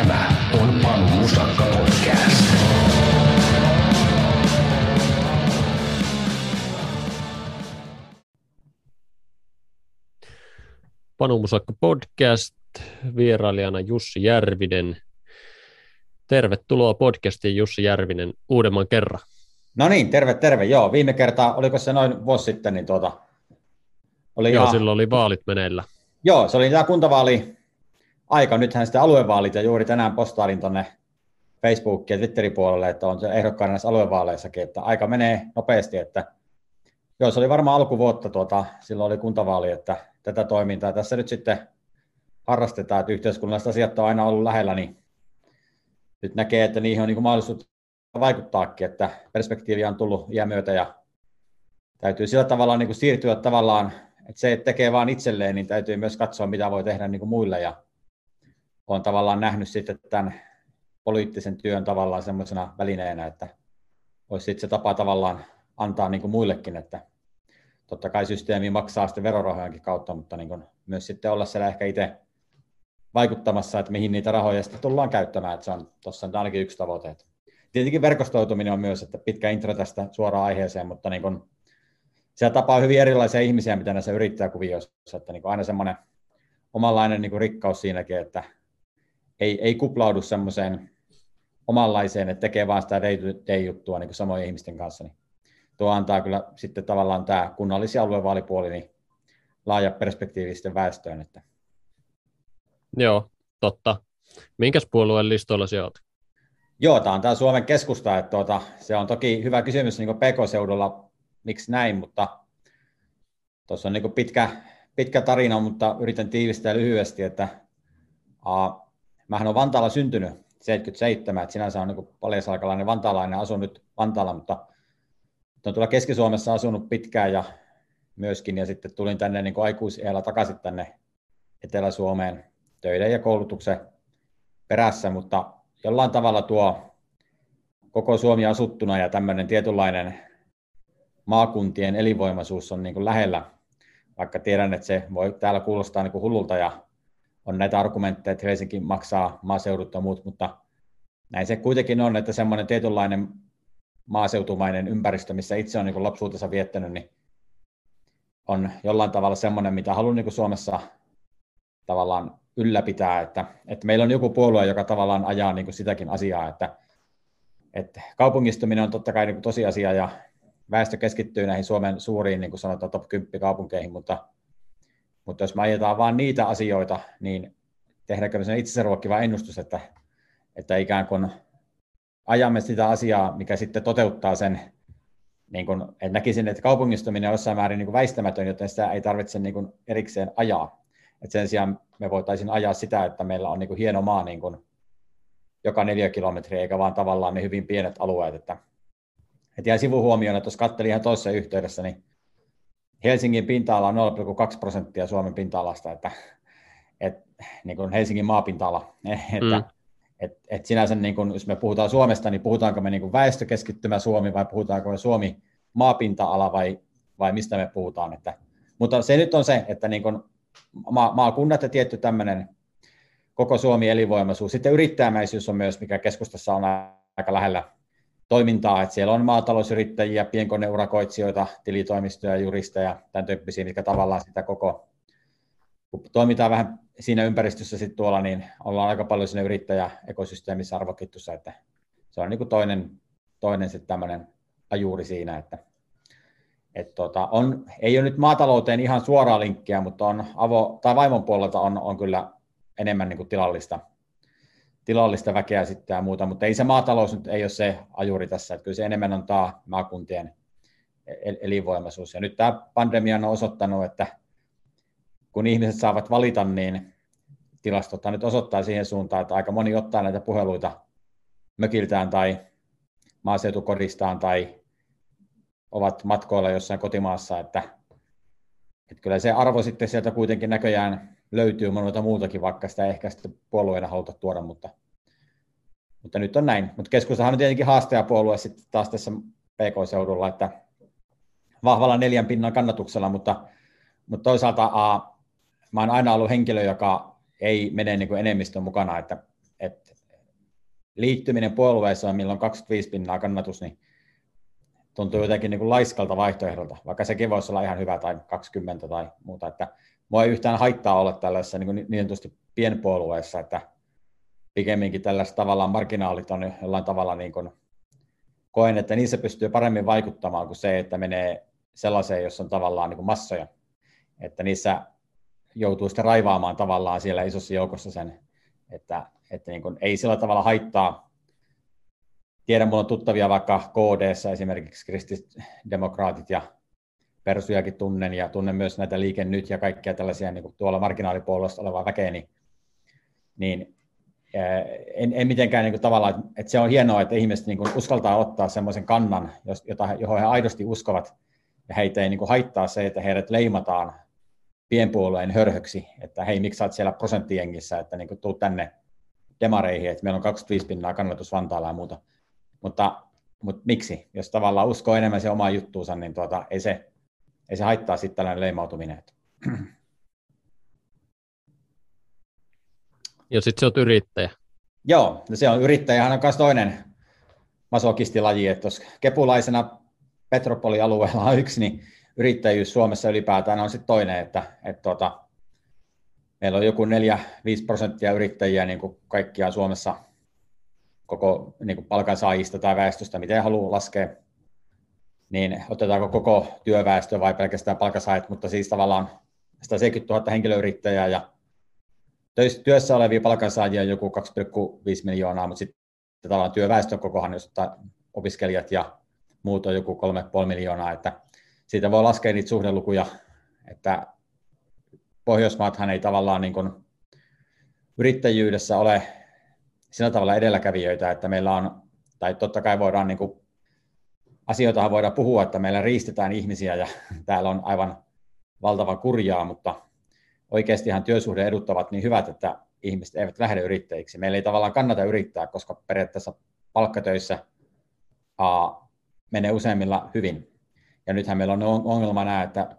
Tämä on Panu Musakka Podcast. Panu Musakka Podcast, vierailijana Jussi Järvinen. Tervetuloa podcastiin Jussi Järvinen uudemman kerran. No niin, terve, terve. Joo, viime kertaa, oliko se noin vuosi sitten, niin tuota, oli Joo, ihan... silloin oli vaalit meneillä. Joo, se oli tämä kuntavaali aika. Nythän sitten aluevaalit ja juuri tänään postailin tuonne Facebookin ja Twitterin puolelle, että on se ehdokkaana näissä aluevaaleissakin, että aika menee nopeasti, että joo, se oli varmaan alkuvuotta, tuota, silloin oli kuntavaali, että tätä toimintaa tässä nyt sitten harrastetaan, että yhteiskunnalliset asiat on aina ollut lähellä, niin nyt näkee, että niihin on niin mahdollisuus vaikuttaakin, että perspektiiviä on tullut iän myötä ja täytyy sillä tavalla niin kuin siirtyä tavallaan, että se, että tekee vain itselleen, niin täytyy myös katsoa, mitä voi tehdä niin kuin muille ja olen tavallaan nähnyt sitten tämän poliittisen työn tavallaan semmoisena välineenä, että olisi sitten se tapa tavallaan antaa niin kuin muillekin, että totta kai systeemi maksaa sitten verorahojenkin kautta, mutta niin kuin myös sitten olla siellä ehkä itse vaikuttamassa, että mihin niitä rahoja sitten tullaan käyttämään, että se on tuossa ainakin yksi tavoite. Tietenkin verkostoituminen on myös, että pitkä intro tästä suoraan aiheeseen, mutta niin kuin, siellä tapaa hyvin erilaisia ihmisiä, mitä näissä yrittäjäkuvioissa, että niin kuin aina semmoinen omanlainen niin kuin rikkaus siinäkin, että ei, ei kuplaudu semmoiseen omanlaiseen, että tekee vaan sitä day-juttua niin samojen ihmisten kanssa. Niin tuo antaa kyllä sitten tavallaan tämä kunnallis- ja aluevaalipuoli niin laaja perspektiivi sitten väestöön. Että. Joo, totta. Minkäs puolueen listoilla sinä olet? Joo, tämä on tämä Suomen keskusta, että tuota, se on toki hyvä kysymys niin PK-seudulla, miksi näin, mutta tuossa on niin pitkä, pitkä tarina, mutta yritän tiivistää lyhyesti, että mähän olen Vantaalla syntynyt 77, että sinänsä on niin paljasalkalainen vantaalainen, asun nyt Vantaalla, mutta olen tuolla Keski-Suomessa asunut pitkään ja myöskin, ja sitten tulin tänne niin aikuisiellä takaisin tänne Etelä-Suomeen töiden ja koulutuksen perässä, mutta jollain tavalla tuo koko Suomi asuttuna ja tämmöinen tietynlainen maakuntien elinvoimaisuus on niin kuin lähellä, vaikka tiedän, että se voi täällä kuulostaa niin kuin hullulta ja on näitä argumentteja, että Helsinki maksaa maaseudut ja muut, mutta näin se kuitenkin on, että semmoinen tietynlainen maaseutumainen ympäristö, missä itse on niin lapsuutensa viettänyt, niin on jollain tavalla semmoinen, mitä haluan niin Suomessa tavallaan ylläpitää, että, että meillä on joku puolue, joka tavallaan ajaa niin sitäkin asiaa, että, että kaupungistuminen on totta kai niin tosiasia ja väestö keskittyy näihin Suomen suuriin, niin kuin sanotaan, top 10 kaupunkeihin, mutta mutta jos me ajetaan vain niitä asioita, niin tehdäänkö me sen itsensä ruokkiva ennustus, että, että ikään kuin ajamme sitä asiaa, mikä sitten toteuttaa sen, niin kuin, että näkisin, että kaupungistuminen on jossain määrin niin kuin väistämätön, joten sitä ei tarvitse niin kuin erikseen ajaa. Et sen sijaan me voitaisiin ajaa sitä, että meillä on niin kuin hieno maa niin kuin joka neljä kilometriä, eikä vaan tavallaan ne hyvin pienet alueet. Että, että jäi sivuhuomioon, että jos katselin ihan toisessa yhteydessä, niin Helsingin pinta-ala on 0,2 prosenttia Suomen pinta-alasta, että, et, niin kuin Helsingin maapinta-ala. Että, mm. et, et sinänsä, niin kuin, jos me puhutaan Suomesta, niin puhutaanko me niin kuin väestökeskittymä Suomi vai puhutaanko me Suomi maapinta-ala vai, vai mistä me puhutaan. Että, mutta se nyt on se, että niin kuin ma- maakunnat ja tietty tämmöinen koko Suomi elinvoimaisuus. Sitten yrittäjämäisyys on myös, mikä keskustassa on aika lähellä toimintaa, että siellä on maatalousyrittäjiä, pienkoneurakoitsijoita, tilitoimistoja, juristeja, tämän tyyppisiä, mitkä tavallaan sitä koko, kun toimitaan vähän siinä ympäristössä sitten tuolla, niin ollaan aika paljon siinä yrittäjäekosysteemissä arvoketjussa, että se on niin kuin toinen, toinen sitten tämmöinen ajuuri siinä, että et tota, on, ei ole nyt maatalouteen ihan suoraa linkkiä, mutta on avo, tai vaimon puolelta on, on kyllä enemmän niin kuin tilallista tilallista väkeä sitten ja muuta, mutta ei se maatalous nyt ei ole se ajuri tässä, että kyllä se enemmän on tämä maakuntien elinvoimaisuus. Ja nyt tämä pandemia on osoittanut, että kun ihmiset saavat valita, niin tilastot nyt osoittaa siihen suuntaan, että aika moni ottaa näitä puheluita mökiltään tai maaseutukodistaan tai ovat matkoilla jossain kotimaassa, että, että kyllä se arvo sitten sieltä kuitenkin näköjään löytyy monelta muutakin, vaikka sitä ehkä sitten puolueena haluta tuoda, mutta, mutta nyt on näin. Mutta keskustahan on tietenkin haastajapuolue sitten taas tässä PK-seudulla, että vahvalla neljän pinnan kannatuksella, mutta, mutta toisaalta a, mä oon aina ollut henkilö, joka ei mene niin kuin enemmistön mukana, että, että liittyminen puolueeseen, milloin 25 pinnaa kannatus, niin tuntuu jotenkin niin kuin laiskalta vaihtoehdolta, vaikka sekin voisi olla ihan hyvä tai 20 tai muuta, että mua ei yhtään haittaa olla tällaisessa niin, niin sanotusti pienpuolueessa, että pikemminkin tällaiset tavallaan marginaalit on jollain tavalla niin kuin, koen, että niissä pystyy paremmin vaikuttamaan kuin se, että menee sellaiseen, jossa on tavallaan niin kuin massoja, että niissä joutuu sitten raivaamaan tavallaan siellä isossa joukossa sen, että, että niin kuin, ei sillä tavalla haittaa. Tiedän, mulla on tuttavia vaikka KD esimerkiksi kristillisdemokraatit ja persujakin tunnen ja tunnen myös näitä liike nyt ja kaikkia tällaisia niin kuin tuolla marginaalipuolueesta olevaa väkeä, niin, niin en, en mitenkään niin kuin tavallaan, että, se on hienoa, että ihmiset niin kuin uskaltaa ottaa semmoisen kannan, jota, johon he aidosti uskovat, ja heitä ei niin kuin haittaa se, että heidät leimataan pienpuolueen hörhöksi, että hei, miksi sä oot siellä prosenttijengissä, että niin tuu tänne demareihin, että meillä on 25 pinnaa kannatus Vantaalla ja muuta. Mutta, mutta miksi? Jos tavallaan uskoo enemmän se omaa juttuunsa, niin tuota, ei, se, ei se haittaa sitten tällainen leimautuminen. Ja sitten se on yrittäjä. Joo, no se on yrittäjähän on myös toinen masokistilaji, että jos kepulaisena Petropolialueella on yksi, niin yrittäjyys Suomessa ylipäätään on sitten toinen, että, että tuota, meillä on joku 4-5 prosenttia yrittäjiä niin kuin kaikkia Suomessa koko niin kuin palkansaajista tai väestöstä, miten haluaa laskea, niin otetaanko koko työväestö vai pelkästään palkansaajat, mutta siis tavallaan 170 000 henkilöyrittäjää ja työssä olevia palkansaajia joku 2,5 miljoonaa, mutta sitten tavallaan työväestön kokohan, jos opiskelijat ja muut on joku 3,5 miljoonaa, että siitä voi laskea niitä suhdelukuja, että Pohjoismaathan ei tavallaan niin kuin yrittäjyydessä ole sillä tavalla edelläkävijöitä, että meillä on, tai totta kai voidaan niin kuin, asioitahan voidaan puhua, että meillä riistetään ihmisiä ja täällä on aivan valtavan kurjaa, mutta oikeastihan työsuhde edut ovat niin hyvät, että ihmiset eivät lähde yrittäjiksi. Meillä ei tavallaan kannata yrittää, koska periaatteessa palkkatöissä a, menee useimmilla hyvin. Ja nythän meillä on ongelma nämä, että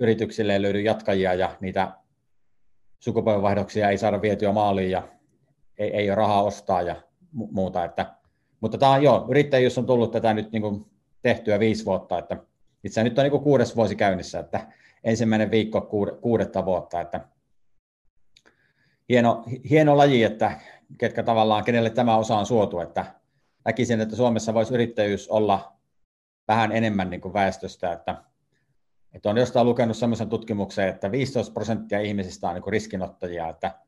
yrityksille ei löydy jatkajia ja niitä sukupolvenvaihdoksia ei saada vietyä maaliin ja ei, ei ole rahaa ostaa ja muuta. Että, mutta tämä on joo, yrittäjyys on tullut tätä nyt niin kuin tehtyä viisi vuotta, että itse nyt on niin kuin kuudes vuosi käynnissä, että ensimmäinen viikko kuudetta vuotta, että hieno, hieno laji, että ketkä tavallaan, kenelle tämä osa on suotu, että näkisin, että Suomessa voisi yrittäjyys olla vähän enemmän niin kuin väestöstä, että, että on jostain lukenut sellaisen tutkimuksen, että 15 prosenttia ihmisistä on niin kuin riskinottajia, että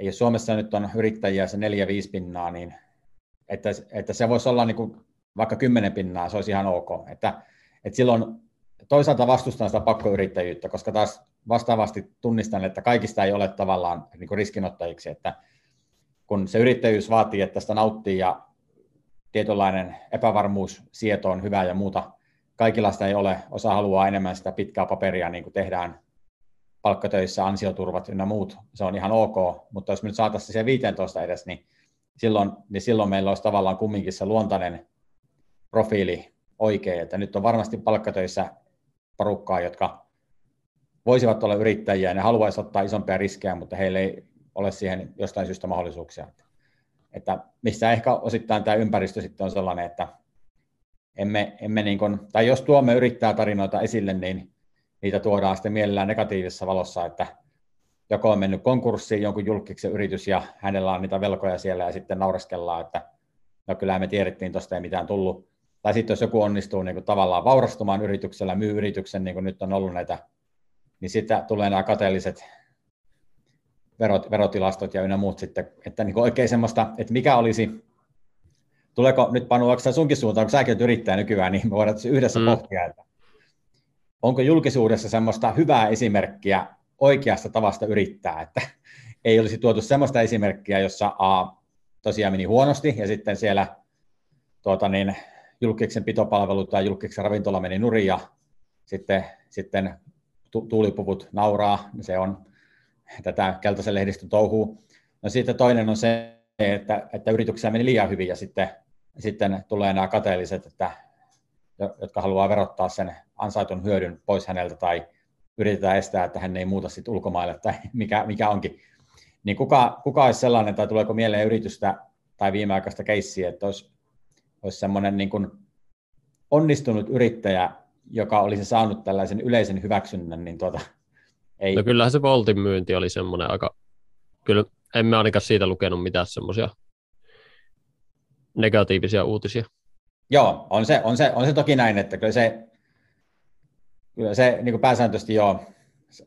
jos Suomessa nyt on yrittäjiä se 4-5 pinnaa, niin että, että se voisi olla niin kuin vaikka 10 pinnaa, se olisi ihan ok. Että, että silloin toisaalta vastustan sitä pakkoyrittäjyyttä, koska taas vastaavasti tunnistan, että kaikista ei ole tavallaan niin kuin riskinottajiksi, että kun se yrittäjyys vaatii, että sitä nauttii ja tietynlainen epävarmuus, sieto on hyvä ja muuta, kaikilla sitä ei ole, osa haluaa enemmän sitä pitkää paperia, niin kuin tehdään palkkatöissä, ansioturvat ynnä muut, se on ihan ok, mutta jos me nyt saataisiin se 15 edes, niin silloin, niin silloin meillä olisi tavallaan kumminkin se luontainen profiili oikein, että nyt on varmasti palkkatöissä porukkaa, jotka voisivat olla yrittäjiä ja ne haluaisivat ottaa isompia riskejä, mutta heillä ei ole siihen jostain syystä mahdollisuuksia. Että missä ehkä osittain tämä ympäristö sitten on sellainen, että emme, emme niin kuin, tai jos tuomme yrittää tarinoita esille, niin niitä tuodaan sitten mielellään negatiivisessa valossa, että joko on mennyt konkurssiin jonkun julkiksen yritys ja hänellä on niitä velkoja siellä ja sitten naureskellaan, että no kyllä me tiedettiin, tuosta ei mitään tullut. Tai sitten jos joku onnistuu niin kuin tavallaan vaurastumaan yrityksellä, myy yrityksen, niin kuin nyt on ollut näitä, niin sitten tulee nämä kateelliset verot, verotilastot ja ynnä muut sitten, että niin kuin oikein semmoista, että mikä olisi, tuleeko nyt Panu, onko sunkin suuntaan, kun säkin yrittää nykyään, niin me voidaan yhdessä mm. pohtia, että onko julkisuudessa semmoista hyvää esimerkkiä oikeasta tavasta yrittää, että ei olisi tuotu semmoista esimerkkiä, jossa A, tosiaan meni huonosti ja sitten siellä tuota niin, julkiksen pitopalvelu tai julkiksen ravintola meni nurin ja sitten, sitten tu- tuulipuvut nauraa, se on tätä keltaisen lehdistön touhuu. No sitten toinen on se, että, että yrityksiä meni liian hyvin ja sitten, sitten tulee nämä kateelliset, että, jotka haluaa verottaa sen ansaitun hyödyn pois häneltä tai yritetään estää, että hän ei muuta sitten ulkomaille tai mikä, mikä onkin. niin kuka, kuka olisi sellainen, tai tuleeko mieleen yritystä tai viimeaikaista keissiä, että olisi, olisi semmoinen niin kuin onnistunut yrittäjä, joka olisi saanut tällaisen yleisen hyväksynnän, niin tuota, ei. No kyllähän se Voltin myynti oli semmoinen aika, kyllä emme ainakaan siitä lukenut mitään semmoisia negatiivisia uutisia. Joo, on se, on se, on se toki näin, että kyllä se, kyllä se niin kuin pääsääntöisesti joo,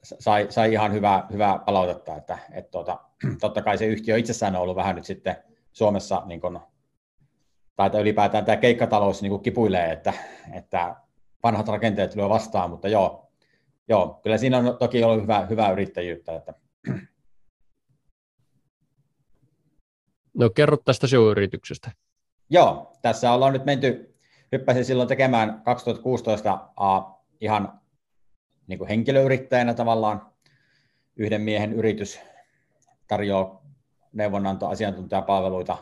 sai, sai ihan hyvää, hyvää palautetta, että, että tuota, totta kai se yhtiö itsessään on ollut vähän nyt sitten Suomessa, niin kuin, tai että ylipäätään tämä keikkatalous niin kuin kipuilee, että, että vanhat rakenteet lyö vastaan, mutta joo, joo, kyllä siinä on toki ollut hyvää, hyvää yrittäjyyttä. Että. No kerro tästä show-yrityksestä. Joo, tässä ollaan nyt menty, hyppäsin silloin tekemään 2016 uh, ihan niin kuin henkilöyrittäjänä tavallaan yhden miehen yritys tarjoaa neuvonanto asiantuntijapalveluita.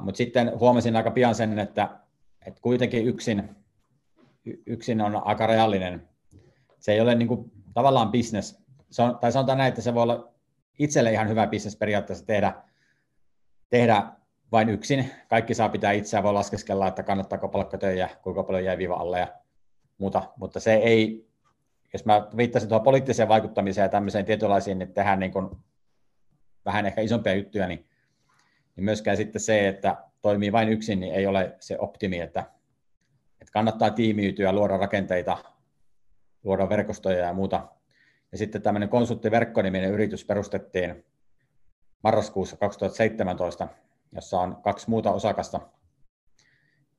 Mutta sitten huomasin aika pian sen, että, että kuitenkin yksin, yksin on aika reaalinen. Se ei ole niin kuin, tavallaan business. Se on, tai sanotaan näin, että se voi olla itselle ihan hyvä business periaatteessa tehdä, tehdä vain yksin. Kaikki saa pitää itseään, voi laskeskella, että kannattaako palkkatöjä, kuinka paljon jäi viiva alle ja muuta, mutta se ei, jos mä viittasin tuohon poliittiseen vaikuttamiseen ja tämmöiseen tietynlaisiin, että tehdään niin kuin vähän ehkä isompia juttuja, niin, niin myöskään sitten se, että toimii vain yksin, niin ei ole se optimi, että, että kannattaa tiimiytyä, luoda rakenteita, luoda verkostoja ja muuta. Ja sitten tämmöinen konsulttiverkkoniminen yritys perustettiin marraskuussa 2017, jossa on kaksi muuta osakasta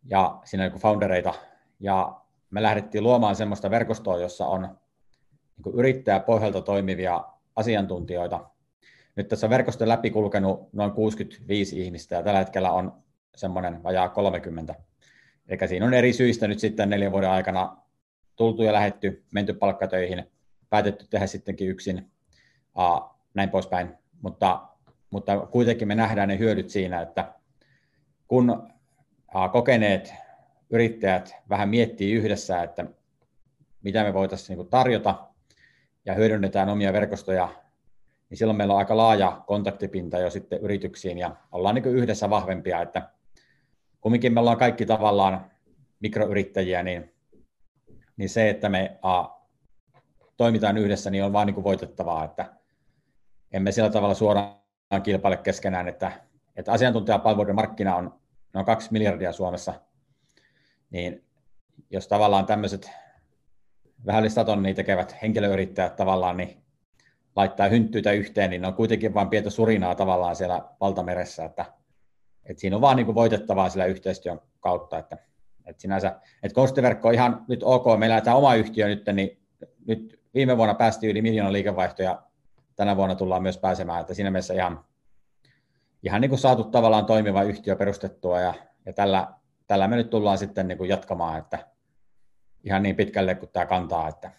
ja siinä on foundereita. Ja me lähdettiin luomaan sellaista verkostoa, jossa on niin yrittäjäpohjalta toimivia asiantuntijoita. Nyt tässä on verkoston läpi kulkenut noin 65 ihmistä ja tällä hetkellä on semmoinen vajaa 30. Eli siinä on eri syistä nyt sitten neljän vuoden aikana tultu ja lähetty, menty palkkatöihin, päätetty tehdä sittenkin yksin, näin poispäin. Mutta mutta kuitenkin me nähdään ne hyödyt siinä, että kun kokeneet yrittäjät vähän miettii yhdessä, että mitä me voitaisiin niin tarjota ja hyödynnetään omia verkostoja, niin silloin meillä on aika laaja kontaktipinta jo sitten yrityksiin ja ollaan niin yhdessä vahvempia, että kumminkin me ollaan kaikki tavallaan mikroyrittäjiä, niin, niin se, että me a, toimitaan yhdessä, niin on vaan niin voitettavaa, että emme sillä tavalla suoraan kilpaile keskenään, että, että asiantuntijapalveluiden markkina on noin 2 miljardia Suomessa, niin jos tavallaan tämmöiset vähän tonnia tekevät henkilöyrittäjät tavallaan niin laittaa hynttyitä yhteen, niin ne on kuitenkin vain pientä surinaa tavallaan siellä valtameressä, että, että siinä on vaan niin kuin voitettavaa sillä yhteistyön kautta, että, että sinänsä, että konstiverkko on ihan nyt ok, meillä tämä oma yhtiö nyt, niin nyt viime vuonna päästiin yli miljoonan liikevaihtoja. Tänä vuonna tullaan myös pääsemään, että siinä mielessä ihan, ihan niin kuin saatu tavallaan toimiva yhtiö perustettua ja, ja tällä, tällä me nyt tullaan sitten niin kuin jatkamaan, että ihan niin pitkälle kuin tämä kantaa, että,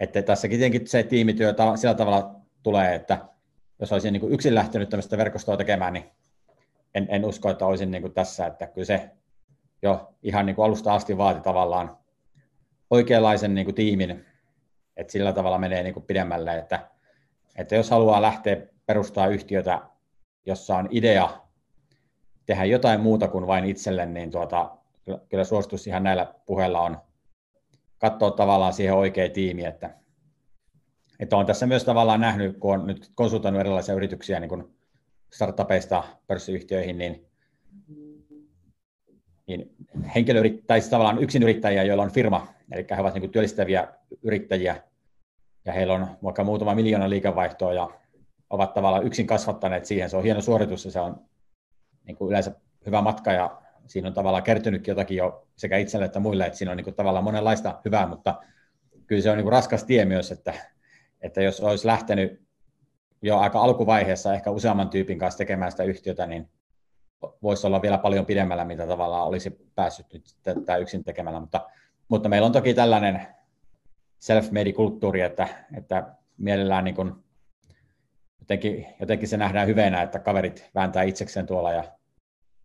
että tässäkin tietenkin se tiimityö sillä tavalla tulee, että jos olisin niin kuin yksin lähtenyt tämmöistä verkostoa tekemään, niin en, en usko, että olisin niin kuin tässä, että kyllä se jo ihan niin kuin alusta asti vaati tavallaan oikeanlaisen niin kuin tiimin, että sillä tavalla menee niin kuin pidemmälle, että, että jos haluaa lähteä perustaa yhtiötä, jossa on idea tehdä jotain muuta kuin vain itselle, niin tuota, kyllä suositus ihan näillä puheilla on katsoa tavallaan siihen oikea tiimi, että, että on tässä myös tavallaan nähnyt, kun on nyt konsultoinut erilaisia yrityksiä niin kuin startupeista pörssiyhtiöihin, niin, niin henkilöyrit, tai siis tavallaan yrittäjiä, joilla on firma, eli he ovat niin kuin työllistäviä yrittäjiä, ja heillä on vaikka muutama miljoona liikevaihtoa, ja ovat tavallaan yksin kasvattaneet siihen. Se on hieno suoritus, ja se on niin kuin yleensä hyvä matka, ja siinä on tavallaan kertynytkin jotakin jo sekä itselle että muille, että siinä on niin kuin tavallaan monenlaista hyvää, mutta kyllä se on niin kuin raskas tie myös, että, että jos olisi lähtenyt jo aika alkuvaiheessa ehkä useamman tyypin kanssa tekemään sitä yhtiötä, niin voisi olla vielä paljon pidemmällä, mitä tavallaan olisi päässyt nyt tätä yksin tekemällä, mutta, mutta meillä on toki tällainen self-made kulttuuri, että, että mielellään niin kuin jotenkin, jotenkin se nähdään hyvänä, että kaverit vääntää itsekseen tuolla ja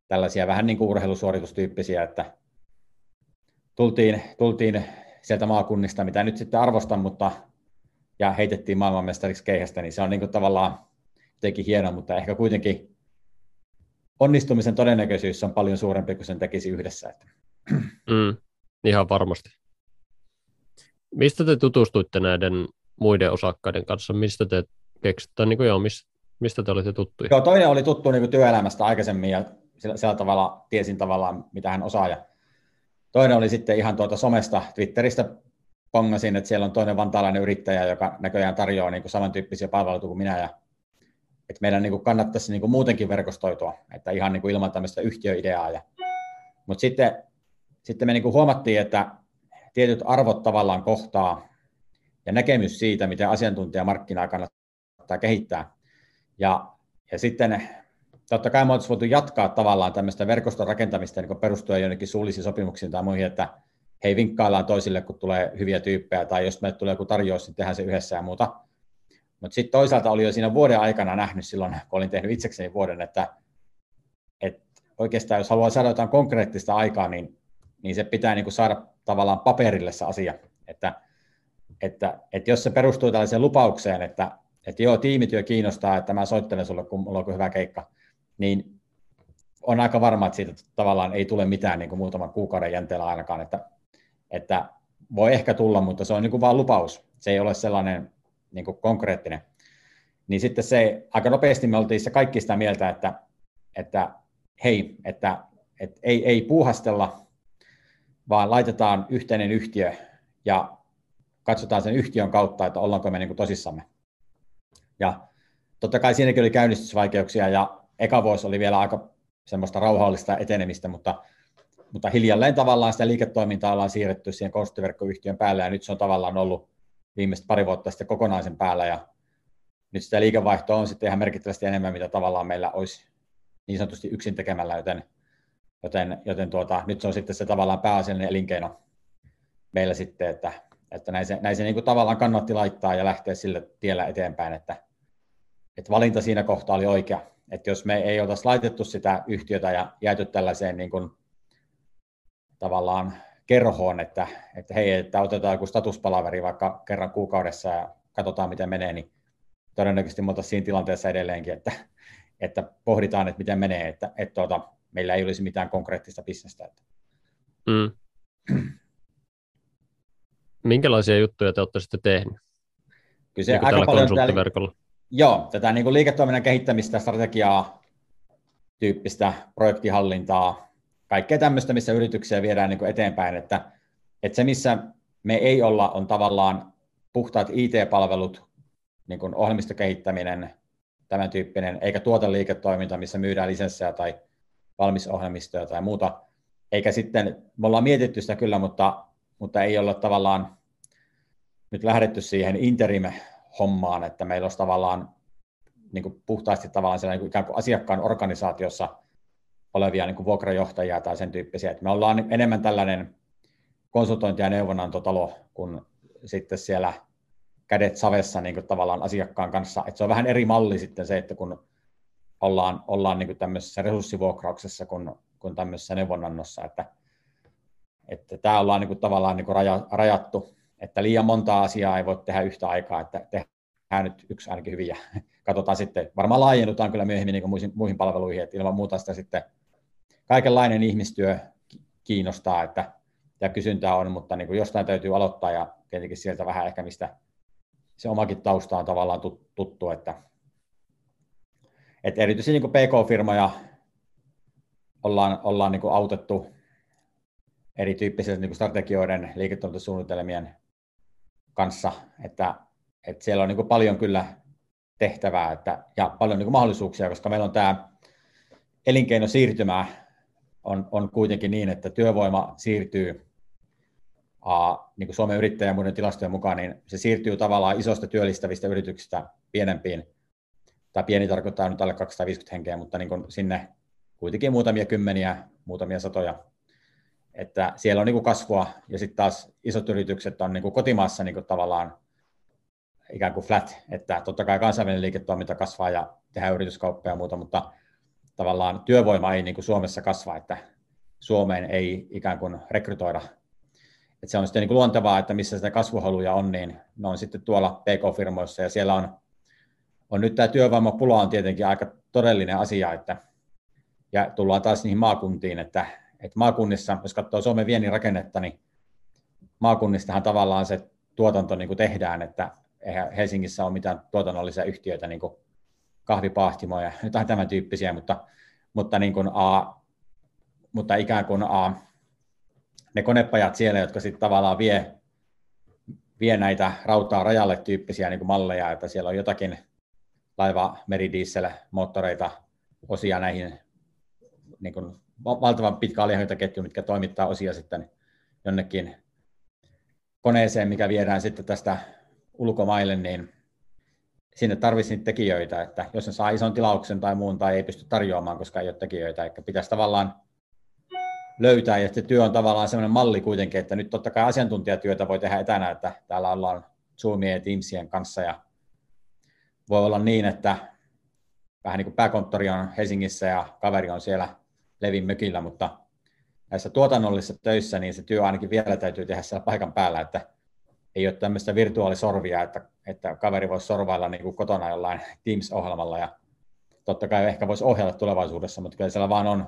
tällaisia vähän niin kuin urheilusuoritustyyppisiä, että tultiin, tultiin sieltä maakunnista, mitä nyt sitten arvostan, mutta ja heitettiin maailmanmestariksi keihästä, niin se on niin kuin tavallaan teki hieno, mutta ehkä kuitenkin onnistumisen todennäköisyys on paljon suurempi kuin sen tekisi yhdessä. Että. Mm, ihan varmasti. Mistä te tutustuitte näiden muiden osakkaiden kanssa? Mistä te keksitte, niin kuin joo, mistä, mistä te olitte tuttuja? Joo, toinen oli tuttu niin kuin työelämästä aikaisemmin ja sillä, sillä tavalla tiesin tavallaan, mitä hän osaa. Ja toinen oli sitten ihan tuota somesta, Twitteristä pongasin, että siellä on toinen vantaalainen yrittäjä, joka näköjään tarjoaa niin kuin samantyyppisiä palveluita kuin minä. Ja että meidän niin kuin kannattaisi niin kuin muutenkin verkostoitua, että ihan niin kuin ilman tämmöistä yhtiöideaa. Ja, mutta sitten, sitten me niin kuin huomattiin, että tietyt arvot tavallaan kohtaa ja näkemys siitä, miten asiantuntijamarkkinaa kannattaa kehittää. Ja, ja sitten totta kai me voitu jatkaa tavallaan tämmöistä verkoston rakentamista niin perustuen jonnekin suullisiin sopimuksiin tai muihin, että hei vinkkaillaan toisille, kun tulee hyviä tyyppejä, tai jos meille tulee joku tarjous, niin tehdään se yhdessä ja muuta. Mutta sitten toisaalta oli jo siinä vuoden aikana nähnyt silloin, kun olin tehnyt itsekseni vuoden, että, että oikeastaan jos haluaa saada jotain konkreettista aikaa, niin, niin se pitää niin kuin saada tavallaan paperille se asia. Että, että, että jos se perustuu tällaiseen lupaukseen, että, että joo, tiimityö kiinnostaa, että mä soittelen sulle, kun mulla on hyvä keikka, niin on aika varma, että siitä tavallaan ei tule mitään niin kuin muutaman kuukauden jänteellä ainakaan, että, että voi ehkä tulla, mutta se on niin kuin vain lupaus. Se ei ole sellainen niin kuin konkreettinen. Niin sitten se, aika nopeasti me oltiin se kaikki sitä mieltä, että, että hei, että, että ei, ei puuhastella, vaan laitetaan yhteinen yhtiö ja katsotaan sen yhtiön kautta, että ollaanko me niin kuin tosissamme. Ja totta kai siinäkin oli käynnistysvaikeuksia ja eka vuosi oli vielä aika semmoista rauhallista etenemistä, mutta, mutta hiljalleen tavallaan sitä liiketoimintaa ollaan siirretty siihen konsulttiverkkoyhtiön päälle ja nyt se on tavallaan ollut viimeiset pari vuotta sitten kokonaisen päällä ja nyt sitä liikevaihtoa on sitten ihan merkittävästi enemmän, mitä tavallaan meillä olisi niin sanotusti yksin tekemällä, joten, joten, joten tuota, nyt se on sitten se tavallaan pääasiallinen elinkeino meillä sitten, että, että näin se, näin se niin kuin tavallaan kannatti laittaa ja lähteä sille tiellä eteenpäin, että, että valinta siinä kohtaa oli oikea. Että jos me ei oltaisi laitettu sitä yhtiötä ja jääty tällaiseen niin kuin, tavallaan kerhoon, että, että hei, että otetaan joku statuspalaveri vaikka kerran kuukaudessa ja katsotaan miten menee, niin todennäköisesti me siinä tilanteessa edelleenkin, että, että pohditaan, että miten menee, että, että tuota, meillä ei olisi mitään konkreettista bisnestä. Että. Mm. Minkälaisia juttuja te olette sitten tehneet? Kyllä se niin aika paljon täällä, Joo, tätä niin kuin liiketoiminnan kehittämistä, strategiaa, tyyppistä projektihallintaa, kaikkea tämmöistä, missä yrityksiä viedään niin kuin eteenpäin, että, että se, missä me ei olla, on tavallaan puhtaat IT-palvelut, niin kuin ohjelmistokehittäminen, tämän tyyppinen, eikä tuoteliiketoiminta, missä myydään lisenssejä tai valmisohjelmistoja tai muuta. Eikä sitten, me ollaan mietitty sitä kyllä, mutta, mutta ei olla tavallaan nyt lähdetty siihen interim-hommaan, että meillä olisi tavallaan niin kuin puhtaasti tavallaan siellä niin kuin ikään kuin asiakkaan organisaatiossa olevia niin kuin vuokrajohtajia tai sen tyyppisiä. Että me ollaan enemmän tällainen konsultointi- ja neuvonantotalo kuin sitten siellä kädet savessa niin kuin tavallaan asiakkaan kanssa. Että se on vähän eri malli sitten se, että kun ollaan, ollaan niin kuin tämmöisessä resurssivuokrauksessa kuin, kuin tämmöisessä neuvonannossa, että, että tämä ollaan niin kuin tavallaan niin kuin raja, rajattu, että liian monta asiaa ei voi tehdä yhtä aikaa, että tehdään nyt yksi ainakin hyvin ja katsotaan sitten, varmaan laajennutaan kyllä myöhemmin niin muihin, palveluihin, että ilman muuta sitä sitten kaikenlainen ihmistyö kiinnostaa, että ja kysyntää on, mutta niin kuin jostain täytyy aloittaa ja tietenkin sieltä vähän ehkä mistä se omakin tausta on tavallaan tuttu, että, että erityisesti niin PK-firmoja ollaan, ollaan niin autettu erityyppisten niin strategioiden, liiketoimintasuunnitelmien kanssa, että, että siellä on niin paljon kyllä tehtävää että, ja paljon niin mahdollisuuksia, koska meillä on tämä elinkeinosiirtymä on, on kuitenkin niin, että työvoima siirtyy a, niin kuin Suomen yrittäjän muiden tilastojen mukaan, niin se siirtyy tavallaan isosta työllistävistä yrityksistä pienempiin, tai pieni tarkoittaa nyt alle 250 henkeä, mutta niin kuin sinne kuitenkin muutamia kymmeniä, muutamia satoja, että siellä on niin kuin kasvua, ja sitten taas isot yritykset on niin kuin kotimaassa niin kuin tavallaan ikään kuin flat, että totta kai kansainvälinen liiketoiminta kasvaa ja tehdään yrityskauppaa ja muuta, mutta tavallaan työvoima ei niin kuin Suomessa kasva, että Suomeen ei ikään kuin rekrytoida. Että se on sitten niin kuin luontevaa, että missä sitä kasvuhaluja on, niin ne on sitten tuolla PK-firmoissa ja siellä on, on nyt tämä työvoimapula on tietenkin aika todellinen asia, että, ja tullaan taas niihin maakuntiin, että, että maakunnissa, jos katsoo Suomen viennin rakennetta, niin maakunnistahan tavallaan se tuotanto niin kuin tehdään, että eihän Helsingissä ole mitään tuotannollisia yhtiöitä, niin kuin kahvipahtimoja ja jotain tämän tyyppisiä, mutta, mutta, niin kuin, a, mutta ikään kuin a, ne konepajat siellä, jotka sitten tavallaan vie, vie näitä rautaa rajalle tyyppisiä niin kuin malleja, että siellä on jotakin laiva, meridiesel, moottoreita, osia näihin niin kuin valtavan pitkä alihankintaketju, mitkä toimittaa osia sitten jonnekin koneeseen, mikä viedään sitten tästä ulkomaille, niin sinne tarvitsisi niitä tekijöitä, että jos ne saa ison tilauksen tai muun tai ei pysty tarjoamaan, koska ei ole tekijöitä, eikä pitäisi tavallaan löytää, ja se työ on tavallaan sellainen malli kuitenkin, että nyt totta kai asiantuntijatyötä voi tehdä etänä, että täällä ollaan Zoomien ja Teamsien kanssa, ja voi olla niin, että vähän niin kuin pääkonttori on Helsingissä ja kaveri on siellä Levin mökillä, mutta näissä tuotannollisissa töissä, niin se työ ainakin vielä täytyy tehdä siellä paikan päällä, että ei ole tämmöistä virtuaalisorvia, että, että kaveri voisi sorvailla niin kuin kotona jollain Teams-ohjelmalla ja totta kai ehkä voisi ohjata tulevaisuudessa, mutta kyllä siellä vaan on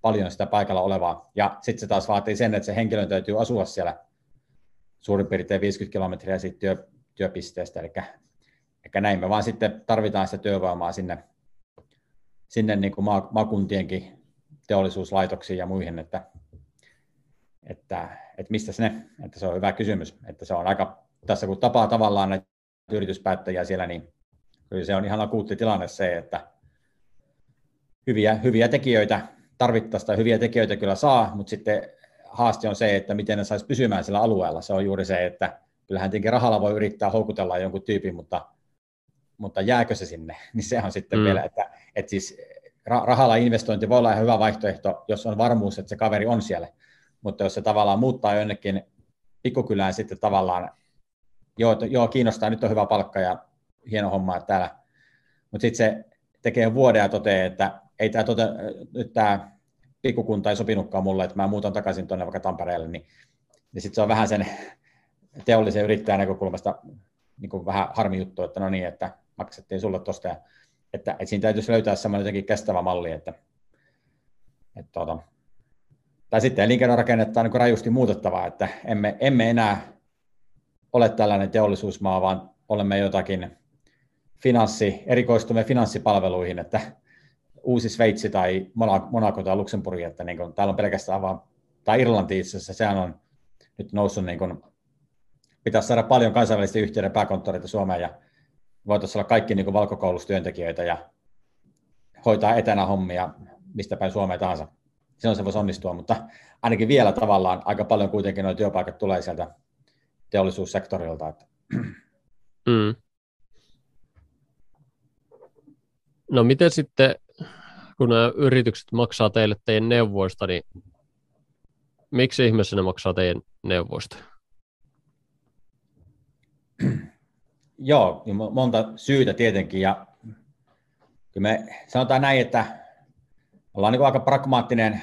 paljon sitä paikalla olevaa. Ja sitten se taas vaatii sen, että se henkilön täytyy asua siellä suurin piirtein 50 kilometriä siitä työ, työpisteestä, eli, eli näin me vaan sitten tarvitaan sitä työvoimaa sinne, sinne niin kuin maakuntienkin teollisuuslaitoksiin ja muihin, että, että, että mistä se ne, että se on hyvä kysymys, että se on aika, tässä kun tapaa tavallaan näitä yrityspäättäjiä siellä, niin kyllä se on ihan akuutti tilanne se, että hyviä, hyviä tekijöitä tarvittaisiin tai hyviä tekijöitä kyllä saa, mutta sitten haaste on se, että miten ne saisi pysymään sillä alueella. Se on juuri se, että kyllähän tietenkin rahalla voi yrittää houkutella jonkun tyypin, mutta, mutta jääkö se sinne, niin se on sitten mm. vielä, että, että siis rahalla investointi voi olla ihan hyvä vaihtoehto, jos on varmuus, että se kaveri on siellä. Mutta jos se tavallaan muuttaa jonnekin pikkukylään sitten tavallaan, joo, joo kiinnostaa, nyt on hyvä palkka ja hieno homma että täällä. Mutta sitten se tekee vuoden ja toteaa, että ei tämä tote, nyt tämä pikkukunta ei sopinutkaan mulle, että mä muutan takaisin tuonne vaikka Tampereelle, niin, niin sitten se on vähän sen teollisen yrittäjän näkökulmasta niin kuin vähän harmi juttu, että no niin, että maksettiin sulle tuosta ja että, että siinä täytyisi löytää semmoinen jotenkin kestävä malli, että, että tuota, tai sitten elinkeinorakennetta on niin rajusti muutettavaa, että emme, emme enää ole tällainen teollisuusmaa, vaan olemme jotakin finanssi, erikoistumme finanssipalveluihin, että uusi Sveitsi tai Monaco tai Luxemburg, että niin kuin, täällä on pelkästään vaan, tai Irlanti itse asiassa, sehän on nyt noussut, niin kuin, pitäisi saada paljon kansainvälisten yhtiöiden pääkonttoreita Suomeen ja voitaisiin olla kaikki niin valkokoulustyöntekijöitä ja hoitaa etänä hommia mistä päin Suomeen tahansa. Silloin se voisi onnistua, mutta ainakin vielä tavallaan aika paljon kuitenkin nuo työpaikat tulee sieltä teollisuussektorilta. Että. Mm. No miten sitten, kun nämä yritykset maksaa teille teidän neuvoista, niin miksi ihmeessä ne maksaa teidän neuvoista? Joo, monta syytä tietenkin. Ja kyllä me sanotaan näin, että ollaan niin aika pragmaattinen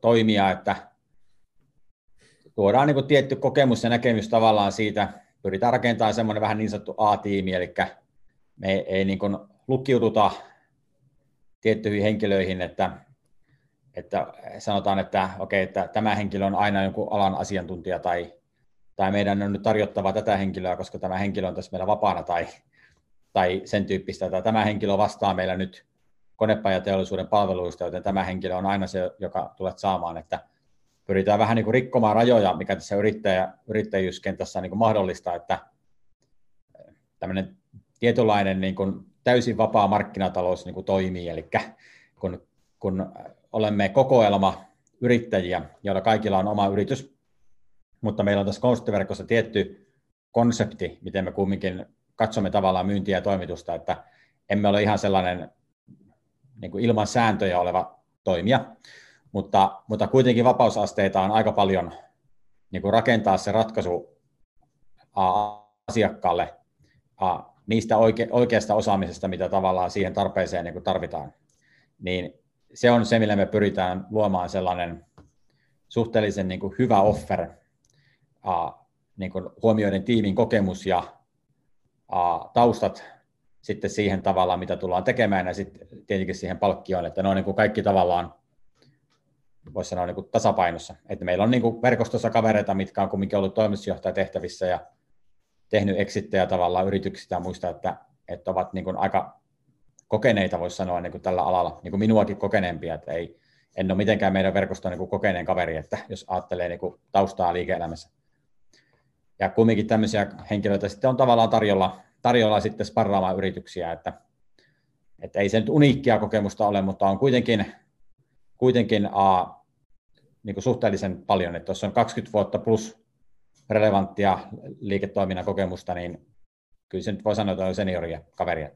toimija, että tuodaan niin tietty kokemus ja näkemys tavallaan siitä, pyritään rakentamaan semmoinen vähän niin sanottu A-tiimi, eli me ei, ei niin lukkiuduta tiettyihin henkilöihin, että, että sanotaan, että, okei, että tämä henkilö on aina jonkun alan asiantuntija tai tai meidän on nyt tarjottava tätä henkilöä, koska tämä henkilö on tässä meillä vapaana tai, tai sen tyyppistä, että tämä henkilö vastaa meillä nyt konepajateollisuuden palveluista, joten tämä henkilö on aina se, joka tulet saamaan, että pyritään vähän niin kuin rikkomaan rajoja, mikä tässä yrittäjä, yrittäjyyskentässä niin kuin mahdollista, että tämmöinen tietynlainen niin kuin täysin vapaa markkinatalous niin kuin toimii, eli kun, kun olemme kokoelma yrittäjiä, joilla kaikilla on oma yritys, mutta meillä on tässä konsulttiverkossa tietty konsepti, miten me kumminkin katsomme tavallaan myyntiä ja toimitusta, että emme ole ihan sellainen niin kuin ilman sääntöjä oleva toimija, mutta, mutta kuitenkin vapausasteita on aika paljon niin kuin rakentaa se ratkaisu asiakkaalle niistä oike, oikeasta osaamisesta, mitä tavallaan siihen tarpeeseen niin kuin tarvitaan. Niin se on se, millä me pyritään luomaan sellainen suhteellisen niin kuin hyvä offer uh, niin kuin huomioiden tiimin kokemus ja uh, taustat sitten siihen tavallaan, mitä tullaan tekemään, ja sitten tietenkin siihen palkkioon, että ne on niin kuin kaikki tavallaan, voisi sanoa niin kuin tasapainossa. Että meillä on niin kuin verkostossa kavereita, mitkä on kumminkin ollut toimitusjohtajatehtävissä ja tehnyt eksittejä tavallaan yrityksistä ja muista, että, että ovat niin kuin aika kokeneita, voisi sanoa niin kuin tällä alalla, niin kuin minuakin kokeneempia, että ei, en ole mitenkään meidän verkosto niin kokeneen kaveri, että jos ajattelee niin kuin taustaa liike-elämässä. Ja kumminkin tämmöisiä henkilöitä sitten on tavallaan tarjolla, tarjolla sitten sparraamaan yrityksiä, että, että ei se nyt uniikkia kokemusta ole, mutta on kuitenkin, kuitenkin uh, niin kuin suhteellisen paljon, että jos on 20 vuotta plus relevanttia liiketoiminnan kokemusta, niin kyllä se nyt voi sanoa, että on senioria kaveria.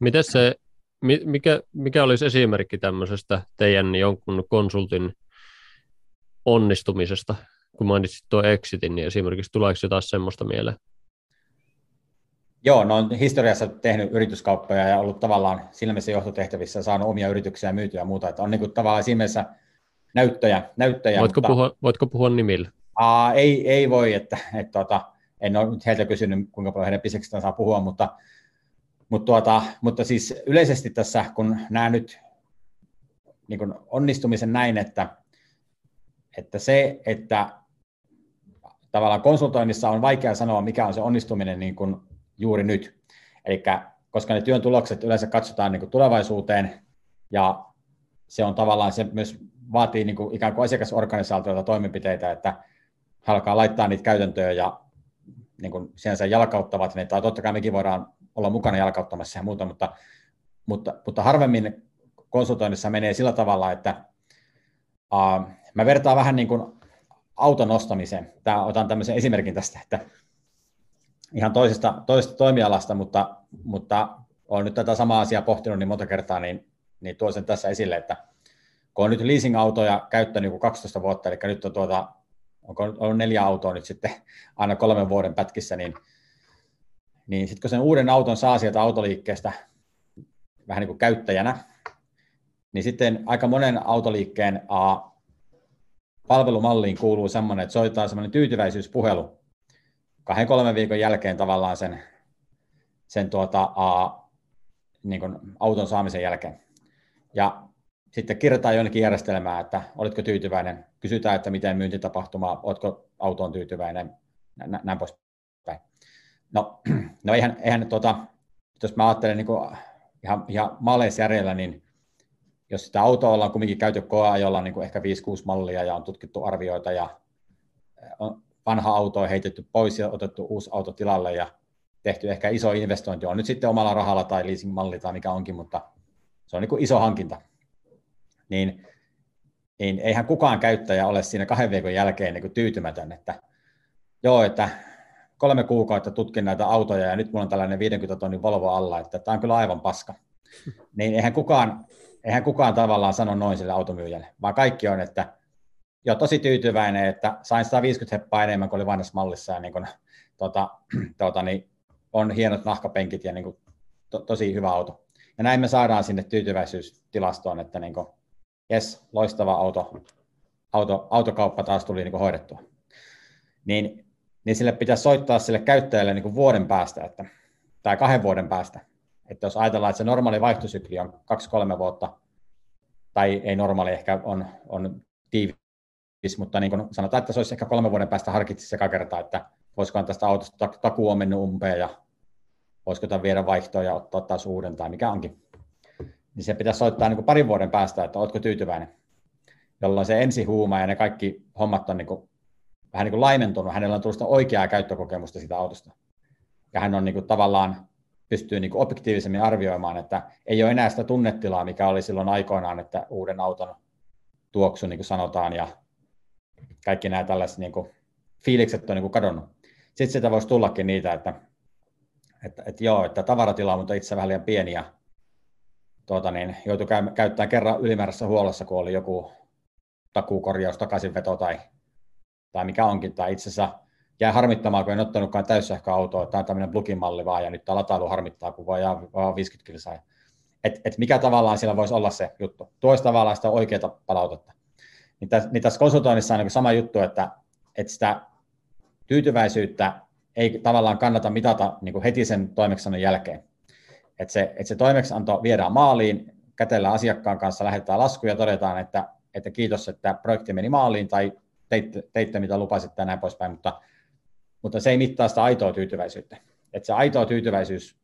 Miten se, mikä, mikä olisi esimerkki tämmöisestä teidän jonkun konsultin onnistumisesta? Kun mainitsit tuo Exitin, niin esimerkiksi tuleeko jotain semmoista mieleen? Joo, no on historiassa tehnyt yrityskauppoja ja ollut tavallaan silmissä johtotehtävissä ja saanut omia yrityksiä myytyä ja muuta. Että on niin kuin tavallaan siinä näyttöjä. näyttöjä voitko, mutta, puhua, voitko puhua nimillä? Aa, ei, ei voi, että, että tota, en ole nyt heiltä kysynyt, kuinka paljon heidän biseksistä saa puhua, mutta, mutta, tuota, mutta siis yleisesti tässä, kun nämä nyt niin kuin onnistumisen näin, että, että se, että tavallaan konsultoinnissa on vaikea sanoa, mikä on se onnistuminen niin kuin juuri nyt. Eli koska ne työn tulokset yleensä katsotaan niin kuin tulevaisuuteen, ja se on tavallaan, se myös vaatii niin kuin ikään kuin asiakasorganisaatiolta toimenpiteitä, että alkaa laittaa niitä käytäntöjä ja niin kuin sinänsä jalkauttavat ne, tai totta kai mekin voidaan olla mukana jalkauttamassa ja muuta, mutta, mutta, mutta harvemmin konsultoinnissa menee sillä tavalla, että uh, mä vertaan vähän niin kuin auton ostamiseen. Tää, otan tämmöisen esimerkin tästä, että ihan toisesta, toisesta toimialasta, mutta, mutta olen nyt tätä samaa asiaa pohtinut niin monta kertaa, niin, niin tuon sen tässä esille, että kun on nyt leasing-autoja käyttänyt joku 12 vuotta, eli nyt on tuota onko ollut neljä autoa nyt sitten aina kolmen vuoden pätkissä, niin, niin sitten kun sen uuden auton saa sieltä autoliikkeestä vähän niin kuin käyttäjänä, niin sitten aika monen autoliikkeen palvelumalliin kuuluu semmoinen, että soittaa semmoinen tyytyväisyyspuhelu kahden kolmen viikon jälkeen tavallaan sen, sen tuota, a, niin kuin auton saamisen jälkeen. Ja sitten kirjataan jonnekin järjestelmää, että olitko tyytyväinen, kysytään, että miten myyntitapahtuma, oletko autoon tyytyväinen, nä- näin poispäin. No, no eihän, eihän tuota, jos mä ajattelen niin kuin ihan, ihan maaleisjärjellä, niin jos sitä autoa ollaan kuitenkin käyty koeajolla niin kuin ehkä 5-6 mallia ja on tutkittu arvioita ja on vanha auto on heitetty pois ja otettu uusi auto tilalle ja tehty ehkä iso investointi, on nyt sitten omalla rahalla tai leasing-malli tai mikä onkin, mutta se on niin kuin iso hankinta niin, niin eihän kukaan käyttäjä ole siinä kahden viikon jälkeen niin kuin tyytymätön, että joo, että kolme kuukautta tutkin näitä autoja ja nyt mulla on tällainen 50 tonnin Volvo alla, että tämä on kyllä aivan paska. Niin eihän kukaan, eihän kukaan tavallaan sano noin sille automyyjälle, vaan kaikki on, että joo, tosi tyytyväinen, että sain 150 heppaa enemmän kuin oli vanhassa mallissa ja niin kuin, tota, tota, niin on hienot nahkapenkit ja niin kuin, to, tosi hyvä auto. Ja näin me saadaan sinne tyytyväisyystilastoon, että niin kuin, jes, loistava auto, auto, autokauppa taas tuli niin hoidettua. Niin, niin sille pitäisi soittaa sille käyttäjälle niin vuoden päästä, että, tai kahden vuoden päästä. Että jos ajatellaan, että se normaali vaihtosykli on kaksi-kolme vuotta, tai ei normaali, ehkä on, on tiivis, mutta niin kuin sanotaan, että se olisi ehkä kolme vuoden päästä harkitsi sekä kertaa, että voisikohan tästä autosta takuu on mennyt umpeen ja voisiko tämän viedä vaihtoa ja ottaa taas uuden tai mikä onkin niin se pitäisi soittaa niin kuin parin vuoden päästä, että oletko tyytyväinen. Jolloin se ensihuuma ja ne kaikki hommat on niin kuin, vähän niin kuin laimentunut. Hänellä on tullut oikeaa käyttökokemusta sitä autosta. Ja hän on niin kuin, tavallaan pystyy niin objektiivisemmin arvioimaan, että ei ole enää sitä tunnetilaa, mikä oli silloin aikoinaan, että uuden auton tuoksu, niin kuin sanotaan, ja kaikki nämä tällaiset niin kuin, fiilikset on niin kuin kadonnut. Sitten sitä voisi tullakin niitä, että, että, että joo, että tavaratila on mutta itse vähän liian pieni, ja tuota, niin joutui käy, käyttämään kerran ylimääräisessä huollossa, kun oli joku takuukorjaus, takaisinveto tai, tai mikä onkin, tai itse asiassa jää harmittamaan, kun en ottanutkaan täyssähköautoa, tämä on tämmöinen plug-in-malli vaan, ja nyt tämä latailu harmittaa, kun voi vaan 50 kilsaa. Et, et mikä tavallaan siellä voisi olla se juttu. Tuoisi tavallaan sitä oikeaa palautetta. Niin tässä, niin tässä konsultoinnissa on niin sama juttu, että, että sitä tyytyväisyyttä ei tavallaan kannata mitata niin kuin heti sen toimeksiannon jälkeen. Että se, että se toimeksianto viedään maaliin, kätellä asiakkaan kanssa, lähetetään lasku ja todetaan, että, että kiitos, että projekti meni maaliin tai teitte, teitte mitä lupasitte ja näin poispäin, mutta, mutta se ei mittaa sitä aitoa tyytyväisyyttä. Että se aitoa tyytyväisyys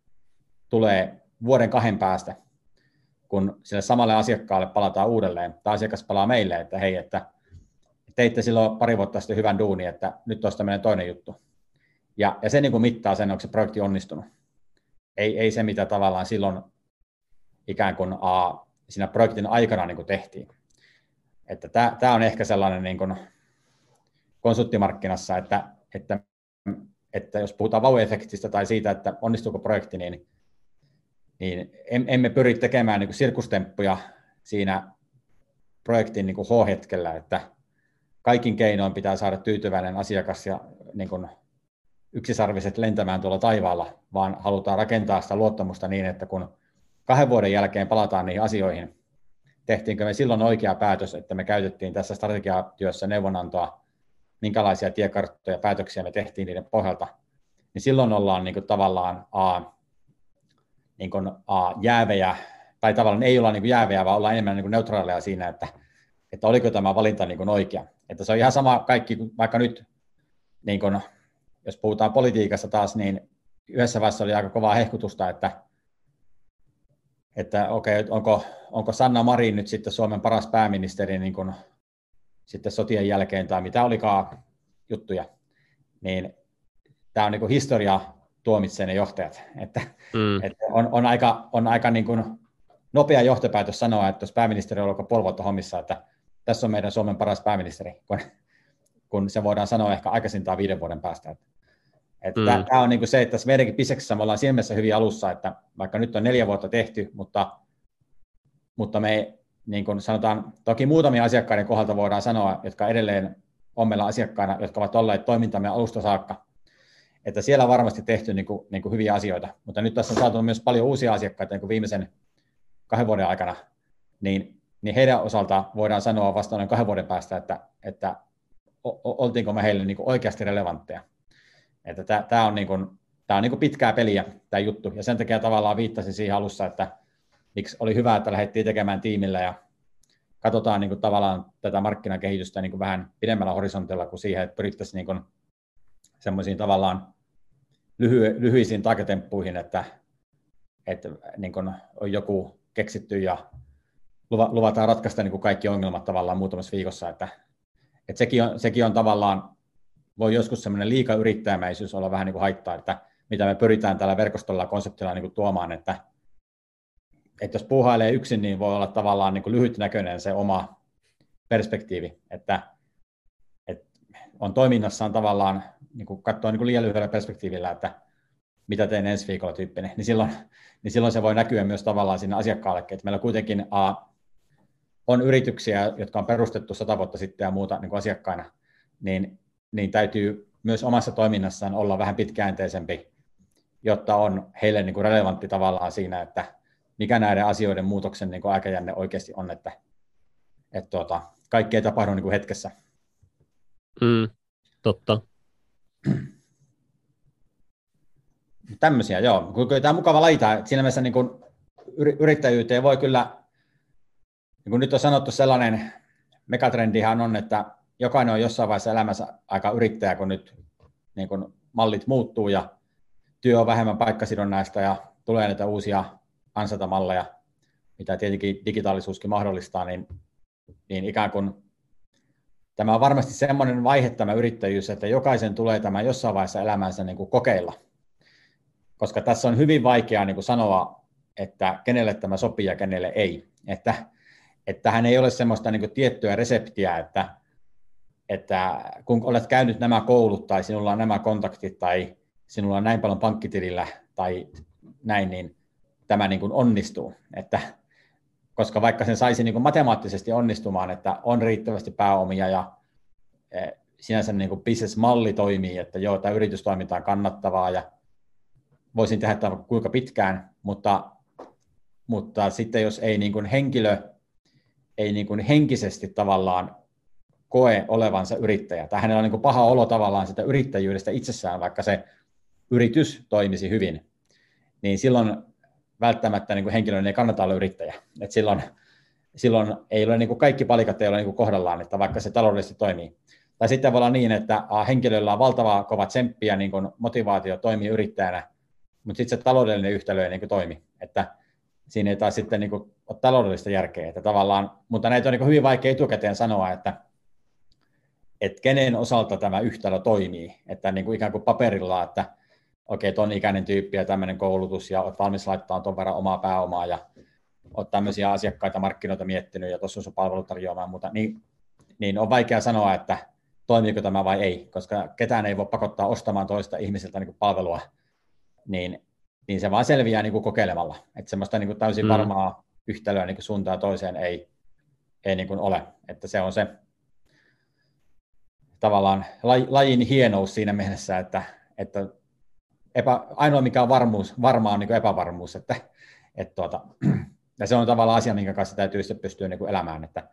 tulee vuoden kahden päästä, kun sille samalle asiakkaalle palataan uudelleen, tai asiakas palaa meille, että hei, että teitte silloin pari vuotta sitten hyvän duuni, että nyt olisi tämmöinen toinen juttu. Ja, ja se niin kuin mittaa sen, onko se projekti onnistunut. Ei, ei se, mitä tavallaan silloin ikään kuin a, siinä projektin aikana niin kuin tehtiin. Että tämä, on ehkä sellainen niin kuin konsulttimarkkinassa, että, että, että jos puhutaan vau-efektistä tai siitä, että onnistuuko projekti, niin, niin emme pyri tekemään niin sirkustemppuja siinä projektin niin kuin H-hetkellä, että kaikin keinoin pitää saada tyytyväinen asiakas ja niin kuin yksisarviset lentämään tuolla taivaalla, vaan halutaan rakentaa sitä luottamusta niin, että kun kahden vuoden jälkeen palataan niihin asioihin, tehtiinkö me silloin oikea päätös, että me käytettiin tässä strategiatyössä neuvonantoa, minkälaisia tiekarttoja ja päätöksiä me tehtiin niiden pohjalta, niin silloin ollaan niin kuin tavallaan a, niin kuin a, jäävejä, tai tavallaan ei olla niin kuin jäävejä, vaan ollaan enemmän niin kuin neutraaleja siinä, että, että oliko tämä valinta niin kuin oikea. Että se on ihan sama kaikki, vaikka nyt, niin kuin, jos puhutaan politiikassa taas, niin yhdessä vaiheessa oli aika kovaa hehkutusta, että, että okei, onko, onko Sanna Marin nyt sitten Suomen paras pääministeri niin kuin, sitten sotien jälkeen tai mitä olikaan juttuja, niin tämä on niin kuin historia tuomitsee ne johtajat. Että, mm. että on, on, aika, on aika niin kuin nopea johtopäätös sanoa, että jos pääministeri on ollut puoli vuotta hommissa, että tässä on meidän Suomen paras pääministeri, kun, kun se voidaan sanoa ehkä aikaisintaan viiden vuoden päästä. Että, että mm. Tämä on niin kuin se, että tässä meidänkin piseksessä me ollaan siinä hyvin alussa, että vaikka nyt on neljä vuotta tehty, mutta, mutta me niin kuin sanotaan, toki muutamia asiakkaiden kohdalta voidaan sanoa, jotka edelleen on meillä asiakkaina, jotka ovat olleet toimintamme alusta saakka, että siellä on varmasti tehty niin kuin, niin kuin hyviä asioita, mutta nyt tässä on saatu myös paljon uusia asiakkaita niin kuin viimeisen kahden vuoden aikana, niin, niin heidän osalta voidaan sanoa vasta noin kahden vuoden päästä, että, että oltiinko me heille niin kuin oikeasti relevantteja. Että tämä, on, niin kuin, tämä on niin kuin pitkää peliä tämä juttu, ja sen takia tavallaan viittasin siihen alussa, että miksi oli hyvä, että lähdettiin tekemään tiimillä ja katsotaan niin kuin tavallaan tätä markkinakehitystä niin kuin vähän pidemmällä horisontilla kuin siihen, että pyrittäisiin niin kuin semmoisiin tavallaan lyhy- lyhyisiin taketemppuihin, että, että niin kuin on joku keksitty ja luvataan ratkaista niin kuin kaikki ongelmat tavallaan muutamassa viikossa, että, että sekin, on, sekin on tavallaan, voi joskus semmoinen liika yrittäjämäisyys olla vähän niin kuin haittaa, että mitä me pyritään tällä verkostolla konseptilla niin kuin tuomaan, että, että jos puuhailee yksin, niin voi olla tavallaan niin kuin lyhytnäköinen se oma perspektiivi, että, että on toiminnassaan tavallaan niin kuin katsoa niin kuin liian lyhyellä perspektiivillä, että mitä teen ensi viikolla tyyppinen, niin silloin, niin silloin se voi näkyä myös tavallaan sinne asiakkaallekin, että meillä kuitenkin a, on yrityksiä, jotka on perustettu sata vuotta sitten ja muuta niin kuin asiakkaina, niin, niin täytyy myös omassa toiminnassaan olla vähän pitkäjänteisempi, jotta on heille niin kuin relevantti tavallaan siinä, että mikä näiden asioiden muutoksen niin aikajänne oikeasti on, että, että tuota, kaikki ei tapahdu niin kuin hetkessä. Mm, totta. Tämmöisiä, joo. Kyllä tämä on mukava laita. Siinä mielessä niin kuin yrittäjyyteen voi kyllä, niin kuin nyt on sanottu sellainen megatrendihan on, että jokainen on jossain vaiheessa elämässä aika yrittäjä, kun nyt niin kuin mallit muuttuu ja työ on vähemmän paikkasidonnaista ja tulee näitä uusia ansatamalleja, mitä tietenkin digitaalisuuskin mahdollistaa, niin, niin ikään kuin tämä on varmasti semmoinen vaihe tämä yrittäjyys, että jokaisen tulee tämä jossain vaiheessa elämänsä niin kuin kokeilla. Koska tässä on hyvin vaikeaa niin kuin sanoa, että kenelle tämä sopii ja kenelle ei. Että, että tähän ei ole semmoista niin kuin tiettyä reseptiä, että, että kun olet käynyt nämä koulut tai sinulla on nämä kontaktit tai sinulla on näin paljon pankkitilillä tai näin, niin tämä niin kuin onnistuu. Että, koska vaikka sen saisi niin kuin matemaattisesti onnistumaan, että on riittävästi pääomia ja e, sinänsä niin kuin business-malli toimii, että joo, tämä yritystoiminta on kannattavaa ja voisin tehdä tämä kuinka pitkään, mutta, mutta sitten jos ei niin kuin henkilö ei niin kuin henkisesti tavallaan koe olevansa yrittäjä, tai hänellä on niin kuin paha olo tavallaan sitä yrittäjyydestä itsessään, vaikka se yritys toimisi hyvin, niin silloin välttämättä niin kuin henkilön ei kannata olla yrittäjä. Et silloin, silloin ei ole niin kuin kaikki palikat ei ole niin kuin kohdallaan, että vaikka se taloudellisesti toimii. Tai sitten voi olla niin, että henkilöllä on valtava kova tsemppi ja niin kuin motivaatio toimia yrittäjänä, mutta sitten se taloudellinen yhtälö ei niin kuin toimi. Että siinä ei taas sitten niin kuin ole taloudellista järkeä. Että tavallaan, mutta näitä on niin kuin hyvin vaikea etukäteen sanoa, että, että kenen osalta tämä yhtälö toimii. Että niin kuin ikään kuin paperilla, että okei, ton ikäinen tyyppi ja tämmöinen koulutus ja olet valmis laittaa ton verran omaa pääomaa ja olet tämmöisiä asiakkaita, markkinoita miettinyt ja tuossa on sun palvelu tarjoamaan muuta, niin, niin on vaikea sanoa, että toimiiko tämä vai ei, koska ketään ei voi pakottaa ostamaan toista ihmisiltä niin palvelua, niin, niin se vaan selviää niin kuin kokeilemalla. Että semmoista niin kuin täysin mm. varmaa yhtälöä niin kuin suuntaan toiseen ei, ei niin kuin ole. Että se on se tavallaan lajin hienous siinä mielessä, että, että epä, ainoa mikä on varmuus, varmaa on niin epävarmuus, että, että tuota, ja se on tavallaan asia, minkä kanssa täytyy sitten pystyä niin elämään, että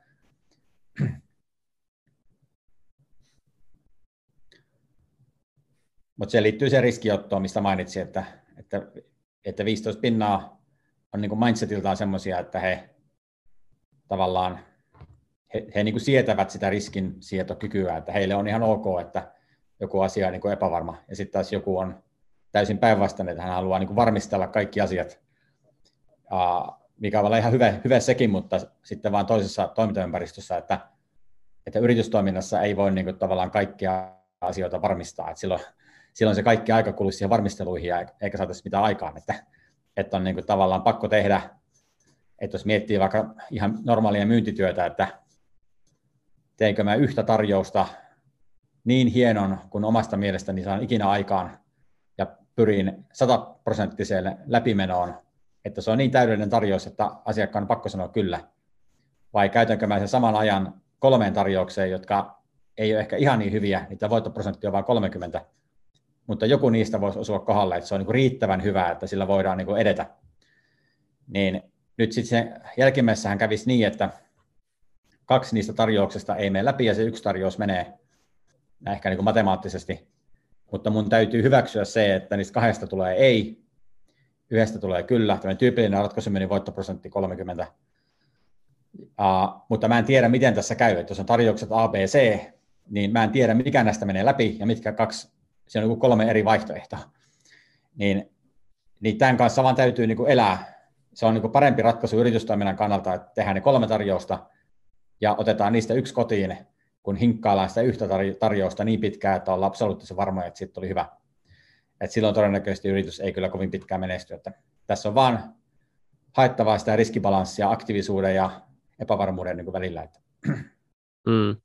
Mutta se liittyy se riskiottoon, mistä mainitsin, että, että, että 15 pinnaa on niin mindsetiltaan semmoisia, että he tavallaan he, he niin sietävät sitä riskin sietokykyä, että heille on ihan ok, että joku asia on niin epävarma, ja sitten taas joku on täysin päinvastainen, että hän haluaa niin kuin varmistella kaikki asiat, mikä on ihan hyvä, hyvä sekin, mutta sitten vaan toisessa toimintaympäristössä, että, että yritystoiminnassa ei voi niin kuin tavallaan kaikkia asioita varmistaa, että silloin, silloin se kaikki aika kuluisi siihen varmisteluihin ja eikä saataisi mitään aikaan, että, että on niin kuin tavallaan pakko tehdä, että jos miettii vaikka ihan normaalia myyntityötä, että teinkö mä yhtä tarjousta niin hienon kuin omasta mielestäni saan ikinä aikaan pyrin sataprosenttiseen läpimenoon, että se on niin täydellinen tarjous, että asiakkaan on pakko sanoa kyllä. Vai käytänkö mä sen saman ajan kolmeen tarjoukseen, jotka ei ole ehkä ihan niin hyviä, niitä voittoprosentti on vain 30, mutta joku niistä voisi osua kohdalle, että se on niin riittävän hyvä, että sillä voidaan niin edetä. Niin nyt sitten se jälkimmäissähän kävisi niin, että kaksi niistä tarjouksista ei mene läpi ja se yksi tarjous menee ehkä niin matemaattisesti, mutta mun täytyy hyväksyä se, että niistä kahdesta tulee ei, yhdestä tulee kyllä, tämmöinen tyypillinen ratkaisu meni voittoprosentti 30, uh, mutta mä en tiedä, miten tässä käy, että jos on tarjoukset A, B, C, niin mä en tiedä, mikä näistä menee läpi ja mitkä kaksi, se on niin kolme eri vaihtoehtoa. Niin, niin tämän kanssa vaan täytyy niin kuin elää. Se on niin kuin parempi ratkaisu yritystoiminnan kannalta, että tehdään ne kolme tarjousta ja otetaan niistä yksi kotiin, kun hinkkaillaan sitä yhtä tarjousta niin pitkään, että ollaan absoluuttisen varmoja, että sitten oli hyvä. Et silloin todennäköisesti yritys ei kyllä kovin pitkään menesty. Että tässä on vaan haettavaa sitä riskibalanssia aktiivisuuden ja epävarmuuden niin kuin välillä. Että. Mm.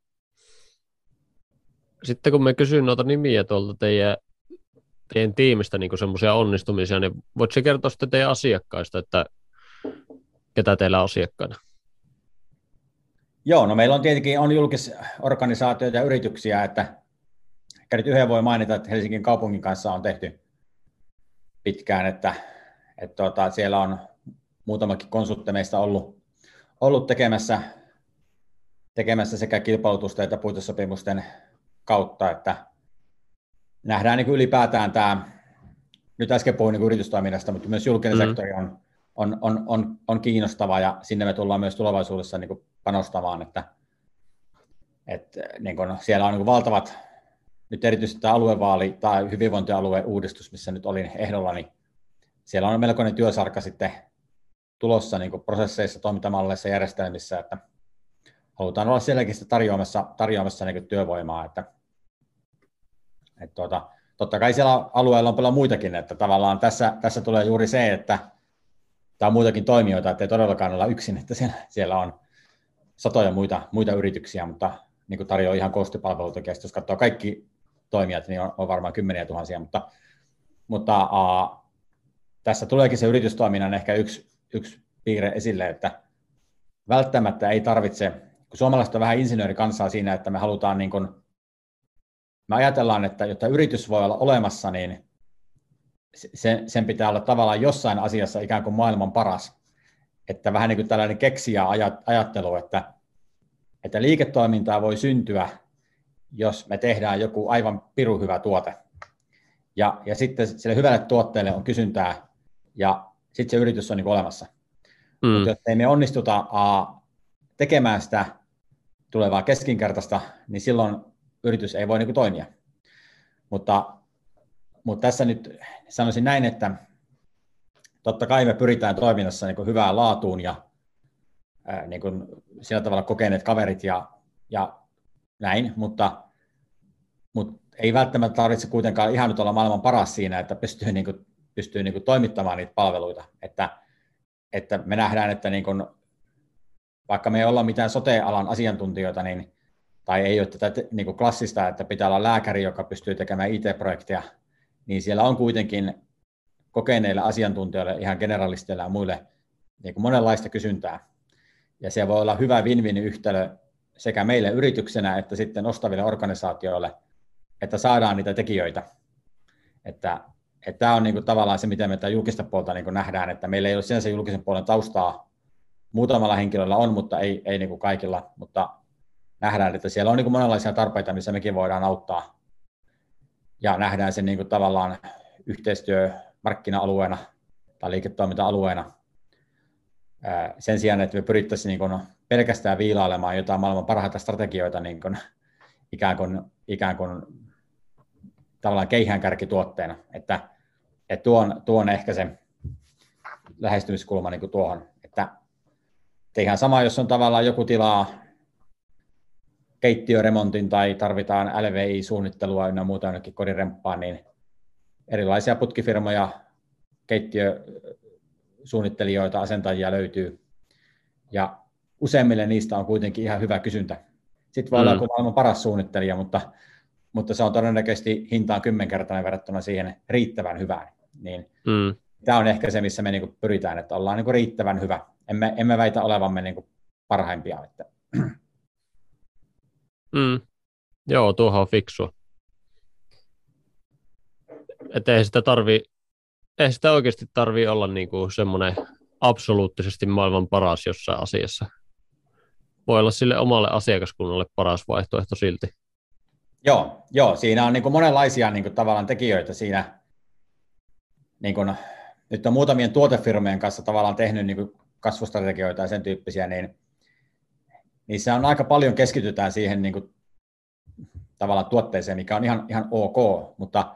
Sitten kun me kysyn noita nimiä tuolta teidän, teidän tiimistä niin semmoisia onnistumisia, niin voitko kertoa sitten teidän asiakkaista, että ketä teillä on asiakkaina? Joo, no meillä on tietenkin on julkisorganisaatioita ja yrityksiä, että nyt yhden voi mainita, että Helsingin kaupungin kanssa on tehty pitkään, että, että tuota, siellä on muutamakin konsultti meistä ollut, ollut tekemässä, tekemässä sekä kilpailutusta että puitesopimusten kautta, että nähdään niin kuin ylipäätään tämä, nyt äsken puhuin niin yritystoiminnasta, mutta myös julkinen mm. sektori on, on, on, on, on kiinnostava ja sinne me tullaan myös tulevaisuudessa niin kuin panostamaan, että, että niin kuin siellä on niin kuin valtavat, nyt erityisesti tämä aluevaali tai hyvinvointialueen uudistus, missä nyt olin ehdolla, niin siellä on melkoinen työsarka sitten tulossa niin kuin prosesseissa, toimintamalleissa, järjestelmissä, että halutaan olla sielläkin tarjoamassa, tarjoamassa niin työvoimaa, että, että tuota, totta kai siellä alueella on paljon muitakin, että tavallaan tässä, tässä tulee juuri se, että on muitakin toimijoita, että ei todellakaan olla yksin, että siellä, siellä on satoja muita, muita yrityksiä, mutta niin kuin tarjoaa ihan koostipalveluita, jos katsoo kaikki toimijat, niin on, on varmaan kymmeniä tuhansia, mutta, mutta uh, tässä tuleekin se yritystoiminnan ehkä yksi, yksi piirre esille, että välttämättä ei tarvitse, kun suomalaiset on vähän insinöörikansaa siinä, että me halutaan niin kuin, me ajatellaan, että jotta yritys voi olla olemassa, niin sen, sen pitää olla tavallaan jossain asiassa ikään kuin maailman paras. Että vähän niin kuin tällainen keksiä ajattelu, että että liiketoimintaa voi syntyä, jos me tehdään joku aivan pirun hyvä tuote. Ja, ja sitten sille hyvälle tuotteelle on kysyntää, ja sitten se yritys on niin olemassa. Mm. Mutta jos ei me onnistuta a, tekemään sitä tulevaa keskinkertaista, niin silloin yritys ei voi niin toimia. Mutta, mutta tässä nyt sanoisin näin, että totta kai me pyritään toiminnassa niin hyvään laatuun ja niin kuin sillä tavalla kokeneet kaverit ja, ja näin, mutta, mutta ei välttämättä tarvitse kuitenkaan ihan nyt olla maailman paras siinä, että pystyy, niin kuin, pystyy niin kuin toimittamaan niitä palveluita. Että, että me nähdään, että niin kuin, vaikka me ei olla mitään sote-alan asiantuntijoita, niin, tai ei ole tätä niin kuin klassista, että pitää olla lääkäri, joka pystyy tekemään IT-projekteja, niin siellä on kuitenkin kokeneille asiantuntijoille, ihan generalisteille ja muille niin kuin monenlaista kysyntää. Ja se voi olla hyvä win-win yhtälö sekä meille yrityksenä että sitten ostaville organisaatioille, että saadaan niitä tekijöitä. Että, että tämä on niin kuin tavallaan se, miten me tätä julkista puolta niin kuin nähdään, että meillä ei ole sinänsä julkisen puolen taustaa, muutamalla henkilöllä on, mutta ei, ei niin kuin kaikilla, mutta nähdään, että siellä on niin kuin monenlaisia tarpeita, missä mekin voidaan auttaa. Ja nähdään sen niin kuin tavallaan yhteistyö markkina-alueena tai liiketoiminta-alueena sen sijaan, että me pyrittäisiin niin kuin pelkästään viilailemaan jotain maailman parhaita strategioita niin kuin ikään kuin, ikään kuin tavallaan keihäänkärkituotteena. Että, että tuon, tuon ehkä se lähestymiskulma niin kuin tuohon. Että, että ihan sama, jos on tavallaan joku tilaa keittiöremontin tai tarvitaan LVI-suunnittelua ynnä muuta jonnekin kodin niin erilaisia putkifirmoja, keittiösuunnittelijoita, asentajia löytyy. Ja useimmille niistä on kuitenkin ihan hyvä kysyntä. Sitten voi mm. olla joku maailman paras suunnittelija, mutta, mutta se on todennäköisesti hintaan kymmenkertainen verrattuna siihen riittävän hyvään. Niin mm. Tämä on ehkä se, missä me niinku pyritään, että ollaan niinku riittävän hyvä. Emme, emme väitä olevamme niinku parhaimpia. Että. Mm. Joo, tuohon on fiksua että ei sitä tarvi, ei sitä oikeasti tarvi olla niinku semmoinen absoluuttisesti maailman paras jossain asiassa. Voi olla sille omalle asiakaskunnalle paras vaihtoehto silti. Joo, joo siinä on niinku monenlaisia niinku tavallaan tekijöitä siinä. Niinku, nyt on muutamien tuotefirmojen kanssa tavallaan tehnyt niinku kasvustrategioita ja sen tyyppisiä, niin niissä on aika paljon keskitytään siihen niinku, tavallaan tuotteeseen, mikä on ihan, ihan ok, mutta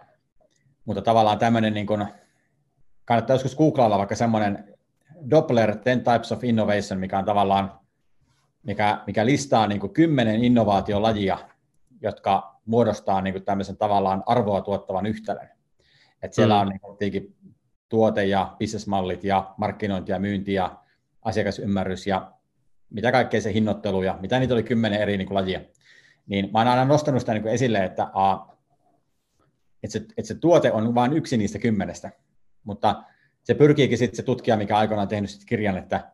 mutta tavallaan tämmöinen, niin kuin, kannattaa joskus googlailla vaikka semmoinen Doppler 10 Types of Innovation, mikä on tavallaan, mikä, mikä listaa niin kuin kymmenen innovaatiolajia, jotka muodostaa niin kuin tämmöisen tavallaan arvoa tuottavan yhtälön. Et siellä mm. on niin kuin, tuote ja bisnesmallit ja markkinointi ja myynti ja asiakasymmärrys ja mitä kaikkea se hinnoittelu ja mitä niitä oli kymmenen eri niin kuin, lajia. Niin mä oon aina nostanut sitä niin kuin esille, että a, että se, että se tuote on vain yksi niistä kymmenestä. Mutta se pyrkiikin sitten se tutkija, mikä aikoinaan tehnyt sit kirjan, että,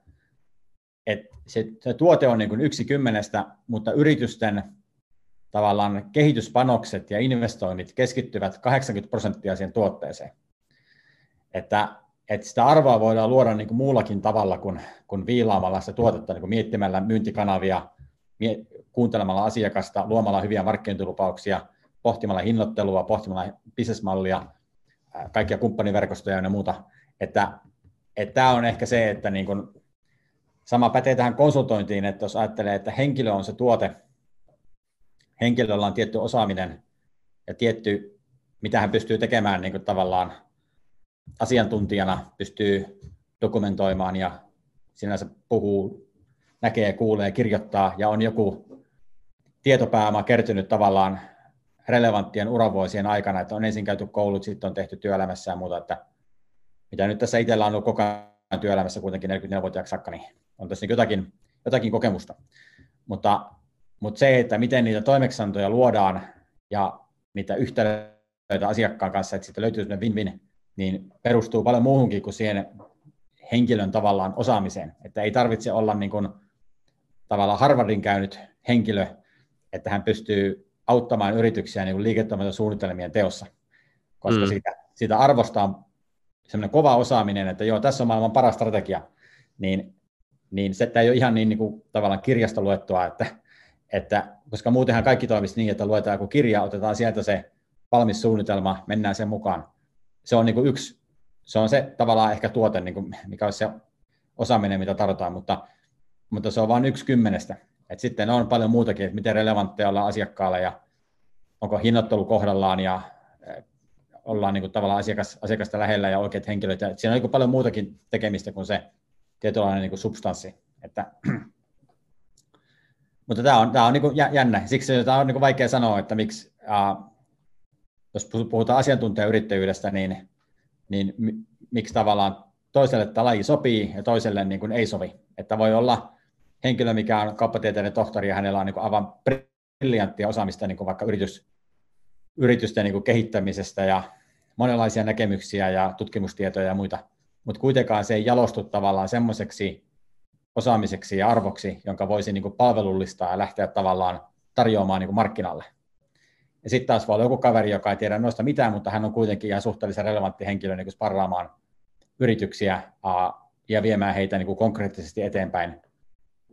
että se, se tuote on niin kuin yksi kymmenestä, mutta yritysten tavallaan kehityspanokset ja investoinnit keskittyvät 80 prosenttia siihen tuotteeseen. Että, että sitä arvoa voidaan luoda niin kuin muullakin tavalla kuin, kuin viilaamalla sitä tuotetta, niin kuin miettimällä myyntikanavia, mie- kuuntelemalla asiakasta, luomalla hyviä markkinointilupauksia – pohtimalla hinnoittelua, pohtimalla bisnesmallia, kaikkia kumppaniverkostoja ja muuta, että, että tämä on ehkä se, että niin kun, sama pätee tähän konsultointiin, että jos ajattelee, että henkilö on se tuote, henkilöllä on tietty osaaminen ja tietty, mitä hän pystyy tekemään niin kuin tavallaan asiantuntijana, pystyy dokumentoimaan ja sinänsä puhuu, näkee, kuulee, kirjoittaa ja on joku tietopääoma kertynyt tavallaan relevanttien uravuosien aikana, että on ensin käyty koulut, sitten on tehty työelämässä ja muuta, että mitä nyt tässä itsellä on ollut koko ajan työelämässä kuitenkin 44-vuotiaaksi saakka, niin on tässä niin jotakin, jotakin kokemusta. Mutta, mutta se, että miten niitä toimeksiantoja luodaan ja niitä yhtälöitä asiakkaan kanssa, että siitä löytyy sellainen win-win, niin perustuu paljon muuhunkin kuin siihen henkilön tavallaan osaamiseen. Että ei tarvitse olla niin kuin, tavallaan Harvardin käynyt henkilö, että hän pystyy auttamaan yrityksiä niin liiketoimintasuunnitelmien teossa, koska mm. siitä, siitä arvostaa semmoinen kova osaaminen, että joo, tässä on maailman paras strategia, niin, niin se ei ole ihan niin, niin kuin, tavallaan kirjasta luettua, että, että, koska muutenhan kaikki toimisi niin, että luetaan joku kirja, otetaan sieltä se valmis suunnitelma, mennään sen mukaan. Se on niin kuin yksi, se on se tavallaan ehkä tuote, niin kuin, mikä on se osaaminen, mitä tarvitaan, mutta, mutta se on vain yksi kymmenestä. Et sitten on paljon muutakin, että miten relevantteja ollaan asiakkaalle ja onko hinnoittelu kohdallaan ja eh, ollaan niin kuin tavallaan asiakas, asiakasta lähellä ja oikeat henkilöt. Et siinä on niin paljon muutakin tekemistä kuin se tietynlainen niin kuin substanssi. Että, mutta tämä on, tämä on niin kuin jännä. Siksi tämä on niin kuin vaikea sanoa, että miksi, äh, jos puhutaan asiantuntijayrittäjyydestä, niin, niin miksi tavallaan toiselle tämä laji sopii ja toiselle niin kuin ei sovi. Että voi olla henkilö, mikä on kauppatieteiden tohtori ja hänellä on niin kuin aivan briljanttia osaamista niin kuin vaikka yritys, yritysten niin kuin kehittämisestä ja monenlaisia näkemyksiä ja tutkimustietoja ja muita, mutta kuitenkaan se ei jalostu tavallaan semmoiseksi osaamiseksi ja arvoksi, jonka voisi niin kuin palvelullistaa ja lähteä tavallaan tarjoamaan niin kuin markkinalle. Ja sitten taas voi olla joku kaveri, joka ei tiedä noista mitään, mutta hän on kuitenkin ihan suhteellisen relevantti henkilö niin sparraamaan yrityksiä ja viemään heitä niin kuin konkreettisesti eteenpäin,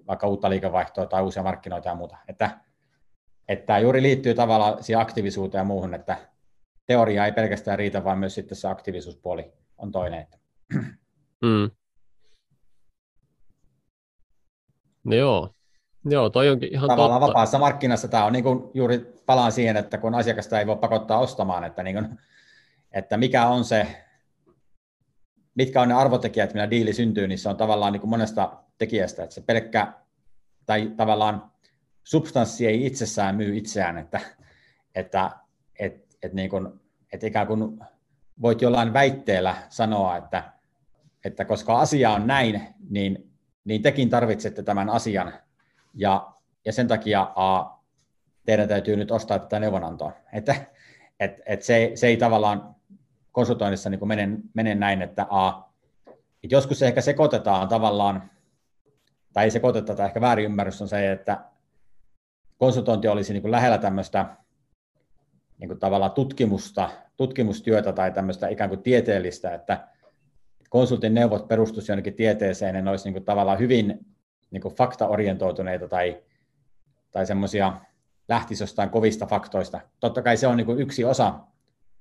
vaikka uutta liikevaihtoa tai uusia markkinoita ja muuta. Että, että tämä juuri liittyy tavallaan siihen aktiivisuuteen ja muuhun, että teoria ei pelkästään riitä, vaan myös sitten se aktiivisuuspuoli on toinen. Mm. Joo, Joo, toi onkin ihan Tavallaan totta. vapaassa markkinassa tämä on niin kuin juuri palaan siihen, että kun asiakasta ei voi pakottaa ostamaan, että, niin kuin, että mikä on se, mitkä on ne arvotekijät, millä diili syntyy, niin se on tavallaan niin kuin monesta tekijästä, että se pelkkä, tai tavallaan substanssi ei itsessään myy itseään, että, että et, et niin kuin, et ikään kuin voit jollain väitteellä sanoa, että, että koska asia on näin, niin, niin tekin tarvitsette tämän asian, ja, ja sen takia a, teidän täytyy nyt ostaa tätä neuvonantoa. Että, et, et se, se ei tavallaan konsultoinnissa niin mene, mene näin, että a, et joskus ehkä sekoitetaan tavallaan, tai ei sekoiteta, tai ehkä väärinymmärrys on se, että konsultointi olisi niin kuin lähellä tämmöistä niin kuin tavallaan tutkimusta, tutkimustyötä tai tämmöistä ikään kuin tieteellistä, että konsultin neuvot perustuisi jonnekin tieteeseen, ne olisi niin kuin tavallaan hyvin niin kuin faktaorientoituneita tai, tai semmoisia lähtisi jostain kovista faktoista. Totta kai se on niin kuin yksi osa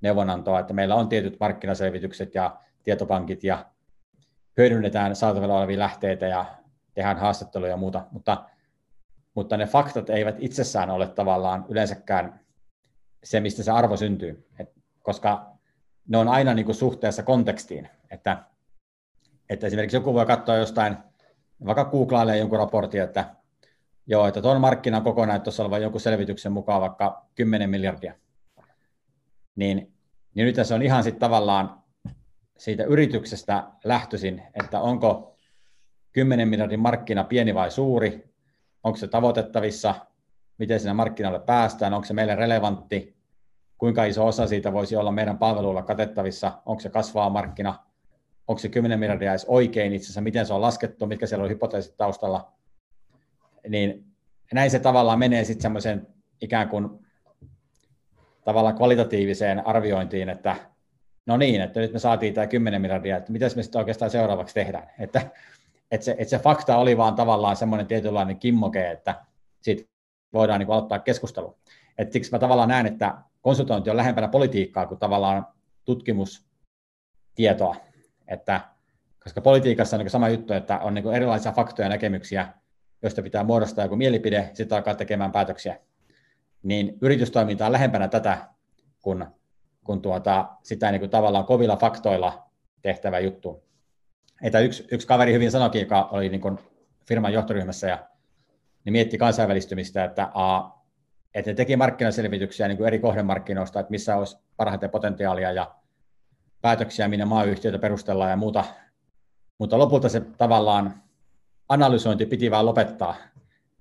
neuvonantoa, että meillä on tietyt markkinaselvitykset ja tietopankit ja hyödynnetään saatavilla olevia lähteitä ja tehdään haastatteluja ja muuta, mutta, mutta ne faktat eivät itsessään ole tavallaan yleensäkään se, mistä se arvo syntyy, Et, koska ne on aina niin kuin suhteessa kontekstiin, että, että esimerkiksi joku voi katsoa jostain vaikka googlailee jonkun raportin, että joo, että tuon markkinan on vain jonkun selvityksen mukaan vaikka 10 miljardia, niin, niin nyt se on ihan sitten tavallaan siitä yrityksestä lähtöisin, että onko 10 miljardin markkina pieni vai suuri, onko se tavoitettavissa, miten sinne markkinalle päästään, onko se meille relevantti, kuinka iso osa siitä voisi olla meidän palveluilla katettavissa, onko se kasvaa markkina, onko se 10 miljardia edes oikein itse asiassa, miten se on laskettu, mitkä siellä on hypoteesit taustalla, niin näin se tavallaan menee sitten semmoiseen ikään kuin tavallaan kvalitatiiviseen arviointiin, että no niin, että nyt me saatiin tämä 10 miljardia, että mitä me sitten oikeastaan seuraavaksi tehdään. Että, että, se, että se fakta oli vaan tavallaan semmoinen tietynlainen kimmoke, että siitä voidaan niin aloittaa keskustelu. Että siksi mä tavallaan näen, että konsultointi on lähempänä politiikkaa kuin tavallaan tutkimustietoa. Että, koska politiikassa on niin sama juttu, että on niin erilaisia faktoja ja näkemyksiä, joista pitää muodostaa joku mielipide, sitten alkaa tekemään päätöksiä. Niin yritystoiminta on lähempänä tätä kuin, kuin tuota, sitä niin kuin tavallaan kovilla faktoilla tehtävä juttu. Että yksi, yksi kaveri hyvin sanoikin, joka oli niin kuin firman johtoryhmässä ja niin mietti kansainvälistymistä, että, a, että ne teki markkinaselvityksiä niin kuin eri kohdemarkkinoista, että missä olisi parhaiten potentiaalia ja päätöksiä, minne maayhtiöitä perustellaan ja muuta. Mutta lopulta se tavallaan analysointi piti vaan lopettaa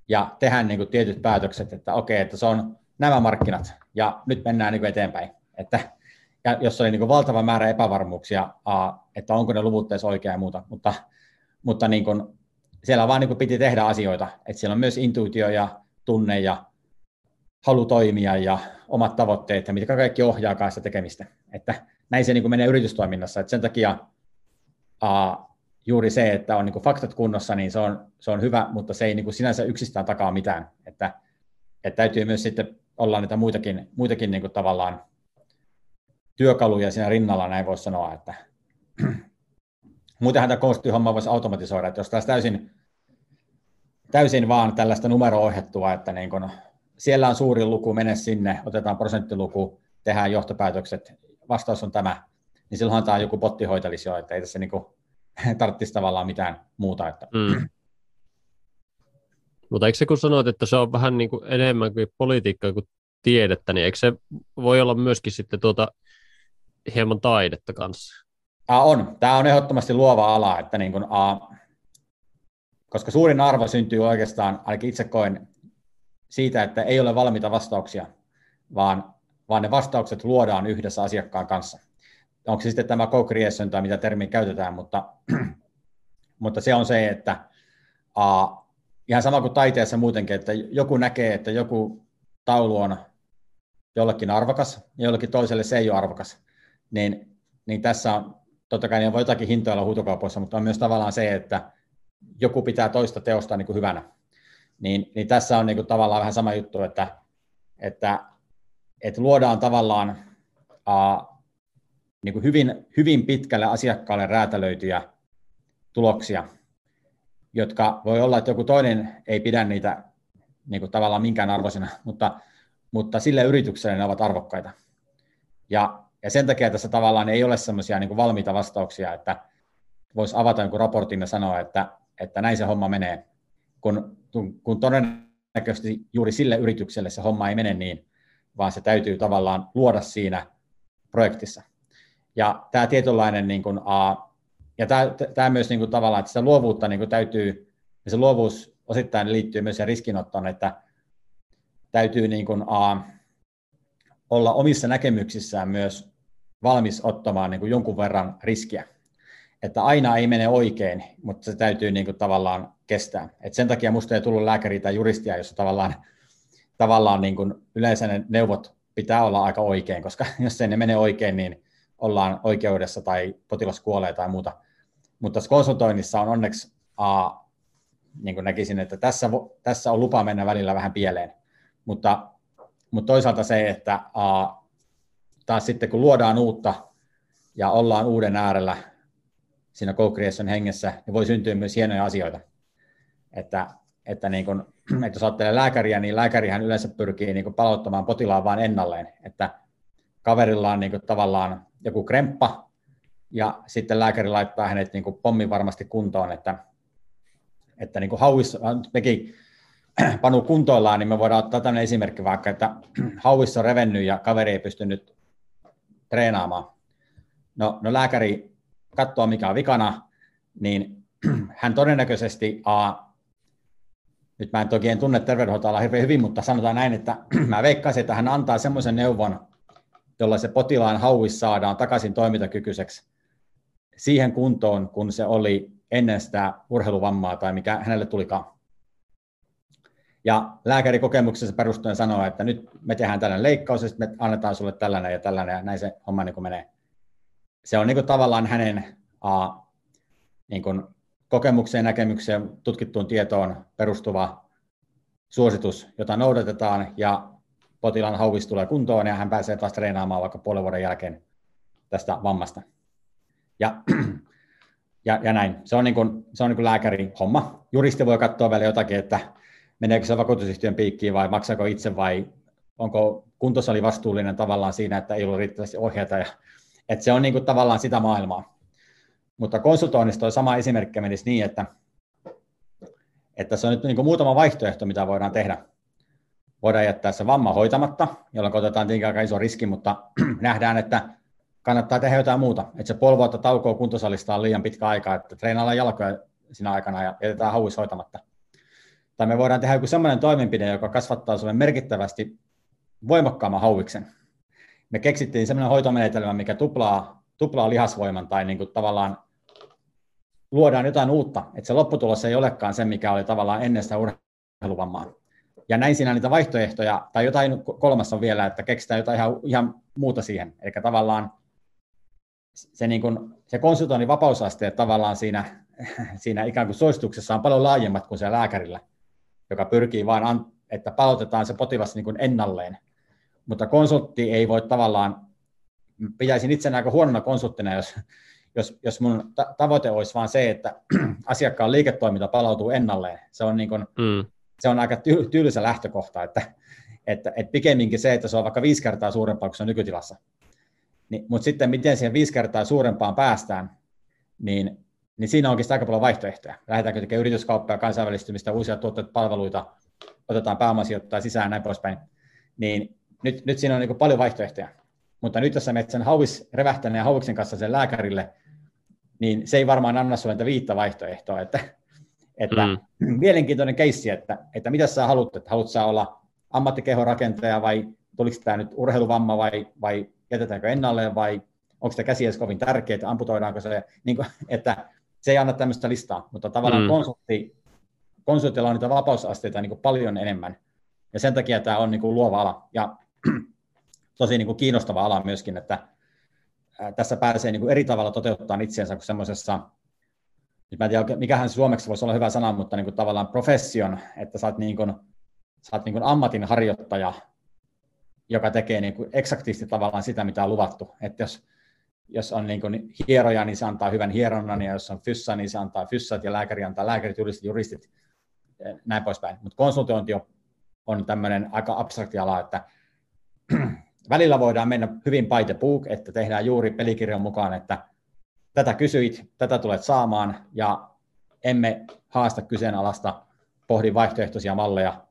ja tehdä niin kuin tietyt päätökset, että okei, että se on nämä markkinat ja nyt mennään niin kuin eteenpäin. Että, ja jos oli niin kuin valtava määrä epävarmuuksia, että onko ne luvut edes oikea ja muuta, mutta, mutta niin kuin, siellä vaan niin kuin piti tehdä asioita, että siellä on myös intuitio ja tunne ja halu toimia ja omat tavoitteet ja mitkä kaikki ohjaa sitä tekemistä. Että näin se niin kuin menee yritystoiminnassa. että sen takia uh, juuri se, että on niin kuin faktat kunnossa, niin se on, se on hyvä, mutta se ei niin kuin sinänsä yksistään takaa mitään. Että että täytyy myös sitten olla niitä muitakin, muitakin niin kuin tavallaan työkaluja siinä rinnalla, näin voisi sanoa, että muutenhan tämä koostihomma voisi automatisoida, että jos taas täysin, täysin vaan tällaista numero-ohjattua, että niin kun siellä on suuri luku, mene sinne, otetaan prosenttiluku, tehdään johtopäätökset, vastaus on tämä, niin silloinhan tämä joku potti hoitelisi jo, että ei tässä niin kuin, tarvitsisi tavallaan mitään muuta. Että. Mm. Mutta eikö se kun sanoit, että se on vähän niin kuin enemmän kuin politiikkaa kuin tiedettä, niin eikö se voi olla myöskin sitten tuota hieman taidetta kanssa? Ah, on. Tämä on ehdottomasti luova ala, että niin kuin, ah, koska suurin arvo syntyy oikeastaan, ainakin itse koen, siitä, että ei ole valmiita vastauksia, vaan, vaan ne vastaukset luodaan yhdessä asiakkaan kanssa. Onko se sitten tämä co-creation tai mitä termiä käytetään, mutta, mutta se on se, että uh, ihan sama kuin taiteessa muutenkin, että joku näkee, että joku taulu on jollekin arvokas ja jollekin toiselle se ei ole arvokas, niin, niin tässä on, totta kai niin voi jotakin hintoilla huutokaupoissa, mutta on myös tavallaan se, että joku pitää toista teosta niin kuin hyvänä. Niin, niin tässä on niin kuin tavallaan vähän sama juttu, että, että, että luodaan tavallaan uh, niin kuin hyvin, hyvin pitkälle asiakkaalle räätälöityjä tuloksia, jotka voi olla, että joku toinen ei pidä niitä niin kuin tavallaan minkään arvoisena, mutta, mutta sille yritykselle ne ovat arvokkaita. Ja, ja sen takia tässä tavallaan ei ole semmoisia niin valmiita vastauksia, että voisi avata jonkun raportin ja sanoa, että, että näin se homma menee, kun, kun todennäköisesti juuri sille yritykselle se homma ei mene niin, vaan se täytyy tavallaan luoda siinä projektissa. Ja tämä tietynlainen, niin kuin, ja tämä, tämä myös niin kuin, tavallaan, että sitä luovuutta niin kuin, täytyy, ja se luovuus osittain liittyy myös siihen riskinottoon, että täytyy niin kuin, olla omissa näkemyksissään myös valmis ottamaan niin kuin, jonkun verran riskiä. Että aina ei mene oikein, mutta se täytyy niin kuin, tavallaan kestää. Et sen takia minusta ei tullut lääkäriä tai juristia, jossa tavallaan, tavallaan niin kuin, yleensä ne neuvot pitää olla aika oikein, koska jos ei ne mene oikein, niin ollaan oikeudessa tai potilas kuolee tai muuta. Mutta tässä konsultoinnissa on onneksi, uh, niin kuin näkisin, että tässä, tässä on lupa mennä välillä vähän pieleen. Mutta, mutta toisaalta se, että uh, taas sitten kun luodaan uutta ja ollaan uuden äärellä siinä co hengessä, niin voi syntyä myös hienoja asioita. Että, että, niin kun, että jos ajattelee lääkäriä, niin lääkärihän yleensä pyrkii niin palauttamaan potilaan vain ennalleen. Että kaverilla on niin kuin tavallaan joku kremppa, ja sitten lääkäri laittaa hänet niin kuin pommin varmasti kuntoon, että, että niin kuin hauissa, mekin Panu kuntoillaan, niin me voidaan ottaa tämmöinen esimerkki vaikka, että hauissa on revennyt ja kaveri ei pystynyt treenaamaan. No, no lääkäri katsoo, mikä on vikana, niin hän todennäköisesti, a, nyt mä en toki en tunne terveydenhoitoalaa hirveän hyvin, mutta sanotaan näin, että mä veikkaisin, että hän antaa semmoisen neuvon jolla se potilaan hauis saadaan takaisin toimintakykyiseksi siihen kuntoon, kun se oli ennen sitä urheiluvammaa tai mikä hänelle tulikaan. Ja lääkäri kokemuksessa perustuen sanoo, että nyt me tehdään tällainen leikkaus ja me annetaan sulle tällainen ja tällainen ja näin se homma niin kuin menee. Se on niin kuin tavallaan hänen a, niin kuin kokemukseen, näkemykseen, tutkittuun tietoon perustuva suositus, jota noudatetaan ja potilaan hauvis tulee kuntoon ja hän pääsee taas treenaamaan vaikka puolen vuoden jälkeen tästä vammasta. Ja, ja, ja näin. Se on, niin kuin, se on niin kuin lääkärin homma. Juristi voi katsoa vielä jotakin, että meneekö se vakuutusyhtiön piikkiin vai maksaako itse vai onko kuntosali vastuullinen tavallaan siinä, että ei ollut riittävästi ohjeita. Ja, että se on niin kuin tavallaan sitä maailmaa. Mutta konsultoinnista on sama esimerkki menisi niin, että, että se on nyt niin kuin muutama vaihtoehto, mitä voidaan tehdä voidaan jättää se vamma hoitamatta, jolloin otetaan tietenkin aika iso riski, mutta nähdään, että kannattaa tehdä jotain muuta. Että se puoli vuotta taukoa kuntosalista on liian pitkä aika, että treenaillaan jalkoja siinä aikana ja jätetään hauis hoitamatta. Tai me voidaan tehdä joku sellainen toimenpide, joka kasvattaa sinulle merkittävästi voimakkaamman hauiksen. Me keksittiin sellainen hoitomenetelmä, mikä tuplaa, tuplaa lihasvoiman tai niin kuin tavallaan luodaan jotain uutta, että se lopputulos ei olekaan se, mikä oli tavallaan ennen sitä urheiluvammaa. Ja näin siinä niitä vaihtoehtoja, tai jotain kolmas on vielä, että keksitään jotain ihan, ihan muuta siihen. Eli tavallaan se, niin kuin, se konsultoinnin vapausaste tavallaan siinä, siinä ikään kuin suosituksessa on paljon laajemmat kuin se lääkärillä, joka pyrkii vain, an, että palautetaan se potilas niin kuin ennalleen. Mutta konsultti ei voi tavallaan, pitäisin itse aika huonona konsulttina, jos, jos, jos mun tavoite olisi vain se, että asiakkaan liiketoiminta palautuu ennalleen. Se on, niin kuin, mm. se on aika ty- tylsä lähtökohta, että, että, että pikemminkin se, että se on vaikka viisi kertaa suurempaa kuin se on nykytilassa. Niin, mutta sitten miten siihen viisi kertaa suurempaan päästään, niin, niin siinä onkin aika paljon vaihtoehtoja. Lähdetäänkö tekemään yrityskauppaa, kansainvälistymistä, uusia tuotteita, palveluita, otetaan pääomasijoittaa sisään ja näin poispäin. Niin nyt, nyt siinä on niin paljon vaihtoehtoja. Mutta nyt jos sä menet sen hauvis revähtäneen ja hauviksen kanssa sen lääkärille, niin se ei varmaan anna sinulle viittä vaihtoehtoa. Että, että mm. mielenkiintoinen keissi, että, että mitä sä haluat, että haluat sä olla ammattikehorakentaja vai tuliko tämä nyt urheiluvamma vai, vai jätetäänkö ennalleen vai onko tämä käsi edes kovin tärkeää, amputoidaanko se, niin kuin, että se ei anna tämmöistä listaa, mutta tavallaan mm. konsultti, konsultilla on niitä vapausasteita niin kuin paljon enemmän, ja sen takia tämä on niin kuin luova ala, ja tosi niin kuin kiinnostava ala myöskin, että tässä pääsee niin kuin eri tavalla toteuttaa itseensä kuin semmoisessa, nyt mä en tiedä, mikähän suomeksi voisi olla hyvä sana, mutta niin kuin tavallaan profession, että sä oot, niin kuin, sä oot niin kuin ammatin harjoittaja, joka tekee niin kuin eksaktisti tavallaan sitä, mitä on luvattu. Että jos, jos on niin kuin hieroja, niin se antaa hyvän hieronnan, ja jos on fyssa, niin se antaa fyssat, ja lääkäri antaa lääkärit, juristit, juristit, näin poispäin. Mutta konsultointi on, on tämmöinen aika abstrakti ala, että välillä voidaan mennä hyvin by the book, että tehdään juuri pelikirjan mukaan, että tätä kysyit, tätä tulet saamaan, ja emme haasta kyseenalaista, pohdi vaihtoehtoisia malleja,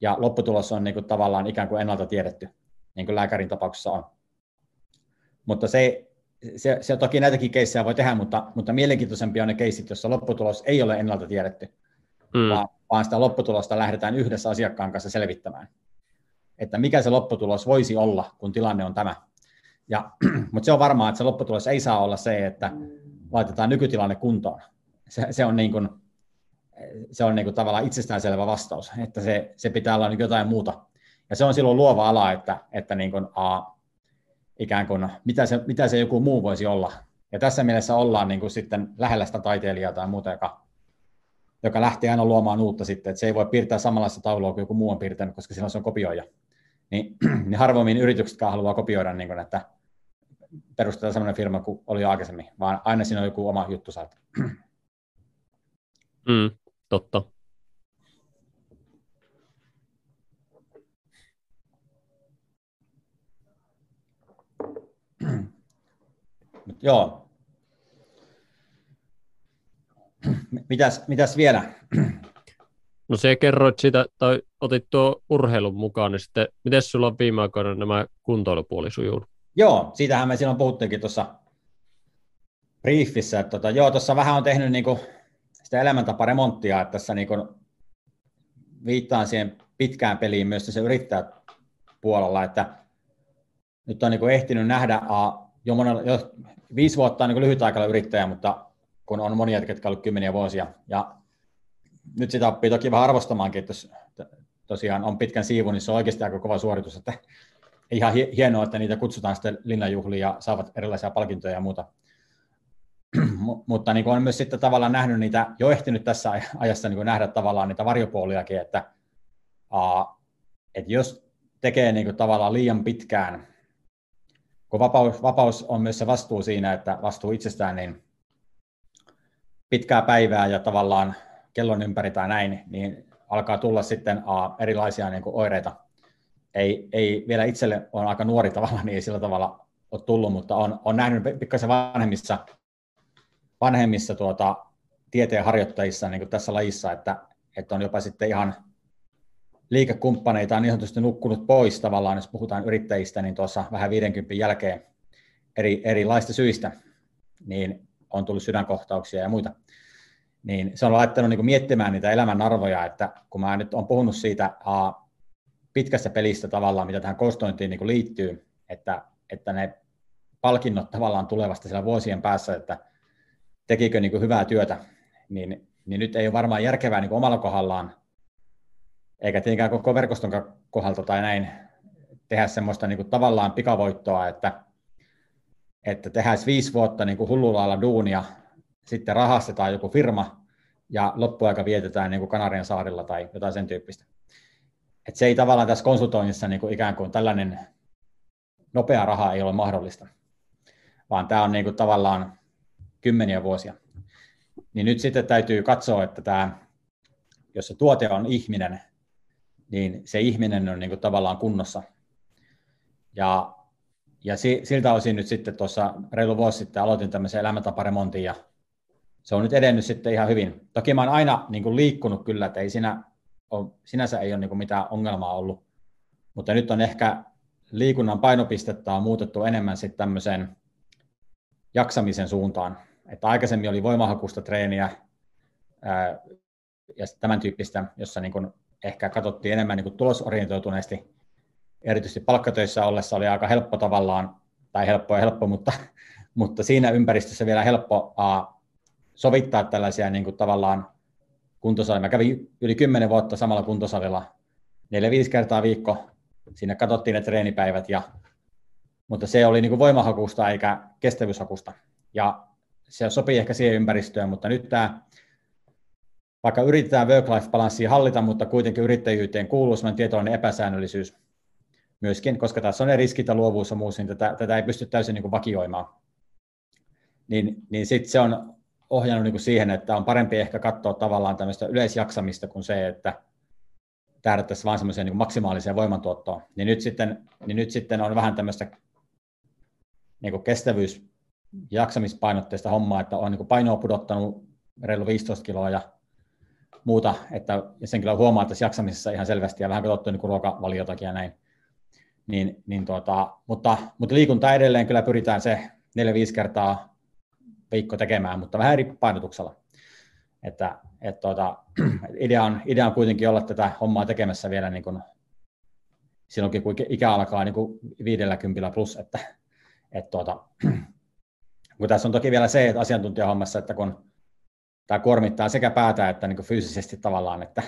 ja lopputulos on niin kuin tavallaan ikään kuin ennalta tiedetty, niin kuin lääkärin tapauksessa on. Mutta se, se, se toki näitäkin keissejä voi tehdä, mutta, mutta mielenkiintoisempia on ne keissit, jossa lopputulos ei ole ennalta tiedetty, mm. vaan, vaan sitä lopputulosta lähdetään yhdessä asiakkaan kanssa selvittämään että mikä se lopputulos voisi olla, kun tilanne on tämä. Ja, mutta se on varmaa, että se lopputulos ei saa olla se, että laitetaan nykytilanne kuntoon. Se, se on, niin kuin, se on niin kuin tavallaan itsestäänselvä vastaus, että se, se pitää olla niin jotain muuta. Ja se on silloin luova ala, että, että niin kuin, a, ikään kuin, mitä, se, mitä se joku muu voisi olla. Ja tässä mielessä ollaan niin kuin sitten lähellä sitä taiteilijaa tai muuta, joka, joka lähtee aina luomaan uutta sitten, että se ei voi piirtää samanlaista taulua kuin joku muu on piirtänyt, koska silloin se on kopioija niin, niin harvemmin yrityksetkaan haluaa kopioida, niin kuin, että perustetaan sellainen firma kuin oli aikaisemmin, vaan aina siinä on joku oma juttu saatu. Mm, totta. joo. Mitäs, mitäs vielä? No se kerroit sitä, tai otit tuo urheilun mukaan, niin sitten miten sulla on viime aikoina nämä kuntoilupuoli sujuu? Joo, siitähän me silloin puhuttiinkin tuossa briefissä, että tota, joo, tuossa vähän on tehnyt niinku sitä elämäntaparemonttia, että tässä niinku viittaan siihen pitkään peliin myös se puolella, että nyt on niinku ehtinyt nähdä a, jo, monella, jo viisi vuotta on niinku lyhyt aikalla yrittäjä, mutta kun on monia, jotka ovat kymmeniä vuosia, ja nyt sitä oppii toki vähän arvostamaankin, että jos tosiaan on pitkän siivun, niin se on oikeasti aika kova suoritus, että ihan hienoa, että niitä kutsutaan sitten linnanjuhliin ja saavat erilaisia palkintoja ja muuta. Mutta niin on myös sitten tavallaan nähnyt niitä, jo ehtinyt tässä ajassa niin nähdä tavallaan niitä varjopuoliakin, että, että jos tekee niin kuin tavallaan liian pitkään, kun vapaus, vapaus on myös se vastuu siinä, että vastuu itsestään, niin pitkää päivää ja tavallaan kellon ympäri tai näin, niin alkaa tulla sitten a, erilaisia niin kuin oireita. Ei, ei vielä itselle on aika nuori tavalla, niin ei sillä tavalla ole tullut, mutta on, on nähnyt pikkasen vanhemmissa, vanhemmissa tuota, tieteen harjoittajissa niin kuin tässä lajissa, että, että on jopa sitten ihan liikekumppaneita on niin sanotusti nukkunut pois tavallaan, jos puhutaan yrittäjistä, niin tuossa vähän 50 jälkeen eri, erilaista syistä, niin on tullut sydänkohtauksia ja muita niin se on laittanut niin miettimään niitä elämän arvoja, että kun mä nyt olen puhunut siitä a, pitkästä pelistä tavallaan, mitä tähän kostointiin niin liittyy, että, että ne palkinnot tavallaan tulevasta siellä vuosien päässä, että tekikö niin hyvää työtä, niin, niin nyt ei ole varmaan järkevää niin omalla kohdallaan, eikä tietenkään koko verkoston kohdalta tai näin, tehdä semmoista niin tavallaan pikavoittoa, että, että tehdään viisi vuotta niin hullulla duunia, sitten rahastetaan joku firma ja loppuaika vietetään niin kuin Kanarian saarilla tai jotain sen tyyppistä. että se ei tavallaan tässä konsultoinnissa niin kuin ikään kuin tällainen nopea raha ei ole mahdollista, vaan tämä on niin kuin tavallaan kymmeniä vuosia. Niin nyt sitten täytyy katsoa, että tämä, jos se tuote on ihminen, niin se ihminen on niin kuin tavallaan kunnossa. Ja, ja siltä osin nyt sitten tuossa reilu vuosi sitten aloitin tämmöisen elämäntaparemontin ja se on nyt edennyt sitten ihan hyvin. Toki mä oon aina niin kuin liikkunut kyllä, että ei siinä ole, sinänsä ei ole niin kuin mitään ongelmaa ollut, mutta nyt on ehkä liikunnan painopistettä on muutettu enemmän sitten tämmöiseen jaksamisen suuntaan. Että aikaisemmin oli voimahakusta treeniä ää, ja tämän tyyppistä, jossa niin kuin ehkä katsottiin enemmän niin kuin tulosorientoituneesti. Erityisesti palkkatöissä ollessa oli aika helppo tavallaan, tai helppo ja helppo, mutta, mutta siinä ympäristössä vielä helppo aa, sovittaa tällaisia niin kuin tavallaan kuntosalia. Mä kävin yli 10 vuotta samalla kuntosalilla, neljä viisi kertaa viikko. Siinä katsottiin ne treenipäivät, ja, mutta se oli niin kuin voimahakusta eikä kestävyyshakusta. Ja se sopii ehkä siihen ympäristöön, mutta nyt tämä, vaikka yritetään work-life-balanssia hallita, mutta kuitenkin yrittäjyyteen kuuluu sellainen tietoinen epäsäännöllisyys myöskin, koska tässä on ne riskit ja luovuus ja muus, niin tätä, tätä ei pysty täysin niin kuin vakioimaan. Niin, niin sitten se on ohjannut niin kuin siihen, että on parempi ehkä katsoa tavallaan tämmöistä yleisjaksamista kuin se, että tähdättäisiin vain semmoiseen niin maksimaaliseen voimantuottoon. Niin nyt sitten, niin nyt sitten on vähän tämmöistä niin kuin kestävyys- jaksamispainotteista hommaa, että on niin painoa pudottanut reilu 15 kiloa ja muuta, että ja sen kyllä huomaa tässä jaksamisessa ihan selvästi ja vähän katsottu niin ruokavaliotakin ja näin. Niin, niin tuota, mutta, mutta liikunta edelleen kyllä pyritään se 4-5 kertaa viikko tekemään, mutta vähän eri painotuksella. Että, et tuota, idea, on, idea on kuitenkin olla tätä hommaa tekemässä vielä niin kuin, silloinkin, kun ikä alkaa niin kuin 50 plus, että et tuota, kun tässä on toki vielä se, että asiantuntijahommassa, että kun tämä kuormittaa sekä päätä että niin kuin fyysisesti tavallaan, että,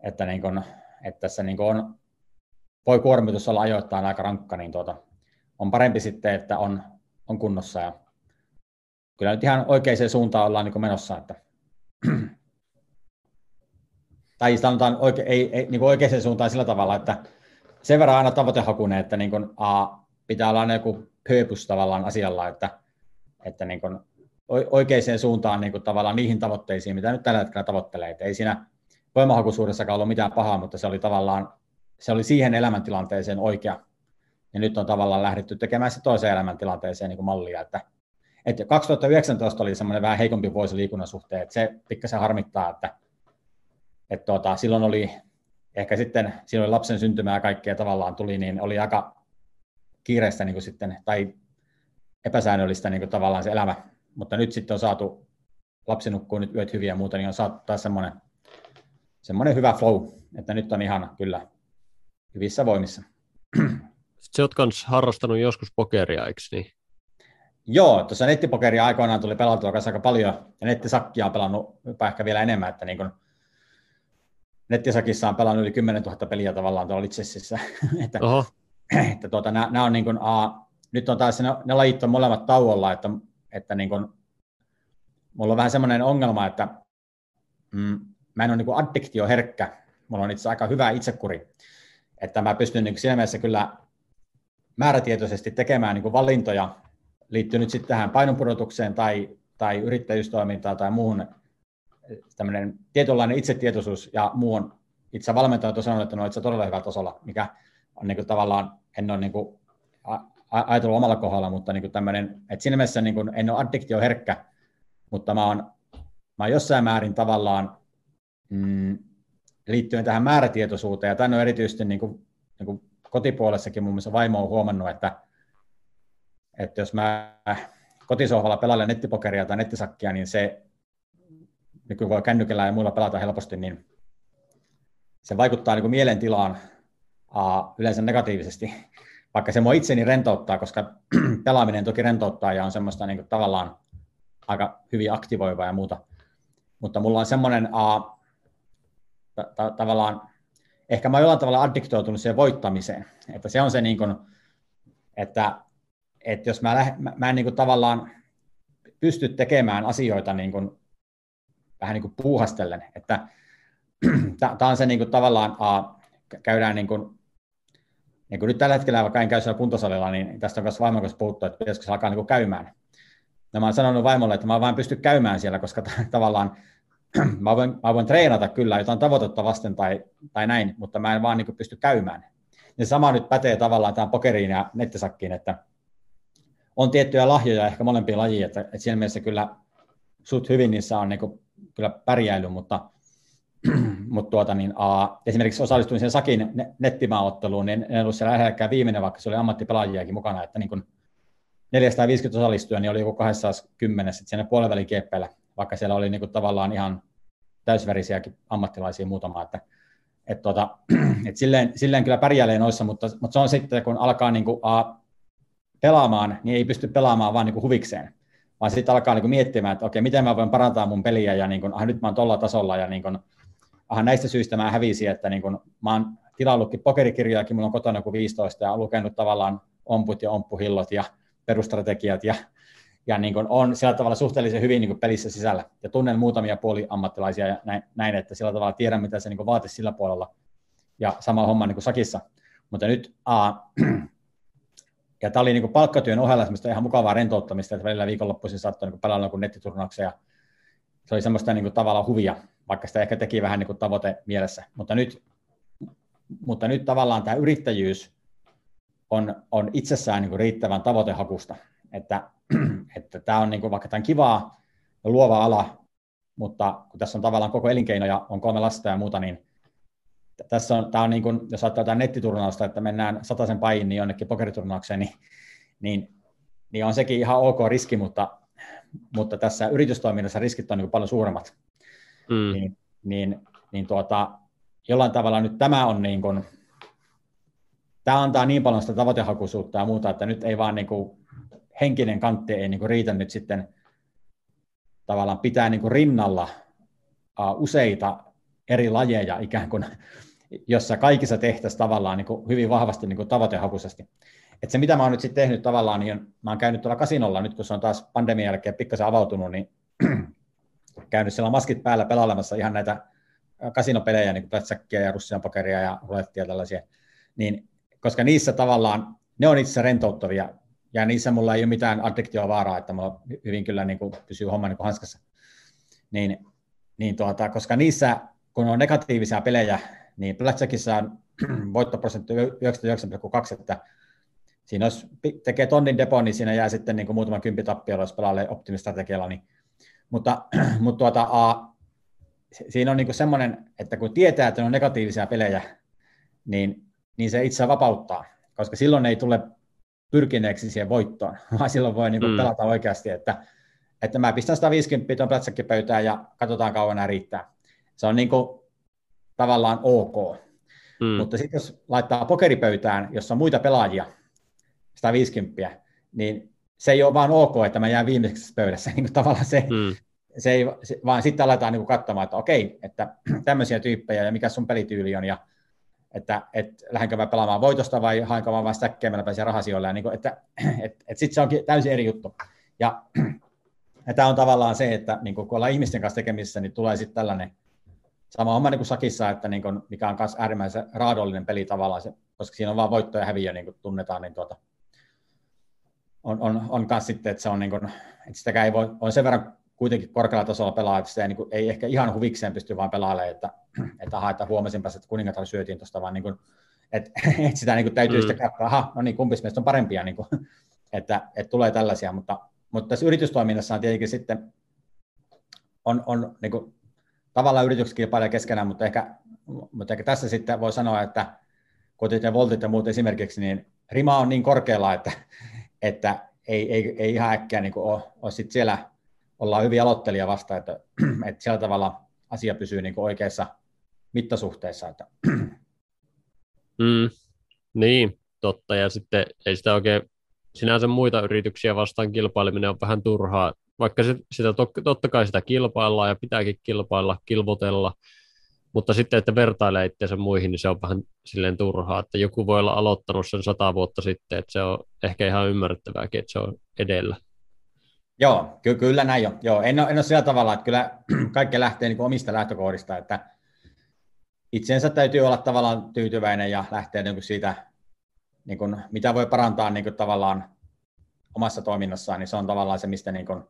että, niin kuin, että tässä niin kuin on, voi kuormitus olla ajoittain aika rankka, niin tuota, on parempi sitten, että on, on kunnossa ja kyllä nyt ihan oikeaan suuntaan ollaan niin menossa. Että tai sanotaan oike, ei, ei, niin oikeaan suuntaan sillä tavalla, että sen verran aina tavoitehakunen, että niin kuin, a, pitää olla joku purpose tavallaan asialla, että, että niin kuin, oikeaan suuntaan niin kuin, tavallaan niihin tavoitteisiin, mitä nyt tällä hetkellä tavoittelee. Että ei siinä voimahakuisuudessakaan ollut mitään pahaa, mutta se oli tavallaan se oli siihen elämäntilanteeseen oikea. Ja nyt on tavallaan lähdetty tekemään se toiseen elämäntilanteeseen niin kuin mallia, että et 2019 oli semmoinen vähän heikompi vuosi liikunnan suhteen, että se pikkasen harmittaa, että et tuota, silloin oli ehkä sitten, silloin lapsen syntymää ja kaikkea tavallaan tuli, niin oli aika kiireistä niin kuin sitten, tai epäsäännöllistä niin kuin tavallaan se elämä, mutta nyt sitten on saatu, lapsi nukkuu nyt yöt hyviä ja muuta, niin on saatu taas semmoinen, semmoinen hyvä flow, että nyt on ihan kyllä hyvissä voimissa. Sitten olet myös harrastanut joskus pokeria, eikö niin? Joo, tuossa nettipokeria aikoinaan tuli pelattua kanssa aika paljon, ja nettisakkia on pelannut ehkä vielä enemmän, että niin kun nettisakissa on pelannut yli 10 000 peliä tavallaan tuolla Litsessissä. että, Oho. että tuota, nämä, nämä on niin kun, a, nyt on taas ne, ne lajit on molemmat tauolla, että, että niin kun, mulla on vähän semmoinen ongelma, että mm, mä en ole niin addiktioherkkä, mulla on itse aika hyvä itsekuri, että mä pystyn niin siinä mielessä kyllä määrätietoisesti tekemään niin valintoja liittyy nyt sitten tähän painonpudotukseen tai, tai yrittäjyystoimintaan tai muuhun, tämmöinen tietynlainen itsetietoisuus ja muu on, itse valmentajat on sanonut, että ne on itse todella hyvällä tasolla, mikä on niin kuin tavallaan, en ole niin kuin ajatellut omalla kohdalla, mutta niin kuin tämmöinen, että siinä mielessä niin kuin, en ole addiktioherkkä, mutta mä oon, mä oon jossain määrin tavallaan mm, liittyen tähän määrätietoisuuteen, ja tämän on erityisesti niin kuin, niin kuin kotipuolessakin mun mielestä vaimo on huomannut, että että jos mä kotisohvalla pelailen nettipokeria tai nettisakkia, niin se, niin kun voi kännykällä ja muilla pelata helposti, niin se vaikuttaa niin kuin mielentilaan uh, yleensä negatiivisesti, vaikka se mua itseni rentouttaa, koska pelaaminen toki rentouttaa ja on semmoista niin kuin tavallaan aika hyvin aktivoiva ja muuta. Mutta mulla on semmoinen uh, ta- ta- tavallaan, ehkä mä oon jollain tavalla addiktoitunut siihen voittamiseen, että se on se niin kuin, että että jos mä, lähe, mä, mä en niin kuin tavallaan pysty tekemään asioita niin kuin, vähän niin kuin puuhastellen, että tämä on se niin kuin tavallaan, a, käydään niin kuin, niin kuin nyt tällä hetkellä, vaikka en käy siellä kuntosalilla, niin tästä on myös vaimon kanssa puhuttu, että pitäisikö se alkaa niin kuin käymään. Ja mä oon sanonut vaimolle, että mä vain pysty käymään siellä, koska t- tavallaan mä voin, mä voin treenata kyllä jotain tavoitetta vasten tai, tai näin, mutta mä en vaan niin pysty käymään. Ja sama nyt pätee tavallaan tähän pokeriin ja nettisakkiin, että on tiettyjä lahjoja ehkä molempiin lajiin, että, että siinä mielessä kyllä sut hyvin niissä on niin kuin, kyllä pärjäily, mutta, mutta tuota, niin, a, esimerkiksi osallistuin sen Sakin nettimaaotteluun, niin en ollut siellä lähelläkään viimeinen, vaikka se oli ammattipelaajiakin mukana, että niin kuin 450 osallistujaa, niin oli joku 210 sitten siinä puolenvälin kieppeillä, vaikka siellä oli niin kuin, tavallaan ihan täysvärisiäkin ammattilaisia muutama, että et tuota, et silleen, silleen, kyllä pärjäilee noissa, mutta, mutta se on sitten, kun alkaa niin kuin, a, pelaamaan, niin ei pysty pelaamaan vaan niin kuin huvikseen, vaan sitten alkaa niin kuin miettimään, että okei, miten mä voin parantaa mun peliä, ja niin kuin, ah, nyt mä oon tuolla tasolla, ja niin kuin, ah, näistä syistä mä hävisin, että niin kuin, mä oon tilallutkin pokerikirjojakin, mulla on kotona joku 15, ja lukenut tavallaan omput ja omppuhillot ja perustrategiat, ja, ja niin kuin on sillä tavalla suhteellisen hyvin niin kuin pelissä sisällä, ja tunnen muutamia puoliammattilaisia, ja näin, näin että sillä tavalla tiedän, mitä se niin kuin vaatisi sillä puolella, ja sama homma niin kuin Sakissa. Mutta nyt a, ja tämä oli niin kuin palkkatyön ohella semmoista ihan mukavaa rentouttamista, että välillä viikonloppuisin saattoi niin pelata jonkun nettiturnauksen ja se oli semmoista niin kuin tavallaan huvia, vaikka sitä ehkä teki vähän niin kuin tavoite mielessä. Mutta nyt, mutta nyt tavallaan tämä yrittäjyys on, on itsessään niin kuin riittävän tavoitehakusta, että, että tämä on niin kuin, vaikka tämä on kivaa ja luova ala, mutta kun tässä on tavallaan koko elinkeino ja on kolme lasta ja muuta, niin tässä on, tämä on niin kuin, jos ajattelee jotain nettiturnausta, että mennään sataisen pain niin jonnekin pokeriturnaukseen, niin, niin, niin, on sekin ihan ok riski, mutta, mutta tässä yritystoiminnassa riskit on niin paljon suuremmat. Mm. Niin, niin, niin tuota, jollain tavalla nyt tämä on niin kuin, tämä antaa niin paljon sitä tavoitehakuisuutta ja muuta, että nyt ei vaan niin kuin, henkinen kantti ei niin kuin riitä nyt sitten tavallaan pitää niin kuin rinnalla uh, useita eri lajeja ikään kuin jossa kaikissa tehtäisiin tavallaan niin kuin hyvin vahvasti niin kuin tavoitehakuisesti. Et se, mitä mä oon nyt sitten tehnyt tavallaan, niin mä oon käynyt tuolla kasinolla, nyt kun se on taas pandemian jälkeen pikkasen avautunut, niin käynyt siellä maskit päällä pelailemassa ihan näitä kasinopelejä, niin kuin ja Russian pokeria ja rulettia ja tällaisia, niin, koska niissä tavallaan, ne on itse rentouttavia, ja niissä mulla ei ole mitään addiktiovaaraa, että mulla hyvin kyllä niin kuin pysyy homma niin kuin hanskassa. Niin, niin tuota, koska niissä, kun on negatiivisia pelejä, niin Blackjackissa on voittoprosentti 99,2, että siinä jos tekee tonnin depo, niin siinä jää sitten niin kuin muutaman kympi tappiolla, jos pelaa optimistrategialla. Niin, mutta mutta tuota, a, siinä on niin kuin semmoinen, että kun tietää, että ne on negatiivisia pelejä, niin, niin se itse vapauttaa, koska silloin ei tule pyrkineeksi siihen voittoon, vaan silloin voi niin kuin mm. pelata oikeasti, että, että mä pistän 150 tuon pöytään ja katsotaan kauan nämä riittää. Se on niin kuin, tavallaan ok. Mm. Mutta sitten jos laittaa pokeripöytään, jossa on muita pelaajia, 150, niin se ei ole vaan ok, että mä jään viimeiseksi pöydässä. Niin tavallaan se, mm. se ei, se, vaan sitten aletaan niin katsomaan, että okei, että tämmöisiä tyyppejä ja mikä sun pelityyli on ja että et, lähdenkö mä pelaamaan voitosta vai haenko mä vain stäkkeä, pääsen rahasijoille. Niin kuin, että et, et sitten se onkin täysin eri juttu. Ja, ja tämä on tavallaan se, että niin kun ollaan ihmisten kanssa tekemisissä, niin tulee sitten tällainen sama homma niin kuin Sakissa, että niin kuin, mikä on myös äärimmäisen raadollinen peli tavallaan, se, koska siinä on vain voitto ja häviö, niin kuin tunnetaan, niin tuota, on, on, on myös sitten, että se on niin kuin, että sitäkään ei voi, on sen verran kuitenkin korkealla tasolla pelaa, että sitä ei, niin kuin, ei ehkä ihan huvikseen pysty vaan pelailemaan, että, että, aha, että huomasinpä, että kuningatar syötiin tuosta, vaan niin kuin, että, että sitä niin kuin täytyy mm. sitten katsoa, aha, no niin, kumpis meistä on parempia, niin kuin, että, että tulee tällaisia, mutta, mutta tässä yritystoiminnassa on tietenkin sitten on, on niin kuin tavallaan yritykset kilpailee keskenään, mutta ehkä, mutta ehkä tässä sitten voi sanoa, että kotit ja voltit ja muut esimerkiksi, niin rima on niin korkealla, että, että ei, ei, ei ihan äkkiä niin ole, ole sit siellä, ollaan hyvin aloittelija vasta, että, että siellä tavalla asia pysyy niin oikeassa mittasuhteessa. Että. Mm, niin, totta. Ja sitten ei sitä oikein sinänsä muita yrityksiä vastaan kilpaileminen on vähän turhaa, vaikka se, sitä to, totta kai sitä kilpaillaan ja pitääkin kilpailla, kilvotella, mutta sitten, että vertailee itseensä muihin, niin se on vähän silleen turhaa, että joku voi olla aloittanut sen sata vuotta sitten, että se on ehkä ihan ymmärrettävääkin, että se on edellä. Joo, ky- kyllä näin on. Joo, en, ole, en ole sillä tavalla, että kyllä kaikki lähtee niin omista lähtökohdista, että itsensä täytyy olla tavallaan tyytyväinen ja lähteä niin kuin siitä, niin kuin, mitä voi parantaa niin kuin tavallaan omassa toiminnassaan, niin se on tavallaan se, mistä niin kuin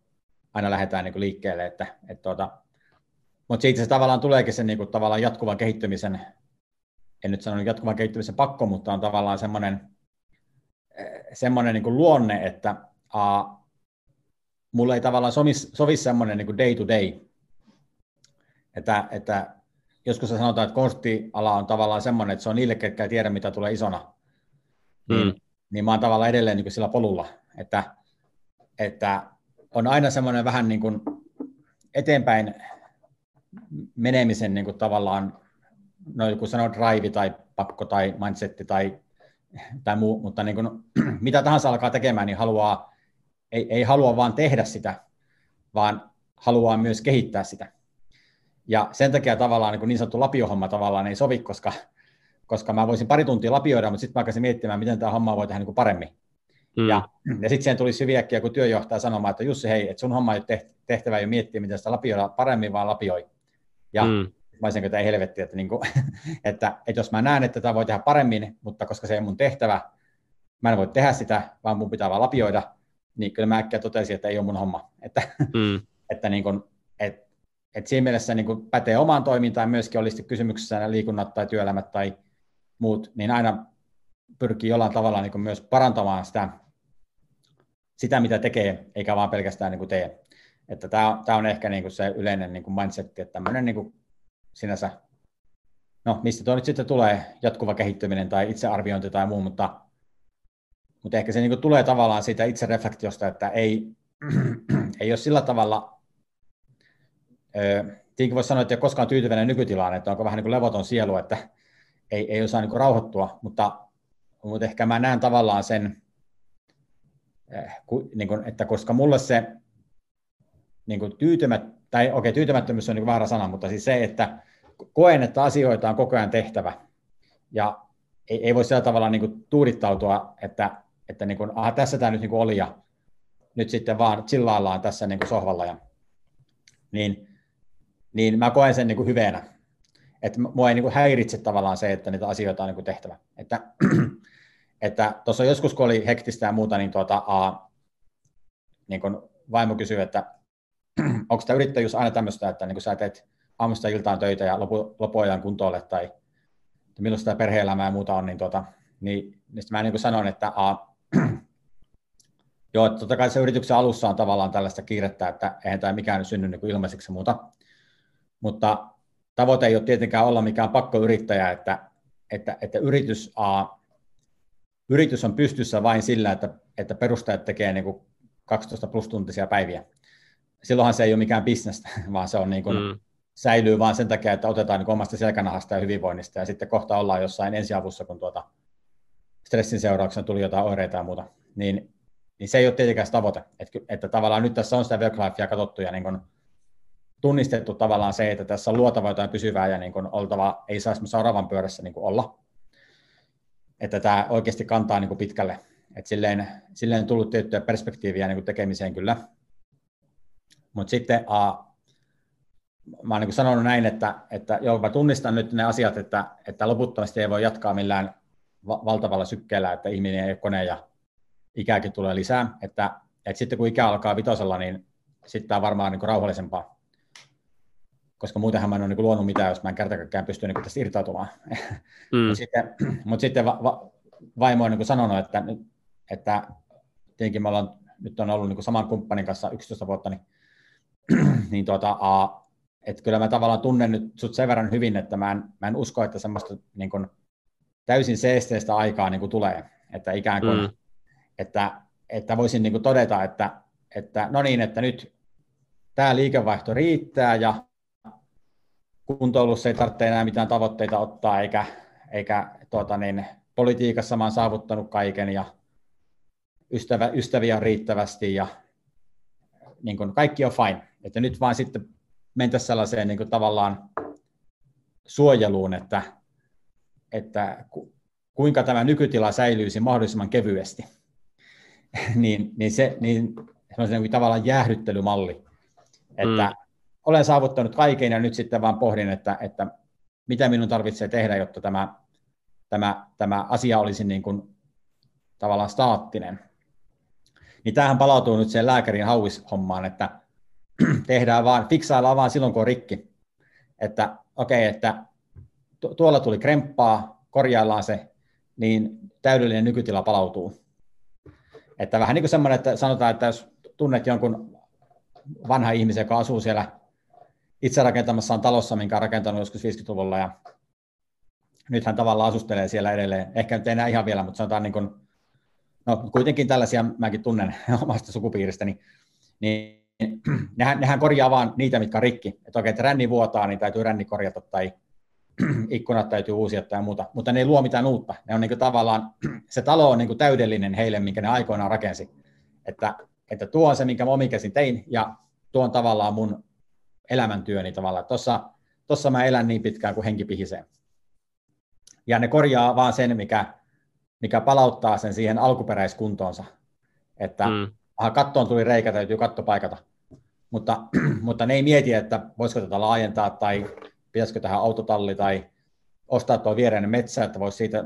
aina lähdetään niin kuin liikkeelle. Että, että tuota, mutta siitä se tavallaan tuleekin se niin kuin, tavallaan jatkuvan kehittymisen, en nyt sano jatkuvan kehittymisen pakko, mutta on tavallaan semmoinen, semmoinen niin kuin luonne, että a, mulle ei tavallaan sovi, sovi semmoinen niin kuin day to day, että, että joskus sanotaan, että konstiala on tavallaan semmoinen, että se on niille, ketkä ei tiedä, mitä tulee isona. Niin, mm. niin mä oon tavallaan edelleen niin kuin sillä polulla, että, että on aina semmoinen vähän niin kuin eteenpäin menemisen niin kuin tavallaan, no joku sanoo drive tai pakko tai mindsetti tai, tai muu, mutta niin kuin, mitä tahansa alkaa tekemään, niin haluaa, ei, ei halua vaan tehdä sitä, vaan haluaa myös kehittää sitä. Ja sen takia tavallaan niin, niin sanottu lapiohomma tavallaan ei sovi, koska, koska mä voisin pari tuntia lapioida, mutta sitten mä alkaisin miettimään, miten tämä homma voi tehdä niin kuin paremmin. Mm. Ja, ja sitten siihen tulisi hyviäkin joku työjohtaja sanomaan, että Jussi, hei, että sun homma ei ole tehtävä jo miettiä, miten sitä lapioida paremmin, vaan lapioi. Ja mm. mä olisin, että ei helvetti, että, niin kuin, että, että jos mä näen, että tämä voi tehdä paremmin, mutta koska se ei ole mun tehtävä, mä en voi tehdä sitä, vaan mun pitää vaan lapioida, niin kyllä mä äkkiä totesin, että ei ole mun homma. Että, mm. että, niin kuin, että, että siinä mielessä niin kuin pätee omaan toimintaan myöskin, olisi kysymyksessä liikunnat tai työelämät tai muut, niin aina pyrkii jollain tavalla niin kuin myös parantamaan sitä, sitä, mitä tekee, eikä vaan pelkästään niin kuin tee. Että tämä, tämä on ehkä niin kuin se yleinen niin kuin mindset, että tämmöinen niin kuin sinänsä, no mistä tuo nyt sitten tulee jatkuva kehittyminen tai itsearviointi tai muu, mutta, mutta ehkä se niin kuin tulee tavallaan siitä itsereflektiosta, että ei, ei ole sillä tavalla, tietenkin voisi sanoa, että ei ole koskaan tyytyväinen nykytilaan, että onko vähän niin kuin levoton sielu, että ei, ei osaa niin kuin rauhoittua, mutta, mutta ehkä mä näen tavallaan sen, niin kuin, että koska mulle se niin kuin tyytymät, tai okei, tyytymättömyys on niin väärä sana, mutta siis se, että koen, että asioita on koko ajan tehtävä, ja ei, ei voi sillä tavalla niin kuin tuudittautua, että, että niin kuin, aha, tässä tämä nyt niin kuin oli, ja nyt sitten vaan chillaillaan tässä niin kuin sohvalla, ja, niin, niin mä koen sen niin kuin hyveenä. Että mua ei niin kuin häiritse tavallaan se, että niitä asioita on niin kuin tehtävä. Että että tuossa joskus, kun oli hektistä ja muuta, niin, tuota, a, niin kun vaimo kysyi, että onko tämä yrittäjyys aina tämmöistä, että niin sä teet aamusta iltaan töitä ja lopu, lopuajan kuntoille tai että milloin sitä perhe-elämää ja muuta on, niin, tuota, niin, niin mä niin sanoin, että a, joo, että totta kai se yrityksen alussa on tavallaan tällaista kiirettä, että eihän tämä mikään synny niin ilmaiseksi muuta, mutta tavoite ei ole tietenkään olla mikään pakkoyrittäjä, että, että, että yritys A, yritys on pystyssä vain sillä, että, että perustajat tekee niin kuin 12 plus tuntisia päiviä silloinhan se ei ole mikään bisnestä, vaan se on niin kuin, mm. säilyy vaan sen takia, että otetaan niin omasta selkänahasta ja hyvinvoinnista, ja sitten kohta ollaan jossain ensiavussa, kun tuota stressin seurauksena tuli jotain oireita ja muuta. Niin, niin se ei ole tietenkään tavoite. Että, että tavallaan nyt tässä on sitä work katsottu ja niin kuin tunnistettu tavallaan se, että tässä on luotava jotain pysyvää ja niin kuin oltava, ei saisi seuraavan pyörässä niin kuin olla. Että tämä oikeasti kantaa niin kuin pitkälle. Että silleen, silleen tullut tiettyä perspektiiviä niin kuin tekemiseen kyllä. Mutta sitten uh, mä oon niin sanonut näin, että, että joo, mä tunnistan nyt ne asiat, että, että loputtomasti ei voi jatkaa millään va- valtavalla sykkeellä, että ihminen ei ole kone ja ikääkin tulee lisää. Että, että sitten kun ikä alkaa vitosella, niin sitten tämä on varmaan niin rauhallisempaa. Koska muutenhan mä en ole niin luonut mitään, jos mä en kertakään pysty niin tästä irtautumaan. Mm. mutta sitten, mutta sitten va- va- vaimo on niin sanonut, että, että tietenkin me ollaan, nyt on ollut niin saman kumppanin kanssa 11 vuotta, niin niin tuota, että kyllä mä tavallaan tunnen nyt sut sen verran hyvin, että mä en, mä en usko, että semmoista niin kuin, täysin seesteistä aikaa niin kuin tulee. Että ikään kuin, mm. että, että voisin niin kuin todeta, että, että no niin, että nyt tämä liikevaihto riittää ja kuntoilussa ei tarvitse enää mitään tavoitteita ottaa, eikä, eikä tuota niin, politiikassa mä oon saavuttanut kaiken ja ystävä, ystäviä on riittävästi ja niin kuin kaikki on fine. Että nyt vaan sitten mentäisiin sellaiseen niin kuin tavallaan suojeluun, että, että kuinka tämä nykytila säilyisi mahdollisimman kevyesti. niin, niin se niin, se niin tavallaan jäähdyttelymalli, että mm. Olen saavuttanut kaiken ja nyt sitten vaan pohdin, että, että mitä minun tarvitsee tehdä, jotta tämä, tämä, tämä asia olisi niin kuin tavallaan staattinen. Niin tämähän palautuu nyt sen lääkärin hauishommaan, että tehdään vaan, fiksaillaan vaan silloin, kun on rikki. Että okei, okay, että tuolla tuli kremppaa, korjaillaan se, niin täydellinen nykytila palautuu. Että vähän niin kuin semmoinen, että sanotaan, että jos tunnet jonkun vanha ihmisen, joka asuu siellä itse rakentamassaan talossa, minkä on rakentanut joskus 50-luvulla, ja nyt hän tavallaan asustelee siellä edelleen. Ehkä nyt enää ihan vielä, mutta sanotaan niin kuin, no kuitenkin tällaisia mäkin tunnen omasta sukupiiristäni, niin nehän, nehän korjaa vaan niitä, mitkä on rikki. Että okei, että ränni vuotaa, niin täytyy ränni korjata, tai ikkunat täytyy uusia tai muuta, mutta ne ei luo mitään uutta. Ne on niin tavallaan, se talo on niin täydellinen heille, minkä ne aikoinaan rakensi. Että, että tuo on se, minkä mä omikäsin tein, ja tuo on tavallaan mun elämäntyöni tavallaan. Tuossa, tuossa mä elän niin pitkään kuin henki pihisee. Ja ne korjaa vaan sen, mikä, mikä palauttaa sen siihen alkuperäiskuntoonsa. Että mm. aha, kattoon tuli reikä, täytyy katto paikata. Mutta, mutta ne ei mieti, että voisiko tätä laajentaa tai pitäisikö tähän autotalli tai ostaa tuo viereinen metsä, että voisi siitä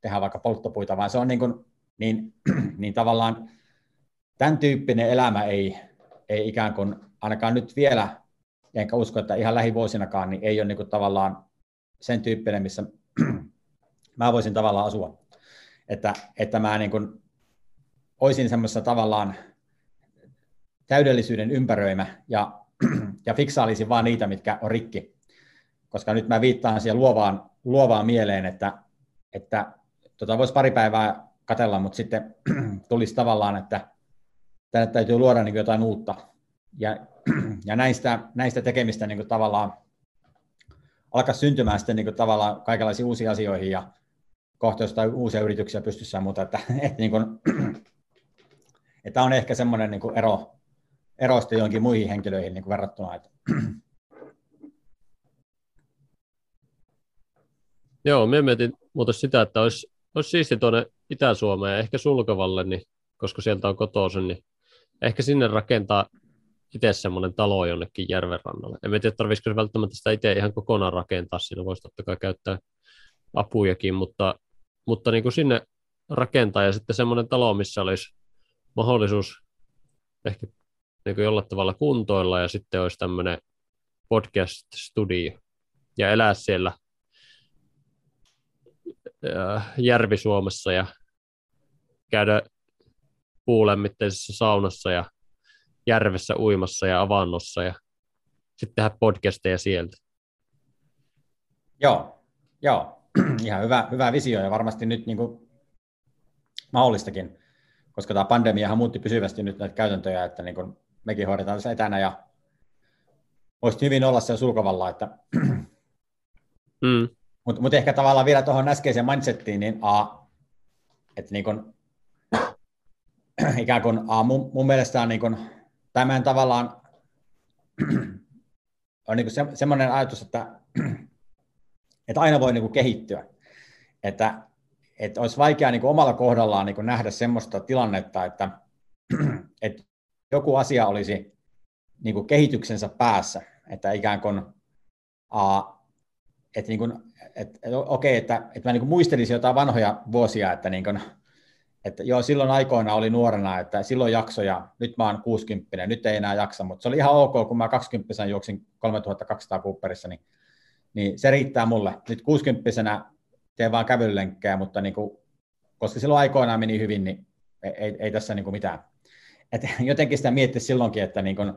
tehdä vaikka polttopuita, vaan se on niin, kuin, niin, niin tavallaan tämän tyyppinen elämä ei, ei ikään kuin ainakaan nyt vielä, enkä usko, että ihan lähivuosinakaan, niin ei ole niin kuin tavallaan sen tyyppinen, missä mä voisin tavallaan asua. Että, että mä niin kuin olisin semmoisessa tavallaan täydellisyyden ympäröimä ja, ja fiksaalisin vaan niitä, mitkä on rikki koska nyt mä viittaan siihen luovaan, luovaan mieleen, että, että tota voisi pari päivää katella, mutta sitten tulisi tavallaan, että tänne täytyy luoda niin jotain uutta. Ja, ja näistä, näistä tekemistä niin tavallaan alkaa syntymään sitten niin tavallaan kaikenlaisiin uusiin asioihin ja kohta jostain uusia yrityksiä pystyssä, mutta että, että, niin kuin, että on ehkä semmoinen niin ero, ero sitten johonkin muihin henkilöihin niin verrattuna, että Joo, me mietin muuten sitä, että olisi, olisi siisti tuonne Itä-Suomeen, ehkä Sulkavalle, niin, koska sieltä on kotoisin, niin ehkä sinne rakentaa itse semmoinen talo jonnekin järven rannalle. En tiedä, tarvitsisiko se välttämättä sitä itse ihan kokonaan rakentaa, siinä voisi totta kai käyttää apujakin, mutta, mutta niin kuin sinne rakentaa ja sitten semmoinen talo, missä olisi mahdollisuus ehkä niin kuin jollain tavalla kuntoilla ja sitten olisi tämmöinen podcast-studio ja elää siellä Järvi-Suomessa ja käydä puulämmitteisessä saunassa ja järvessä uimassa ja avannossa ja sitten tehdä podcasteja sieltä. Joo, joo. ihan hyvä, hyvä visio ja varmasti nyt niin kuin mahdollistakin, koska tämä pandemiahan muutti pysyvästi nyt näitä käytäntöjä, että niin kuin mekin hoidetaan tässä etänä ja voisi hyvin olla siellä sulkavalla, että mm. Mutta mut ehkä tavallaan vielä tuohon äskeiseen mindsettiin, niin a, että niin kun, ikään kuin a, mun, mun mielestä on niin kun, tämän tavallaan on niin se, semmoinen ajatus, että, että aina voi niin kehittyä. Että, että olisi vaikea niin omalla kohdallaan niin nähdä semmoista tilannetta, että, että joku asia olisi niin kehityksensä päässä, että ikään kuin, a, että niin kuin, että, okei, että, että mä niin muistelisin jotain vanhoja vuosia, että, niin kuin, että joo, silloin aikoina oli nuorena, että silloin jaksoja, nyt mä oon 60, nyt ei enää jaksa, mutta se oli ihan ok, kun mä 20 juoksin 3200 Cooperissa, niin, niin se riittää mulle. Nyt 60 teen vaan kävelylenkkejä, mutta niin kuin, koska silloin aikoinaan meni hyvin, niin ei, ei, ei tässä niin kuin mitään. Et jotenkin sitä mietti silloinkin, että niin kuin,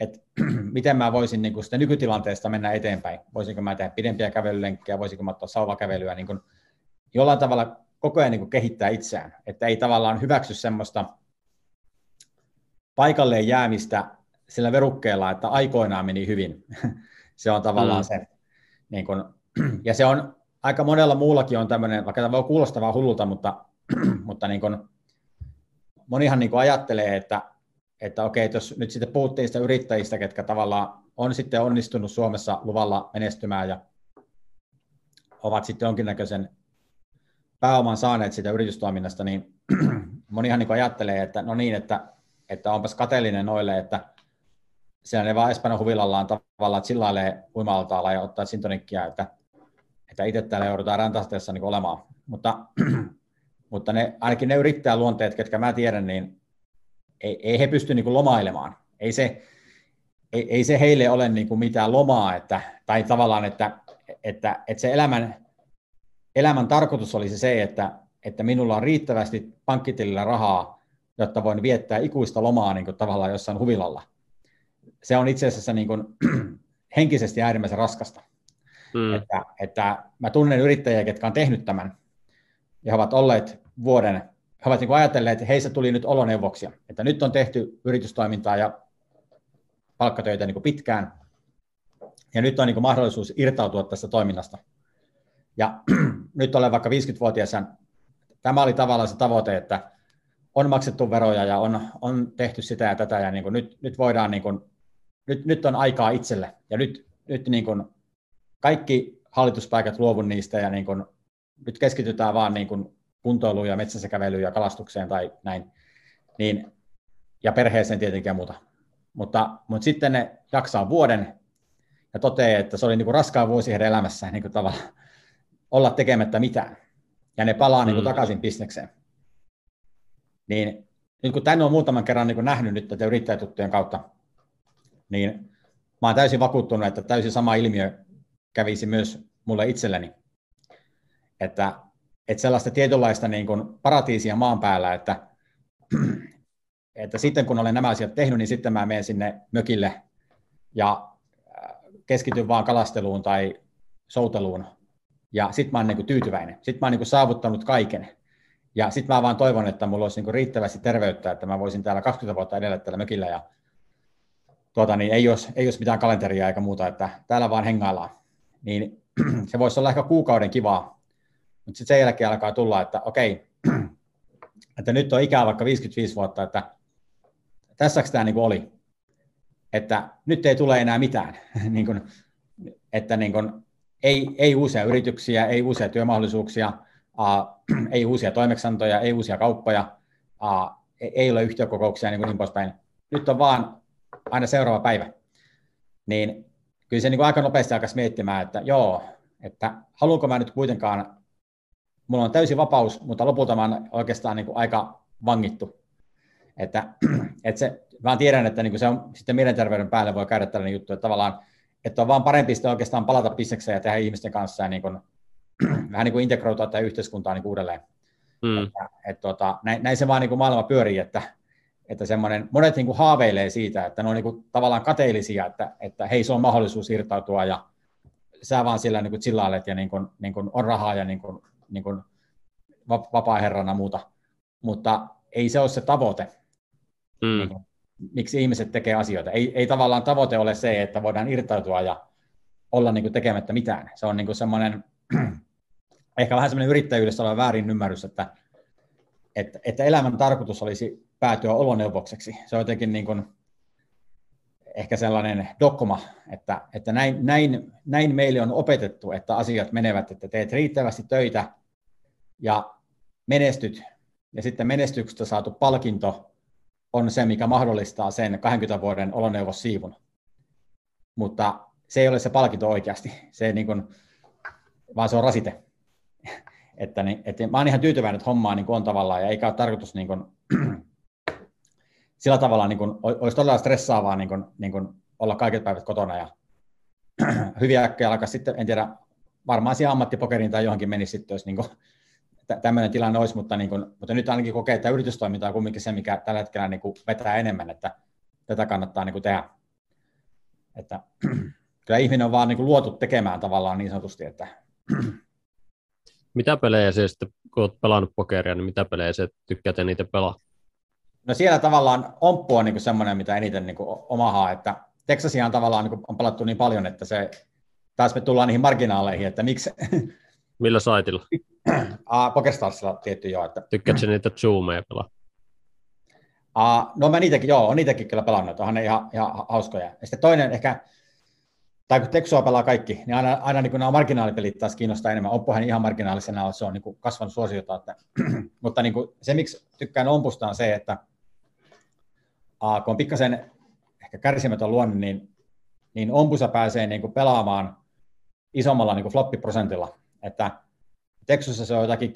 että miten mä voisin niin kuin sitä nykytilanteesta mennä eteenpäin. Voisinko mä tehdä pidempiä kävelylenkkejä, voisinko mä ottaa sauvakävelyä, niin kuin jollain tavalla koko ajan niin kuin kehittää itseään, että ei tavallaan hyväksy semmoista paikalleen jäämistä sillä verukkeella, että aikoinaan meni hyvin. se on tavallaan mm. se, niin kuin, ja se on aika monella muullakin on tämmöinen, vaikka tämä voi kuulostaa vaan hullulta, mutta, mutta niin kuin, monihan niin kuin ajattelee, että että okei, jos nyt sitten puhuttiin sitä yrittäjistä, ketkä tavallaan on sitten onnistunut Suomessa luvalla menestymään ja ovat sitten jonkinnäköisen pääoman saaneet sitä yritystoiminnasta, niin monihan niin ajattelee, että no niin, että, että onpas kateellinen noille, että siellä ne vaan Espanjan huvilallaan tavallaan chillailee uima ja ottaa sintonikkia, että, että itse täällä joudutaan räntästeessä niin olemaan. Mutta, mutta ne, ainakin ne yrittäjäluonteet, ketkä mä tiedän, niin ei, ei he pysty niin lomailemaan. Ei se, ei, ei se heille ole niin kuin mitään lomaa, että, tai tavallaan, että, että, että se elämän, elämän tarkoitus olisi se, että, että minulla on riittävästi pankkitilillä rahaa, jotta voin viettää ikuista lomaa niin kuin tavallaan jossain huvilalla. Se on itse asiassa niin kuin, henkisesti äärimmäisen raskasta. Mm. Että, että mä tunnen yrittäjiä, jotka on tehnyt tämän, ja he ovat olleet vuoden, he ovat niin kuin ajatelleet, että heistä tuli nyt oloneuvoksia, että nyt on tehty yritystoimintaa ja palkkatöitä niin kuin pitkään, ja nyt on niin kuin mahdollisuus irtautua tästä toiminnasta. Ja nyt olen vaikka 50-vuotias, tämä oli tavallaan se tavoite, että on maksettu veroja ja on, on tehty sitä ja tätä, ja niin kuin nyt, nyt voidaan, niin kuin, nyt, nyt on aikaa itselle, ja nyt, nyt niin kuin kaikki hallituspaikat luovun niistä, ja niin kuin, nyt keskitytään vaan niin kuin kuntoiluun ja metsässä kävelyyn ja kalastukseen tai näin, niin, ja perheeseen tietenkin ja muuta. Mutta, mutta sitten ne jaksaa vuoden ja toteaa, että se oli niin kuin raskaan vuosi heidän elämässään niin kuin tavallaan olla tekemättä mitään. Ja ne palaa mm. niin kuin takaisin bisnekseen. Niin nyt kun tänne on muutaman kerran niin kuin nähnyt nyt tätä yrittäjätuttujen kautta, niin mä oon täysin vakuuttunut, että täysin sama ilmiö kävisi myös mulle itselleni. Että, että sellaista tietynlaista niin kuin paratiisia maan päällä, että, että sitten kun olen nämä asiat tehnyt, niin sitten mä menen sinne mökille ja äh, keskityn vaan kalasteluun tai souteluun. Ja sitten mä oon niin kuin tyytyväinen. Sitten mä oon niin kuin saavuttanut kaiken. Ja sitten mä vaan toivon, että mulla olisi niin kuin riittävästi terveyttä, että mä voisin täällä 20 vuotta edellä täällä mökillä ja tuota, niin ei, olisi, ei olisi mitään kalenteria eikä muuta, että täällä vaan hengaillaan. Niin se voisi olla ehkä kuukauden kivaa, mutta sitten sen jälkeen alkaa tulla, että okei, että nyt on ikää vaikka 55 vuotta, että tässäks tämä niin oli, että nyt ei tule enää mitään, niin kuin, että niin kuin, ei, ei uusia yrityksiä, ei uusia työmahdollisuuksia, uh, ei uusia toimeksantoja, ei uusia kauppoja, uh, ei ole yhtiökokouksia niin, kuin niin poispäin. Nyt on vaan aina seuraava päivä. Niin kyllä se niin kuin aika nopeasti alkaisi miettimään, että joo, että haluanko mä nyt kuitenkaan, mulla on täysi vapaus, mutta lopulta mä oon oikeastaan niin kuin aika vangittu. Että, että se, mä tiedän, että niin kuin se on sitten mielenterveyden päälle voi käydä tällainen juttu, että tavallaan, että on vaan parempi sitten oikeastaan palata bisnekseen ja tehdä ihmisten kanssa ja niin kuin, vähän niin kuin integroitua tätä yhteiskuntaa niin kuin uudelleen. Mm. Että, että, tota, näin, näin, se vaan niin kuin maailma pyörii, että, että semmoinen, monet niin kuin haaveilee siitä, että ne on niin kuin tavallaan kateellisia, että, että hei, se on mahdollisuus irtautua ja sä vaan sillä niin kuin chillailet ja niin kuin, niin kuin on rahaa ja niin kuin, niin kuin vapaa-herrana muuta, mutta ei se ole se tavoite, mm. niin kuin, miksi ihmiset tekee asioita. Ei, ei tavallaan tavoite ole se, että voidaan irtautua ja olla niin kuin tekemättä mitään. Se on niin kuin semmoinen, ehkä vähän semmoinen yrittäjyydessä oleva väärin ymmärrys, että, että, että elämän tarkoitus olisi päätyä oloneuvokseksi. Se on jotenkin niin kuin, ehkä sellainen dokkoma, että, että näin, näin, näin meille on opetettu, että asiat menevät, että teet riittävästi töitä ja menestyt, ja sitten menestyksestä saatu palkinto on se, mikä mahdollistaa sen 20 vuoden oloneuvossiivun. Mutta se ei ole se palkinto oikeasti, se niin kuin, vaan se on rasite. että, niin, että mä oon ihan tyytyväinen, että hommaa niin on tavallaan, ja eikä ole tarkoitus niin kuin, sillä tavalla niin kuin, olisi todella stressaavaa niin kuin, niin kuin olla kaiket päivät kotona ja hyviä äkkiä alkaa sitten, en tiedä, varmaan siihen ammattipokeriin tai johonkin menisi sitten, jos niin kuin, tämmöinen tilanne olisi, mutta, niin kuin, mutta nyt ainakin kokee, että yritystoiminta on kuitenkin se, mikä tällä hetkellä niin kuin vetää enemmän, että tätä kannattaa niin kuin tehdä. Että, kyllä ihminen on vaan niin kuin luotu tekemään tavallaan niin sanotusti, että mitä pelejä se sitten, kun olet pelannut pokeria, niin mitä pelejä se tykkäät eniten pelaa? No siellä tavallaan omppu on niin semmoinen, mitä eniten niin omahaa, että Texasiaan tavallaan niin on pelattu niin paljon, että se, taas me tullaan niihin marginaaleihin, että miksi... Millä saitilla? uh, Pokestarsilla tietty joo. Että... Tykkäätkö niitä zoomeja pelaa? Uh, no mä niitäkin, joo, on niitäkin kyllä pelannut, onhan ne ihan, ihan hauskoja. Ja sitten toinen ehkä, tai kun Texua pelaa kaikki, niin aina, aina niin nämä marginaalipelit taas kiinnostaa enemmän. Oppohan ihan marginaalisena, se on niin kasvanut suosiota. Että, mutta niin kuin, se, miksi tykkään Ompusta on se, että uh, kun on pikkasen ehkä kärsimätön luonne, niin, niin ompusa pääsee niin kuin pelaamaan isommalla niin kuin floppiprosentilla. Että Texasissa se on jotakin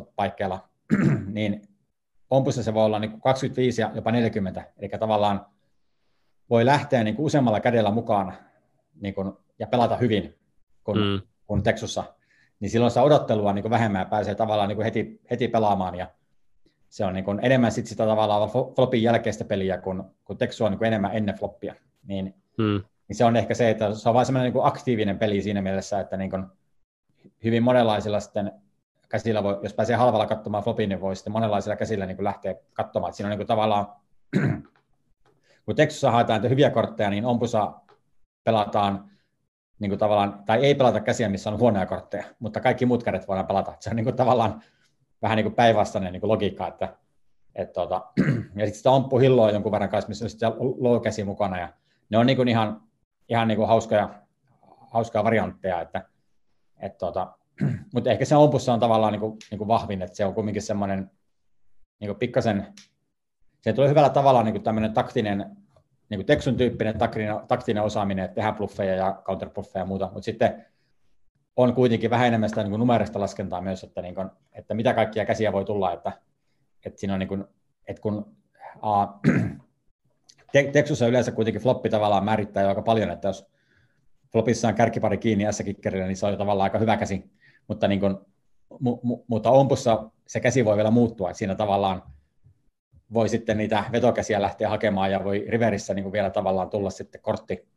10-15 paikkeilla, niin ompussa se voi olla niin kuin 25 ja jopa 40. Eli tavallaan voi lähteä niin kuin useammalla kädellä mukaan niin kuin, ja pelata hyvin kuin, mm. kuin Texussa. Niin silloin sitä odottelua niin kuin vähemmän ja pääsee tavallaan niin kuin heti, heti pelaamaan. Ja se on niin kuin enemmän sit sitä tavallaan flopin jälkeistä peliä, kun, kun Texu on niin kuin enemmän ennen floppia. Niin, mm. niin se on ehkä se, että se on vain semmoinen niin aktiivinen peli siinä mielessä, että niin kuin hyvin monenlaisilla sitten käsillä, voi, jos pääsee halvalla katsomaan flopin, niin voi sitten monenlaisilla käsillä niin kuin lähteä katsomaan. Että siinä on niin kuin tavallaan, kun Texussa haetaan hyviä kortteja, niin ompusa pelataan niin kuin tavallaan, tai ei pelata käsiä, missä on huonoja kortteja, mutta kaikki muut kädet voidaan pelata. Se on niin kuin tavallaan vähän niin kuin päinvastainen niin kuin logiikka, että et tuota, ja sitten sitä omppuhilloa jonkun verran kanssa, missä on sitten low mukana, ja ne on niin ihan, ihan niin hauskoja, hauskoja variantteja, että et tuota, mutta ehkä se ompussa on tavallaan niin kuin, niin kuin vahvin, että se on kuitenkin semmoinen kuin pikkasen, se tulee hyvällä tavalla niin tämmöinen taktinen, niin kuin Texun tyyppinen taktinen, taktinen osaaminen, että tehdään bluffeja ja counterbuffeja ja muuta, mutta sitten on kuitenkin vähän enemmän sitä niin numerista laskentaa myös, että, niin kuin, että mitä kaikkia käsiä voi tulla, että, että siinä on niin kuin, että kun a, Texussa yleensä kuitenkin floppi tavallaan määrittää jo aika paljon, että jos flopissa on kärkipari kiinni s niin se on jo tavallaan aika hyvä käsi, mutta, niin kuin, mu, mu, mutta ompussa se käsi voi vielä muuttua, että siinä tavallaan voi sitten niitä vetokäsiä lähteä hakemaan ja voi riverissä niin kuin vielä tavallaan tulla sitten kortti.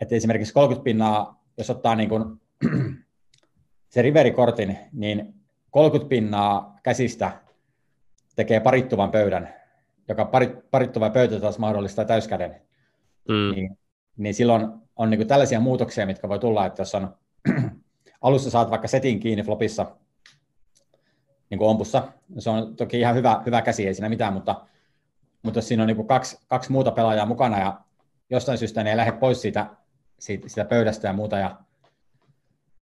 Että esimerkiksi 30 pinnaa, jos ottaa niin kuin se riverikortin, niin 30 pinnaa käsistä tekee parittuvan pöydän, joka parittuva pöytä taas mahdollistaa täyskäden. Mm. Niin, niin silloin on niin kuin tällaisia muutoksia, mitkä voi tulla, että jos on alussa saat vaikka setin kiinni flopissa, niin kuin ompussa, se on toki ihan hyvä, hyvä käsi, ei siinä mitään, mutta, mutta jos siinä on niin kuin kaksi, kaksi muuta pelaajaa mukana ja jostain syystä ne ei lähde pois siitä, siitä, siitä pöydästä ja muuta, ja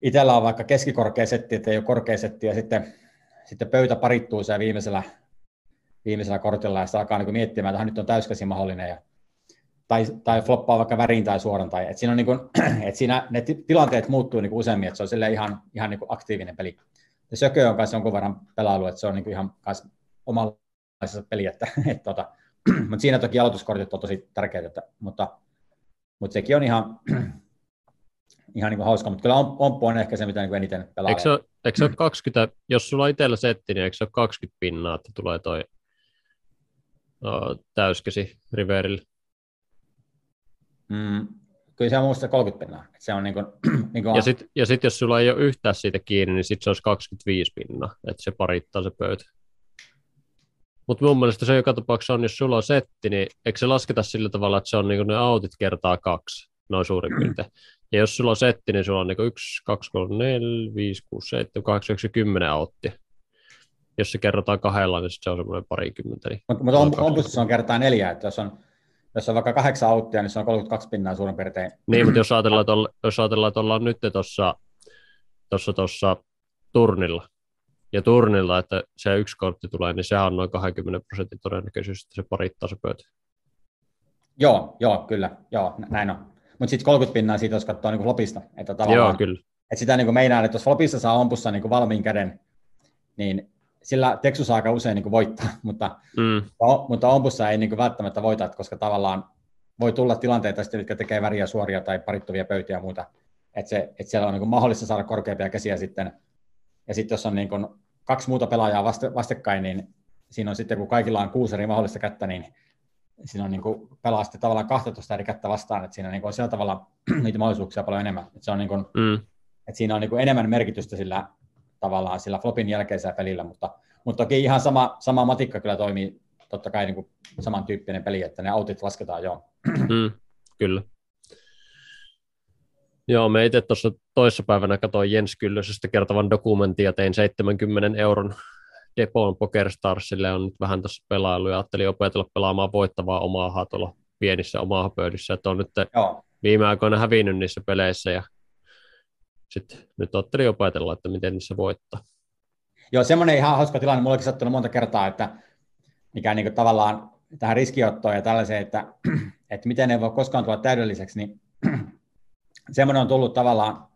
itsellä on vaikka keskikorkea setti, että ei ole korkea setti, ja sitten, sitten pöytä parittuu siellä viimeisellä, viimeisellä kortilla, ja sitä alkaa niin miettimään, että nyt on täyskäsi mahdollinen, ja tai, tai floppaa vaikka värin tai suoran. Tai, et siinä, on niin kuin, et siinä ne tilanteet muuttuu niin useammin, että se on sille ihan, ihan niin kuin aktiivinen peli. Ja Sökö on kanssa jonkun verran pelailu, että se on niin kuin ihan kanssa omanlaisessa peli, että, et, tota, mutta siinä toki aloituskortit on tosi tärkeitä, että, mutta, mutta sekin on ihan, ihan niin kuin hauska, mutta kyllä Omppu on ehkä se, mitä niin eniten pelaa. Eikö se, ole, eikö se ole 20, jos sulla on itsellä setti, niin eikö se ole 20 pinnaa, että tulee toi no, täyskäsi Riverille? Mm, kyllä se on muista 30 pinnaa. Se on niin kuin, niin kuin ja sitten ja sit, jos sulla ei ole yhtään siitä kiinni, niin sitten se olisi 25 pinnaa, että se parittaa se pöytä. Mutta mun mielestä se joka tapauksessa on, jos sulla on setti, niin eikö se lasketa sillä tavalla, että se on niin ne autit kertaa kaksi, noin suurin piirtein. Ja jos sulla on setti, niin sulla on niin 1, 2, 3, 4, 5, 6, 7, 8, 9, 10 auttia. Jos se kerrotaan kahdella, niin se on semmoinen parikymmentä. Niin mutta mut on, on, on kertaa neljä, että jos on jos on vaikka kahdeksan auttia, niin se on 32 pinnaa suurin piirtein. Niin, mutta jos ajatellaan, että, olla, jos ajatellaan, että ollaan nyt tuossa tossa, tossa turnilla, ja turnilla, että se yksi kortti tulee, niin se on noin 20 prosentin todennäköisyys, että se parittaa se pöytä. Joo, joo, kyllä, joo, näin on. Mutta sitten 30 pinnaa siitä, jos katsoo niin flopista. Että joo, kyllä. Että sitä niin meinaan, että jos flopissa saa ompussa niin valmiin käden, niin sillä Texus aika usein niin kuin voittaa, mutta, mm. mutta ompussa ei niin kuin välttämättä voita, koska tavallaan voi tulla tilanteita, jotka tekee väriä suoria tai parittuvia pöytiä ja muuta. Että, se, että siellä on niin kuin mahdollista saada korkeampia käsiä sitten. Ja sitten jos on niin kuin kaksi muuta pelaajaa vaste, vastakkain, niin siinä on sitten, kun kaikilla on kuusi eri mahdollista kättä, niin siinä on niin kuin pelaa sitten tavallaan 12 eri kättä vastaan, että siinä niin kuin on sillä tavalla niitä mahdollisuuksia paljon enemmän. Että se on niin kuin, mm. että siinä on niin kuin enemmän merkitystä sillä tavallaan sillä flopin jälkeisellä pelillä, mutta, mutta toki ihan sama, sama matikka kyllä toimii totta kai niin kuin samantyyppinen peli, että ne autit lasketaan jo. Mm, kyllä. Joo, me itse tuossa toissapäivänä katsoin Jens Kyllösestä kertovan dokumentin ja tein 70 euron Depon PokerStarsille on nyt vähän tuossa pelailu ja ajattelin opetella pelaamaan voittavaa omaa tuolla pienissä omaa pöydissä, että on nyt Joo. viime aikoina hävinnyt niissä peleissä ja sitten nyt ajattelin opetella, että miten niissä voittaa. Joo, semmoinen ihan hauska tilanne, mulla sattunut monta kertaa, että mikä niin tavallaan tähän riskiottoon ja tällaiseen, että, että miten ne voi koskaan tulla täydelliseksi, niin semmoinen on tullut tavallaan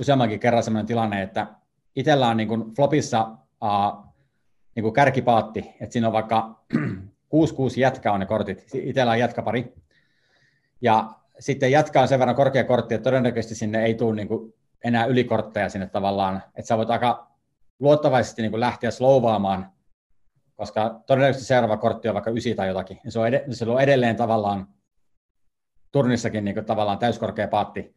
useammankin kerran semmoinen tilanne, että itsellä on niin kuin flopissa uh, niin kuin kärkipaatti, että siinä on vaikka 6-6 jätkä on ne kortit, itsellä on jätkäpari, ja sitten on sen verran korkea kortti, että todennäköisesti sinne ei tule niin kuin enää ylikortteja sinne tavallaan, että sä voit aika luottavaisesti niin lähteä slowvaamaan, koska todennäköisesti seuraava kortti on vaikka ysi tai jotakin, ja se on, ed- se on edelleen tavallaan turnissakin niin tavallaan täyskorkea paatti.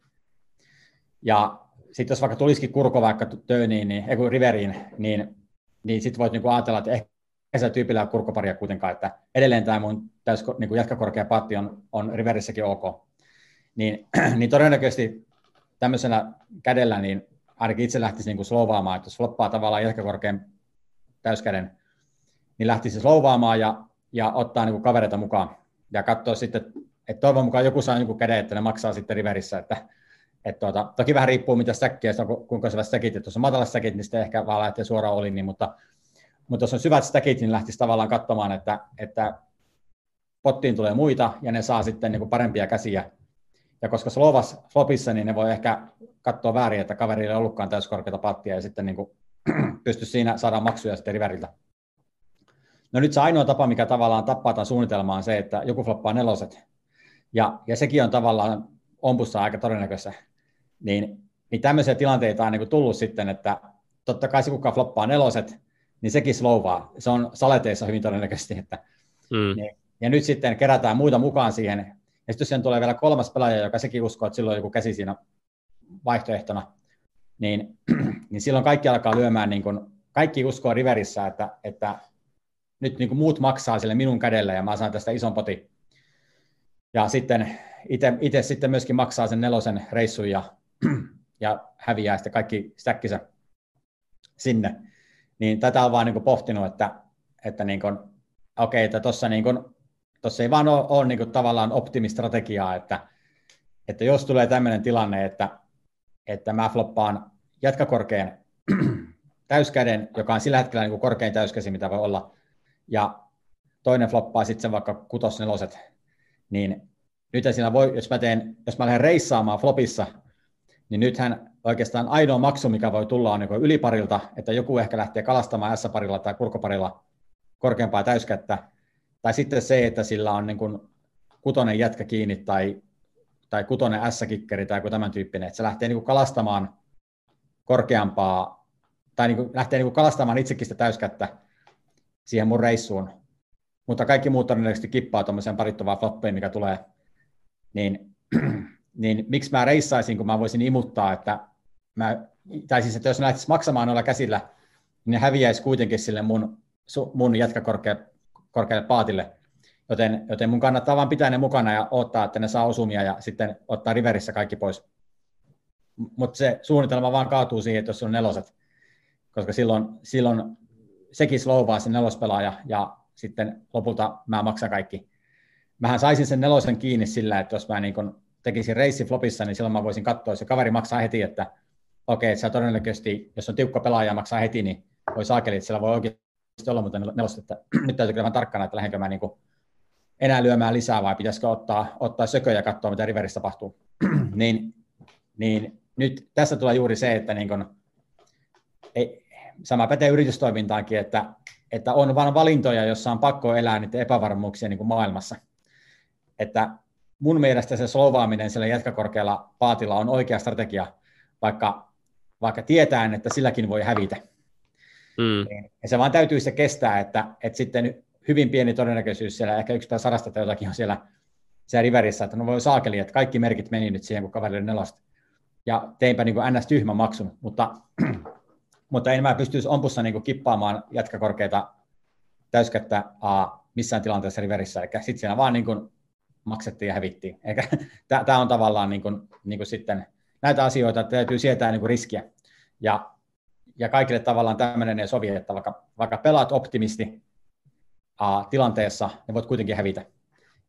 Ja sitten jos vaikka tulisikin kurko vaikka tööniin, niin, ei riveriin, niin, niin sitten voit niin ajatella, että ehkä se tyypillä kurkoparia kuitenkaan, että edelleen tämä mun täys, niin jatkakorkea paatti on, on riverissäkin ok. Niin, niin todennäköisesti tämmöisellä kädellä niin ainakin itse lähtisi niin kuin slowvaamaan, että jos floppaa tavallaan jatkakorkean täyskäden, niin lähtisi slowvaamaan ja, ja ottaa niin kuin kavereita mukaan ja katsoa sitten, että toivon mukaan joku saa joku käden, että ne maksaa sitten riverissä, että, että tuota, toki vähän riippuu mitä stäkkiä, kuinka syvät stäkit, että jos on matalat stäkit, niin sitten ehkä vaan lähtee suoraan oli, niin, mutta, mutta jos on syvät stäkit, niin lähtisi tavallaan katsomaan, että, että pottiin tulee muita ja ne saa sitten niin kuin parempia käsiä. Ja koska Slovas flopissa, niin ne voi ehkä katsoa väärin, että kaverille ei ollutkaan täyskorkeita pattia ja sitten niin kuin, pysty siinä saada maksuja sitten riveriltä. No nyt se ainoa tapa, mikä tavallaan tappaa tämän suunnitelmaa on se, että joku floppaa neloset. Ja, ja sekin on tavallaan ompussa aika todennäköistä. Niin, niin tämmöisiä tilanteita on niin kuin tullut sitten, että totta kai se, kuka floppaa neloset, niin sekin slowaa. Se on saleteissa hyvin todennäköisesti. Että, mm. niin, ja nyt sitten kerätään muita mukaan siihen. Ja sitten jos siihen tulee vielä kolmas pelaaja, joka sekin uskoo, että silloin on joku käsi siinä vaihtoehtona, niin, niin silloin kaikki alkaa lyömään, niin kuin, kaikki uskoo Riverissä, että, että nyt niin kuin muut maksaa sille minun kädellä ja mä saan tästä ison potin. Ja sitten itse sitten myöskin maksaa sen nelosen reissun ja, ja häviää sitten kaikki stäkkinsä sinne. Niin tätä on vaan niin kuin pohtinut, että, että niin kuin, okei, että tuossa niin kuin, tossa ei vaan ole, ole niin kuin tavallaan optimistrategiaa, että, että jos tulee tämmöinen tilanne, että, että mä floppaan jatkakorkean täyskäden, joka on sillä hetkellä niin kuin korkein täyskäsi, mitä voi olla, ja toinen floppaa sitten vaikka kutosneloset, niin nyt siinä voi, jos mä, teen, jos mä lähden reissaamaan flopissa, niin nythän oikeastaan ainoa maksu, mikä voi tulla, on niin yliparilta, että joku ehkä lähtee kalastamaan S-parilla tai kurkoparilla korkeampaa täyskättä, tai sitten se, että sillä on niin kuin kutonen jätkä kiinni tai, tai kutonen S-kikkeri tai joku tämän tyyppinen, että se lähtee niin kuin kalastamaan korkeampaa, tai niin kuin lähtee niin kuin kalastamaan itsekin sitä täyskättä siihen mun reissuun, mutta kaikki muut todennäköisesti kippaa tuommoiseen parittavaan floppeen, mikä tulee. Niin, niin miksi mä reissaisin, kun mä voisin imuttaa, että mä, tai siis, että jos ne lähtisi maksamaan noilla käsillä, niin ne häviäisi kuitenkin sille mun, mun jätkäkorkealle paatille, joten, joten mun kannattaa vaan pitää ne mukana ja odottaa, että ne saa osumia ja sitten ottaa riverissä kaikki pois. Mutta se suunnitelma vaan kaatuu siihen, että jos on neloset, koska silloin, silloin sekin slowaa se nelospelaaja ja sitten lopulta mä maksan kaikki mähän saisin sen nelosen kiinni sillä, että jos mä niin kun tekisin reissi flopissa, niin silloin mä voisin katsoa, se kaveri maksaa heti, että okei, okay, se todennäköisesti, jos on tiukka pelaaja maksaa heti, niin voi saakeli, että siellä voi oikeasti olla, mutta nelosta, että nyt täytyy kyllä tarkkana, että lähdenkö mä niin kuin enää lyömään lisää vai pitäisikö ottaa, ottaa sökö ja katsoa, mitä Riverissä tapahtuu. niin, niin nyt tässä tulee juuri se, että niin kuin, ei, sama pätee yritystoimintaankin, että, että on vain valintoja, jossa on pakko elää niiden epävarmuuksia niin kuin maailmassa että mun mielestä se solvaaminen sillä jätkäkorkealla paatilla on oikea strategia, vaikka, vaikka tietään, että silläkin voi hävitä. Mm. Ja se vaan täytyy se kestää, että, että sitten hyvin pieni todennäköisyys siellä, ehkä yksi sadasta tai jotakin on siellä, siellä riverissä, että no voi saakeli, että kaikki merkit meni nyt siihen, kun kaveri oli nelosta. Ja teinpä niin kuin ns. tyhmän maksun, mutta, mutta en mä pystyisi ompussa niin kuin kippaamaan jätkäkorkeita täyskättä uh, missään tilanteessa riverissä. Eli sitten siellä vaan niin kuin maksettiin ja hävittiin. Tämä on tavallaan niin kuin, niin kuin sitten näitä asioita, että täytyy sietää niin kuin riskiä. Ja, ja kaikille tavallaan tämmöinen ei sovi, että vaikka, vaikka pelaat optimisti a, tilanteessa, niin voit kuitenkin hävitä.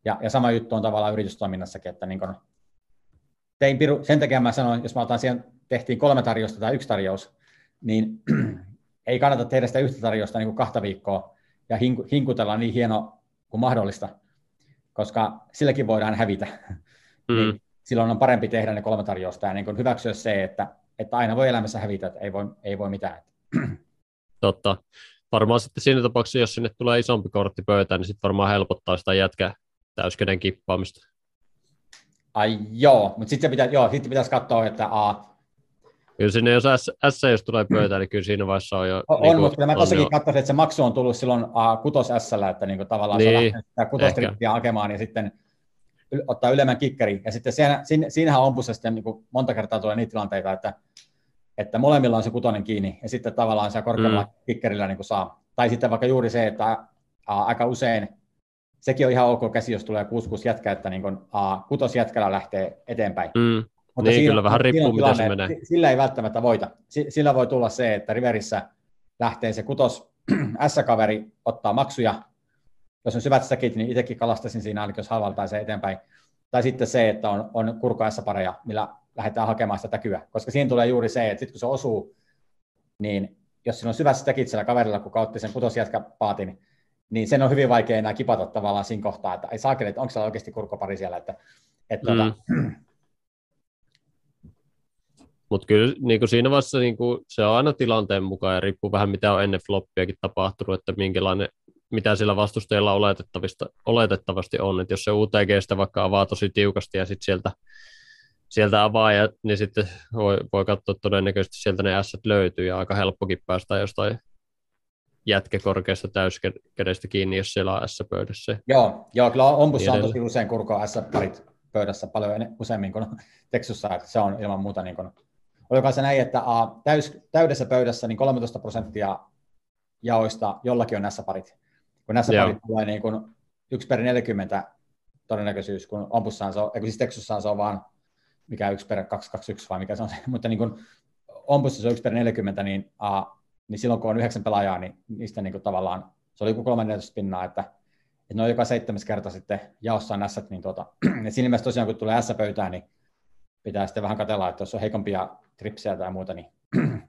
Ja, ja sama juttu on tavallaan yritystoiminnassakin, että niin kuin, tein piru, sen takia mä sanoin, jos mä otan siihen, tehtiin kolme tarjousta tai yksi tarjous, niin ei kannata tehdä sitä yhtä tarjousta niin kuin kahta viikkoa ja hinku, hinkutella niin hieno kuin mahdollista, koska silläkin voidaan hävitä. Mm. niin silloin on parempi tehdä ne kolme tarjousta ja niin kuin hyväksyä se, että, että aina voi elämässä hävitä, että ei voi, ei voi mitään. Totta. Varmaan sitten siinä tapauksessa, jos sinne tulee isompi kortti pöytään, niin sitten varmaan helpottaa sitä jätkä täyskäden kippaamista. Ai joo, mutta sitten pitää, joo, sitten pitäisi katsoa, että a, Kyllä sinne, jos S, S jos tulee pöytään, niin kyllä siinä vaiheessa on jo... on, niin kuin, mutta kyllä mä tossakin katsoin, että se maksu on tullut silloin a, kutos s että niin kuin tavallaan Niin, se on lähtenyt sitä hakemaan ja sitten yl- ottaa ylemmän kikkeri. Ja sitten siinä, siinä, siinähän ompussa sitten niin kuin monta kertaa tulee niitä tilanteita, että, että molemmilla on se kutonen kiinni ja sitten tavallaan se korkealla mm. kikkerillä niin kuin saa. Tai sitten vaikka juuri se, että a, aika usein sekin on ihan ok käsi, jos tulee 6-6 jätkä, että niin kuin, a, kutosjätkällä lähtee eteenpäin. Mm, Niin, kyllä vähän riippuu, siinä miten se menee. Sillä ei välttämättä voita. Si- Sillä voi tulla se, että Riverissä lähtee se kutos S-kaveri ottaa maksuja. Jos on syvät säkit, niin itsekin kalastasin siinä, ainakin jos halvalla pääsee eteenpäin. Tai sitten se, että on, on kurko S-pareja, millä lähdetään hakemaan sitä täkyä. Koska siinä tulee juuri se, että sitten kun se osuu, niin jos siinä on syvät säkit siellä kaverilla, kun kautti sen kutosjätkäpaatin, niin sen on hyvin vaikea enää kipata tavallaan siinä kohtaa, että ei saakeli, että onko siellä oikeasti kurkkopari siellä, että, että Mm. tota, Mutta kyllä niin kuin siinä vaiheessa niin kuin, se on aina tilanteen mukaan ja riippuu vähän mitä on ennen floppiakin tapahtunut, että minkälainen, mitä sillä vastustajalla oletettavista, oletettavasti on. Että jos se UTGstä vaikka avaa tosi tiukasti ja sitten sieltä, sieltä avaa, ja, niin sitten voi, voi katsoa todennäköisesti sieltä ne S löytyy ja aika helppokin päästä jostain jätkäkorkeasta täyskädestä kiinni, jos siellä on S-pöydässä. Joo, joo kyllä ompussa on Niin tosi usein kurko S-parit pöydässä paljon ene- useammin kuin Texussa, että se on ilman muuta niin kuin, oliko se näin, että a, täys, täydessä pöydässä niin 13 prosenttia jaoista jollakin on S-parit. Kun S-parit Joo. tulee niin kuin 1 per 40 todennäköisyys, kun ompussaan se on, eikö siis Texussaan se on vaan mikä 1 per 221 vai mikä se on se, mutta niin kuin ompussa se on 1 per 40, niin, a, niin silloin kun on yhdeksän pelaajaa, niin niistä niin kuin tavallaan, se oli joku 3-4 pinnaa, että että ne on joka seitsemäs kerta sitten jaossa on S, niin tuota, ja siinä mielessä tosiaan kun tulee S-pöytään, niin pitää sitten vähän katella, että jos on heikompia tripsejä tai muuta, niin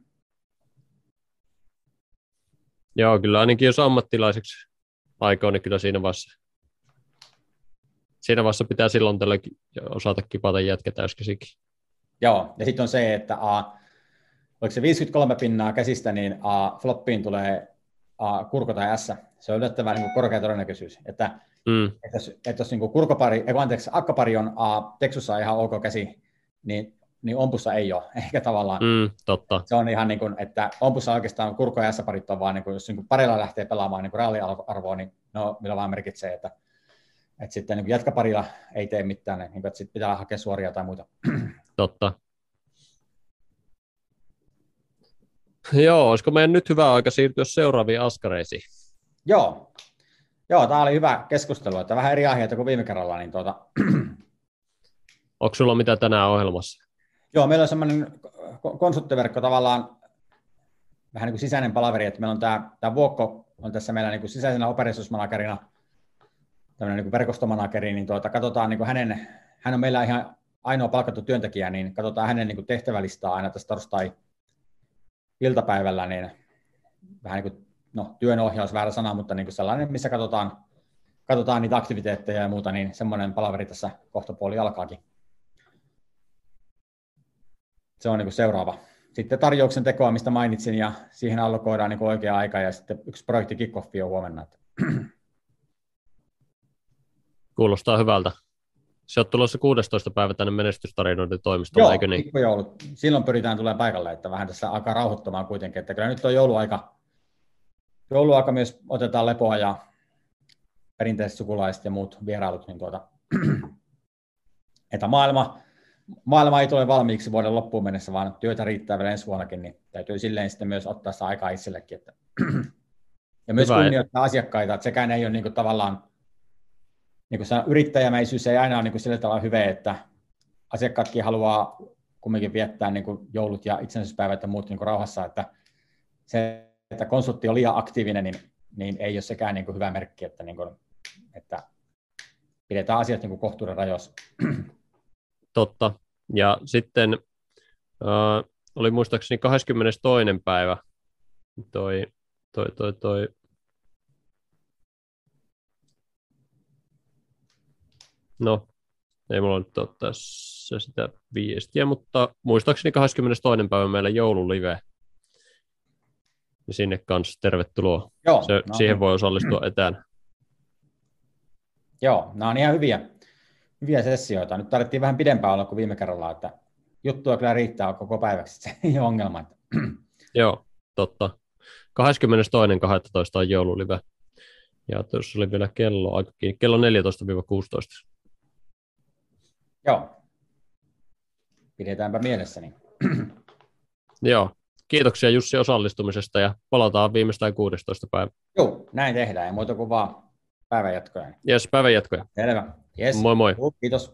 Joo, kyllä ainakin jos ammattilaiseksi aikoo, niin kyllä siinä vaiheessa, siinä vaiheessa pitää silloin tällä osata kipata jätkä täyskäsikin. joo, ja sitten on se, että a, oliko se 53 pinnaa käsistä, niin a, floppiin tulee a, kurko tai S, se on yllättävän niin korkea todennäköisyys, että Mm, että jos, että jos niin kurkopari, ei, anteeksi, akkapari on a, Texussa ihan ok käsi, niin, niin ompussa ei ole, eikä tavallaan, mm, totta. se on ihan niin kuin, että ompussa oikeastaan kurko ja S-parit on vaan, niin kuin, jos niin kuin parilla lähtee pelaamaan niin kuin reaaliarvoa, niin no, millä vaan merkitsee, että, että sitten niin jätkäparilla ei tee mitään, niin kuin, että sitten pitää hakea suoria tai muuta. Totta. Joo, olisiko meidän nyt hyvä aika siirtyä seuraaviin askareisiin? Joo, Joo tämä oli hyvä keskustelu, että vähän eri aiheita kuin viime kerralla, niin tuota, Onko sulla mitä tänään ohjelmassa? Joo, meillä on semmoinen ko- konsulttiverkko tavallaan vähän niin kuin sisäinen palaveri, että meillä on tämä, tämä Vuokko on tässä meillä niin kuin sisäisenä operationsmanagerina, tämmöinen niin kuin verkostomanageri, niin tuota, katsotaan niin kuin hänen, hän on meillä ihan ainoa palkattu työntekijä, niin katsotaan hänen niin kuin tehtävälistaa aina tässä torstai iltapäivällä, niin vähän niin kuin, no työnohjaus väärä sana, mutta niin kuin sellainen, missä katsotaan, katsotaan niitä aktiviteetteja ja muuta, niin semmoinen palaveri tässä kohtapuoli alkaakin se on niin kuin seuraava. Sitten tarjouksen tekoa, mistä mainitsin, ja siihen allokoidaan niin kuin oikea aika, ja sitten yksi projekti kickoffi on huomenna. Kuulostaa hyvältä. Se on tulossa 16. päivä tänne menestystarinoiden toimistolle, Joo, eikö niin? pikkujoulut. Silloin pyritään tulemaan paikalle, että vähän tässä alkaa rauhoittamaan kuitenkin, että kyllä nyt on jouluaika. Jouluaika myös otetaan lepoa ja perinteiset sukulaiset ja muut vierailut, niin tuota, että maailma, maailma ei tule valmiiksi vuoden loppuun mennessä, vaan työtä riittää vielä ensi vuonnakin, niin täytyy silleen sitten myös ottaa sitä aikaa itsellekin. Että ja myös Hyvä. kunnioittaa asiakkaita, että sekään ei ole niin kuin tavallaan, niin kuin sanoin, yrittäjämäisyys ei aina ole niin kuin sillä tavalla hyvä, että asiakkaatkin haluaa kumminkin viettää niin kuin joulut ja itsenäisyyspäivät ja muut niin kuin rauhassa, että se, että konsultti on liian aktiivinen, niin, niin ei ole sekään niin kuin hyvä merkki, että, niin kuin, että pidetään asiat niin kuin kohtuuden rajoissa. Totta. Ja sitten äh, oli muistaakseni 22. päivä toi, toi, toi, toi No, ei mulla nyt ole tässä sitä viestiä, mutta muistaakseni 22. päivä meillä joululive. Ja sinne kanssa tervetuloa. Joo, Se, no, siihen niin. voi osallistua etänä. Joo, nämä on ihan hyviä, hyviä sessioita. Nyt tarvittiin vähän pidempään olla kuin viime kerralla, että juttua kyllä riittää koko päiväksi, se ei ole ongelma. Joo, totta. 22.12. on joululive. Ja tuossa oli vielä kello aika kiinni. Kello 14-16. Joo, pidetäänpä mielessäni. Joo. Kiitoksia Jussi osallistumisesta ja palataan viimeistään 16. päivä. Joo, näin tehdään, ei muuta kuin vaan päivän jatkoja. Jes, päivän jatkoja. Selvä. Yes. Moi moi. Kiitos.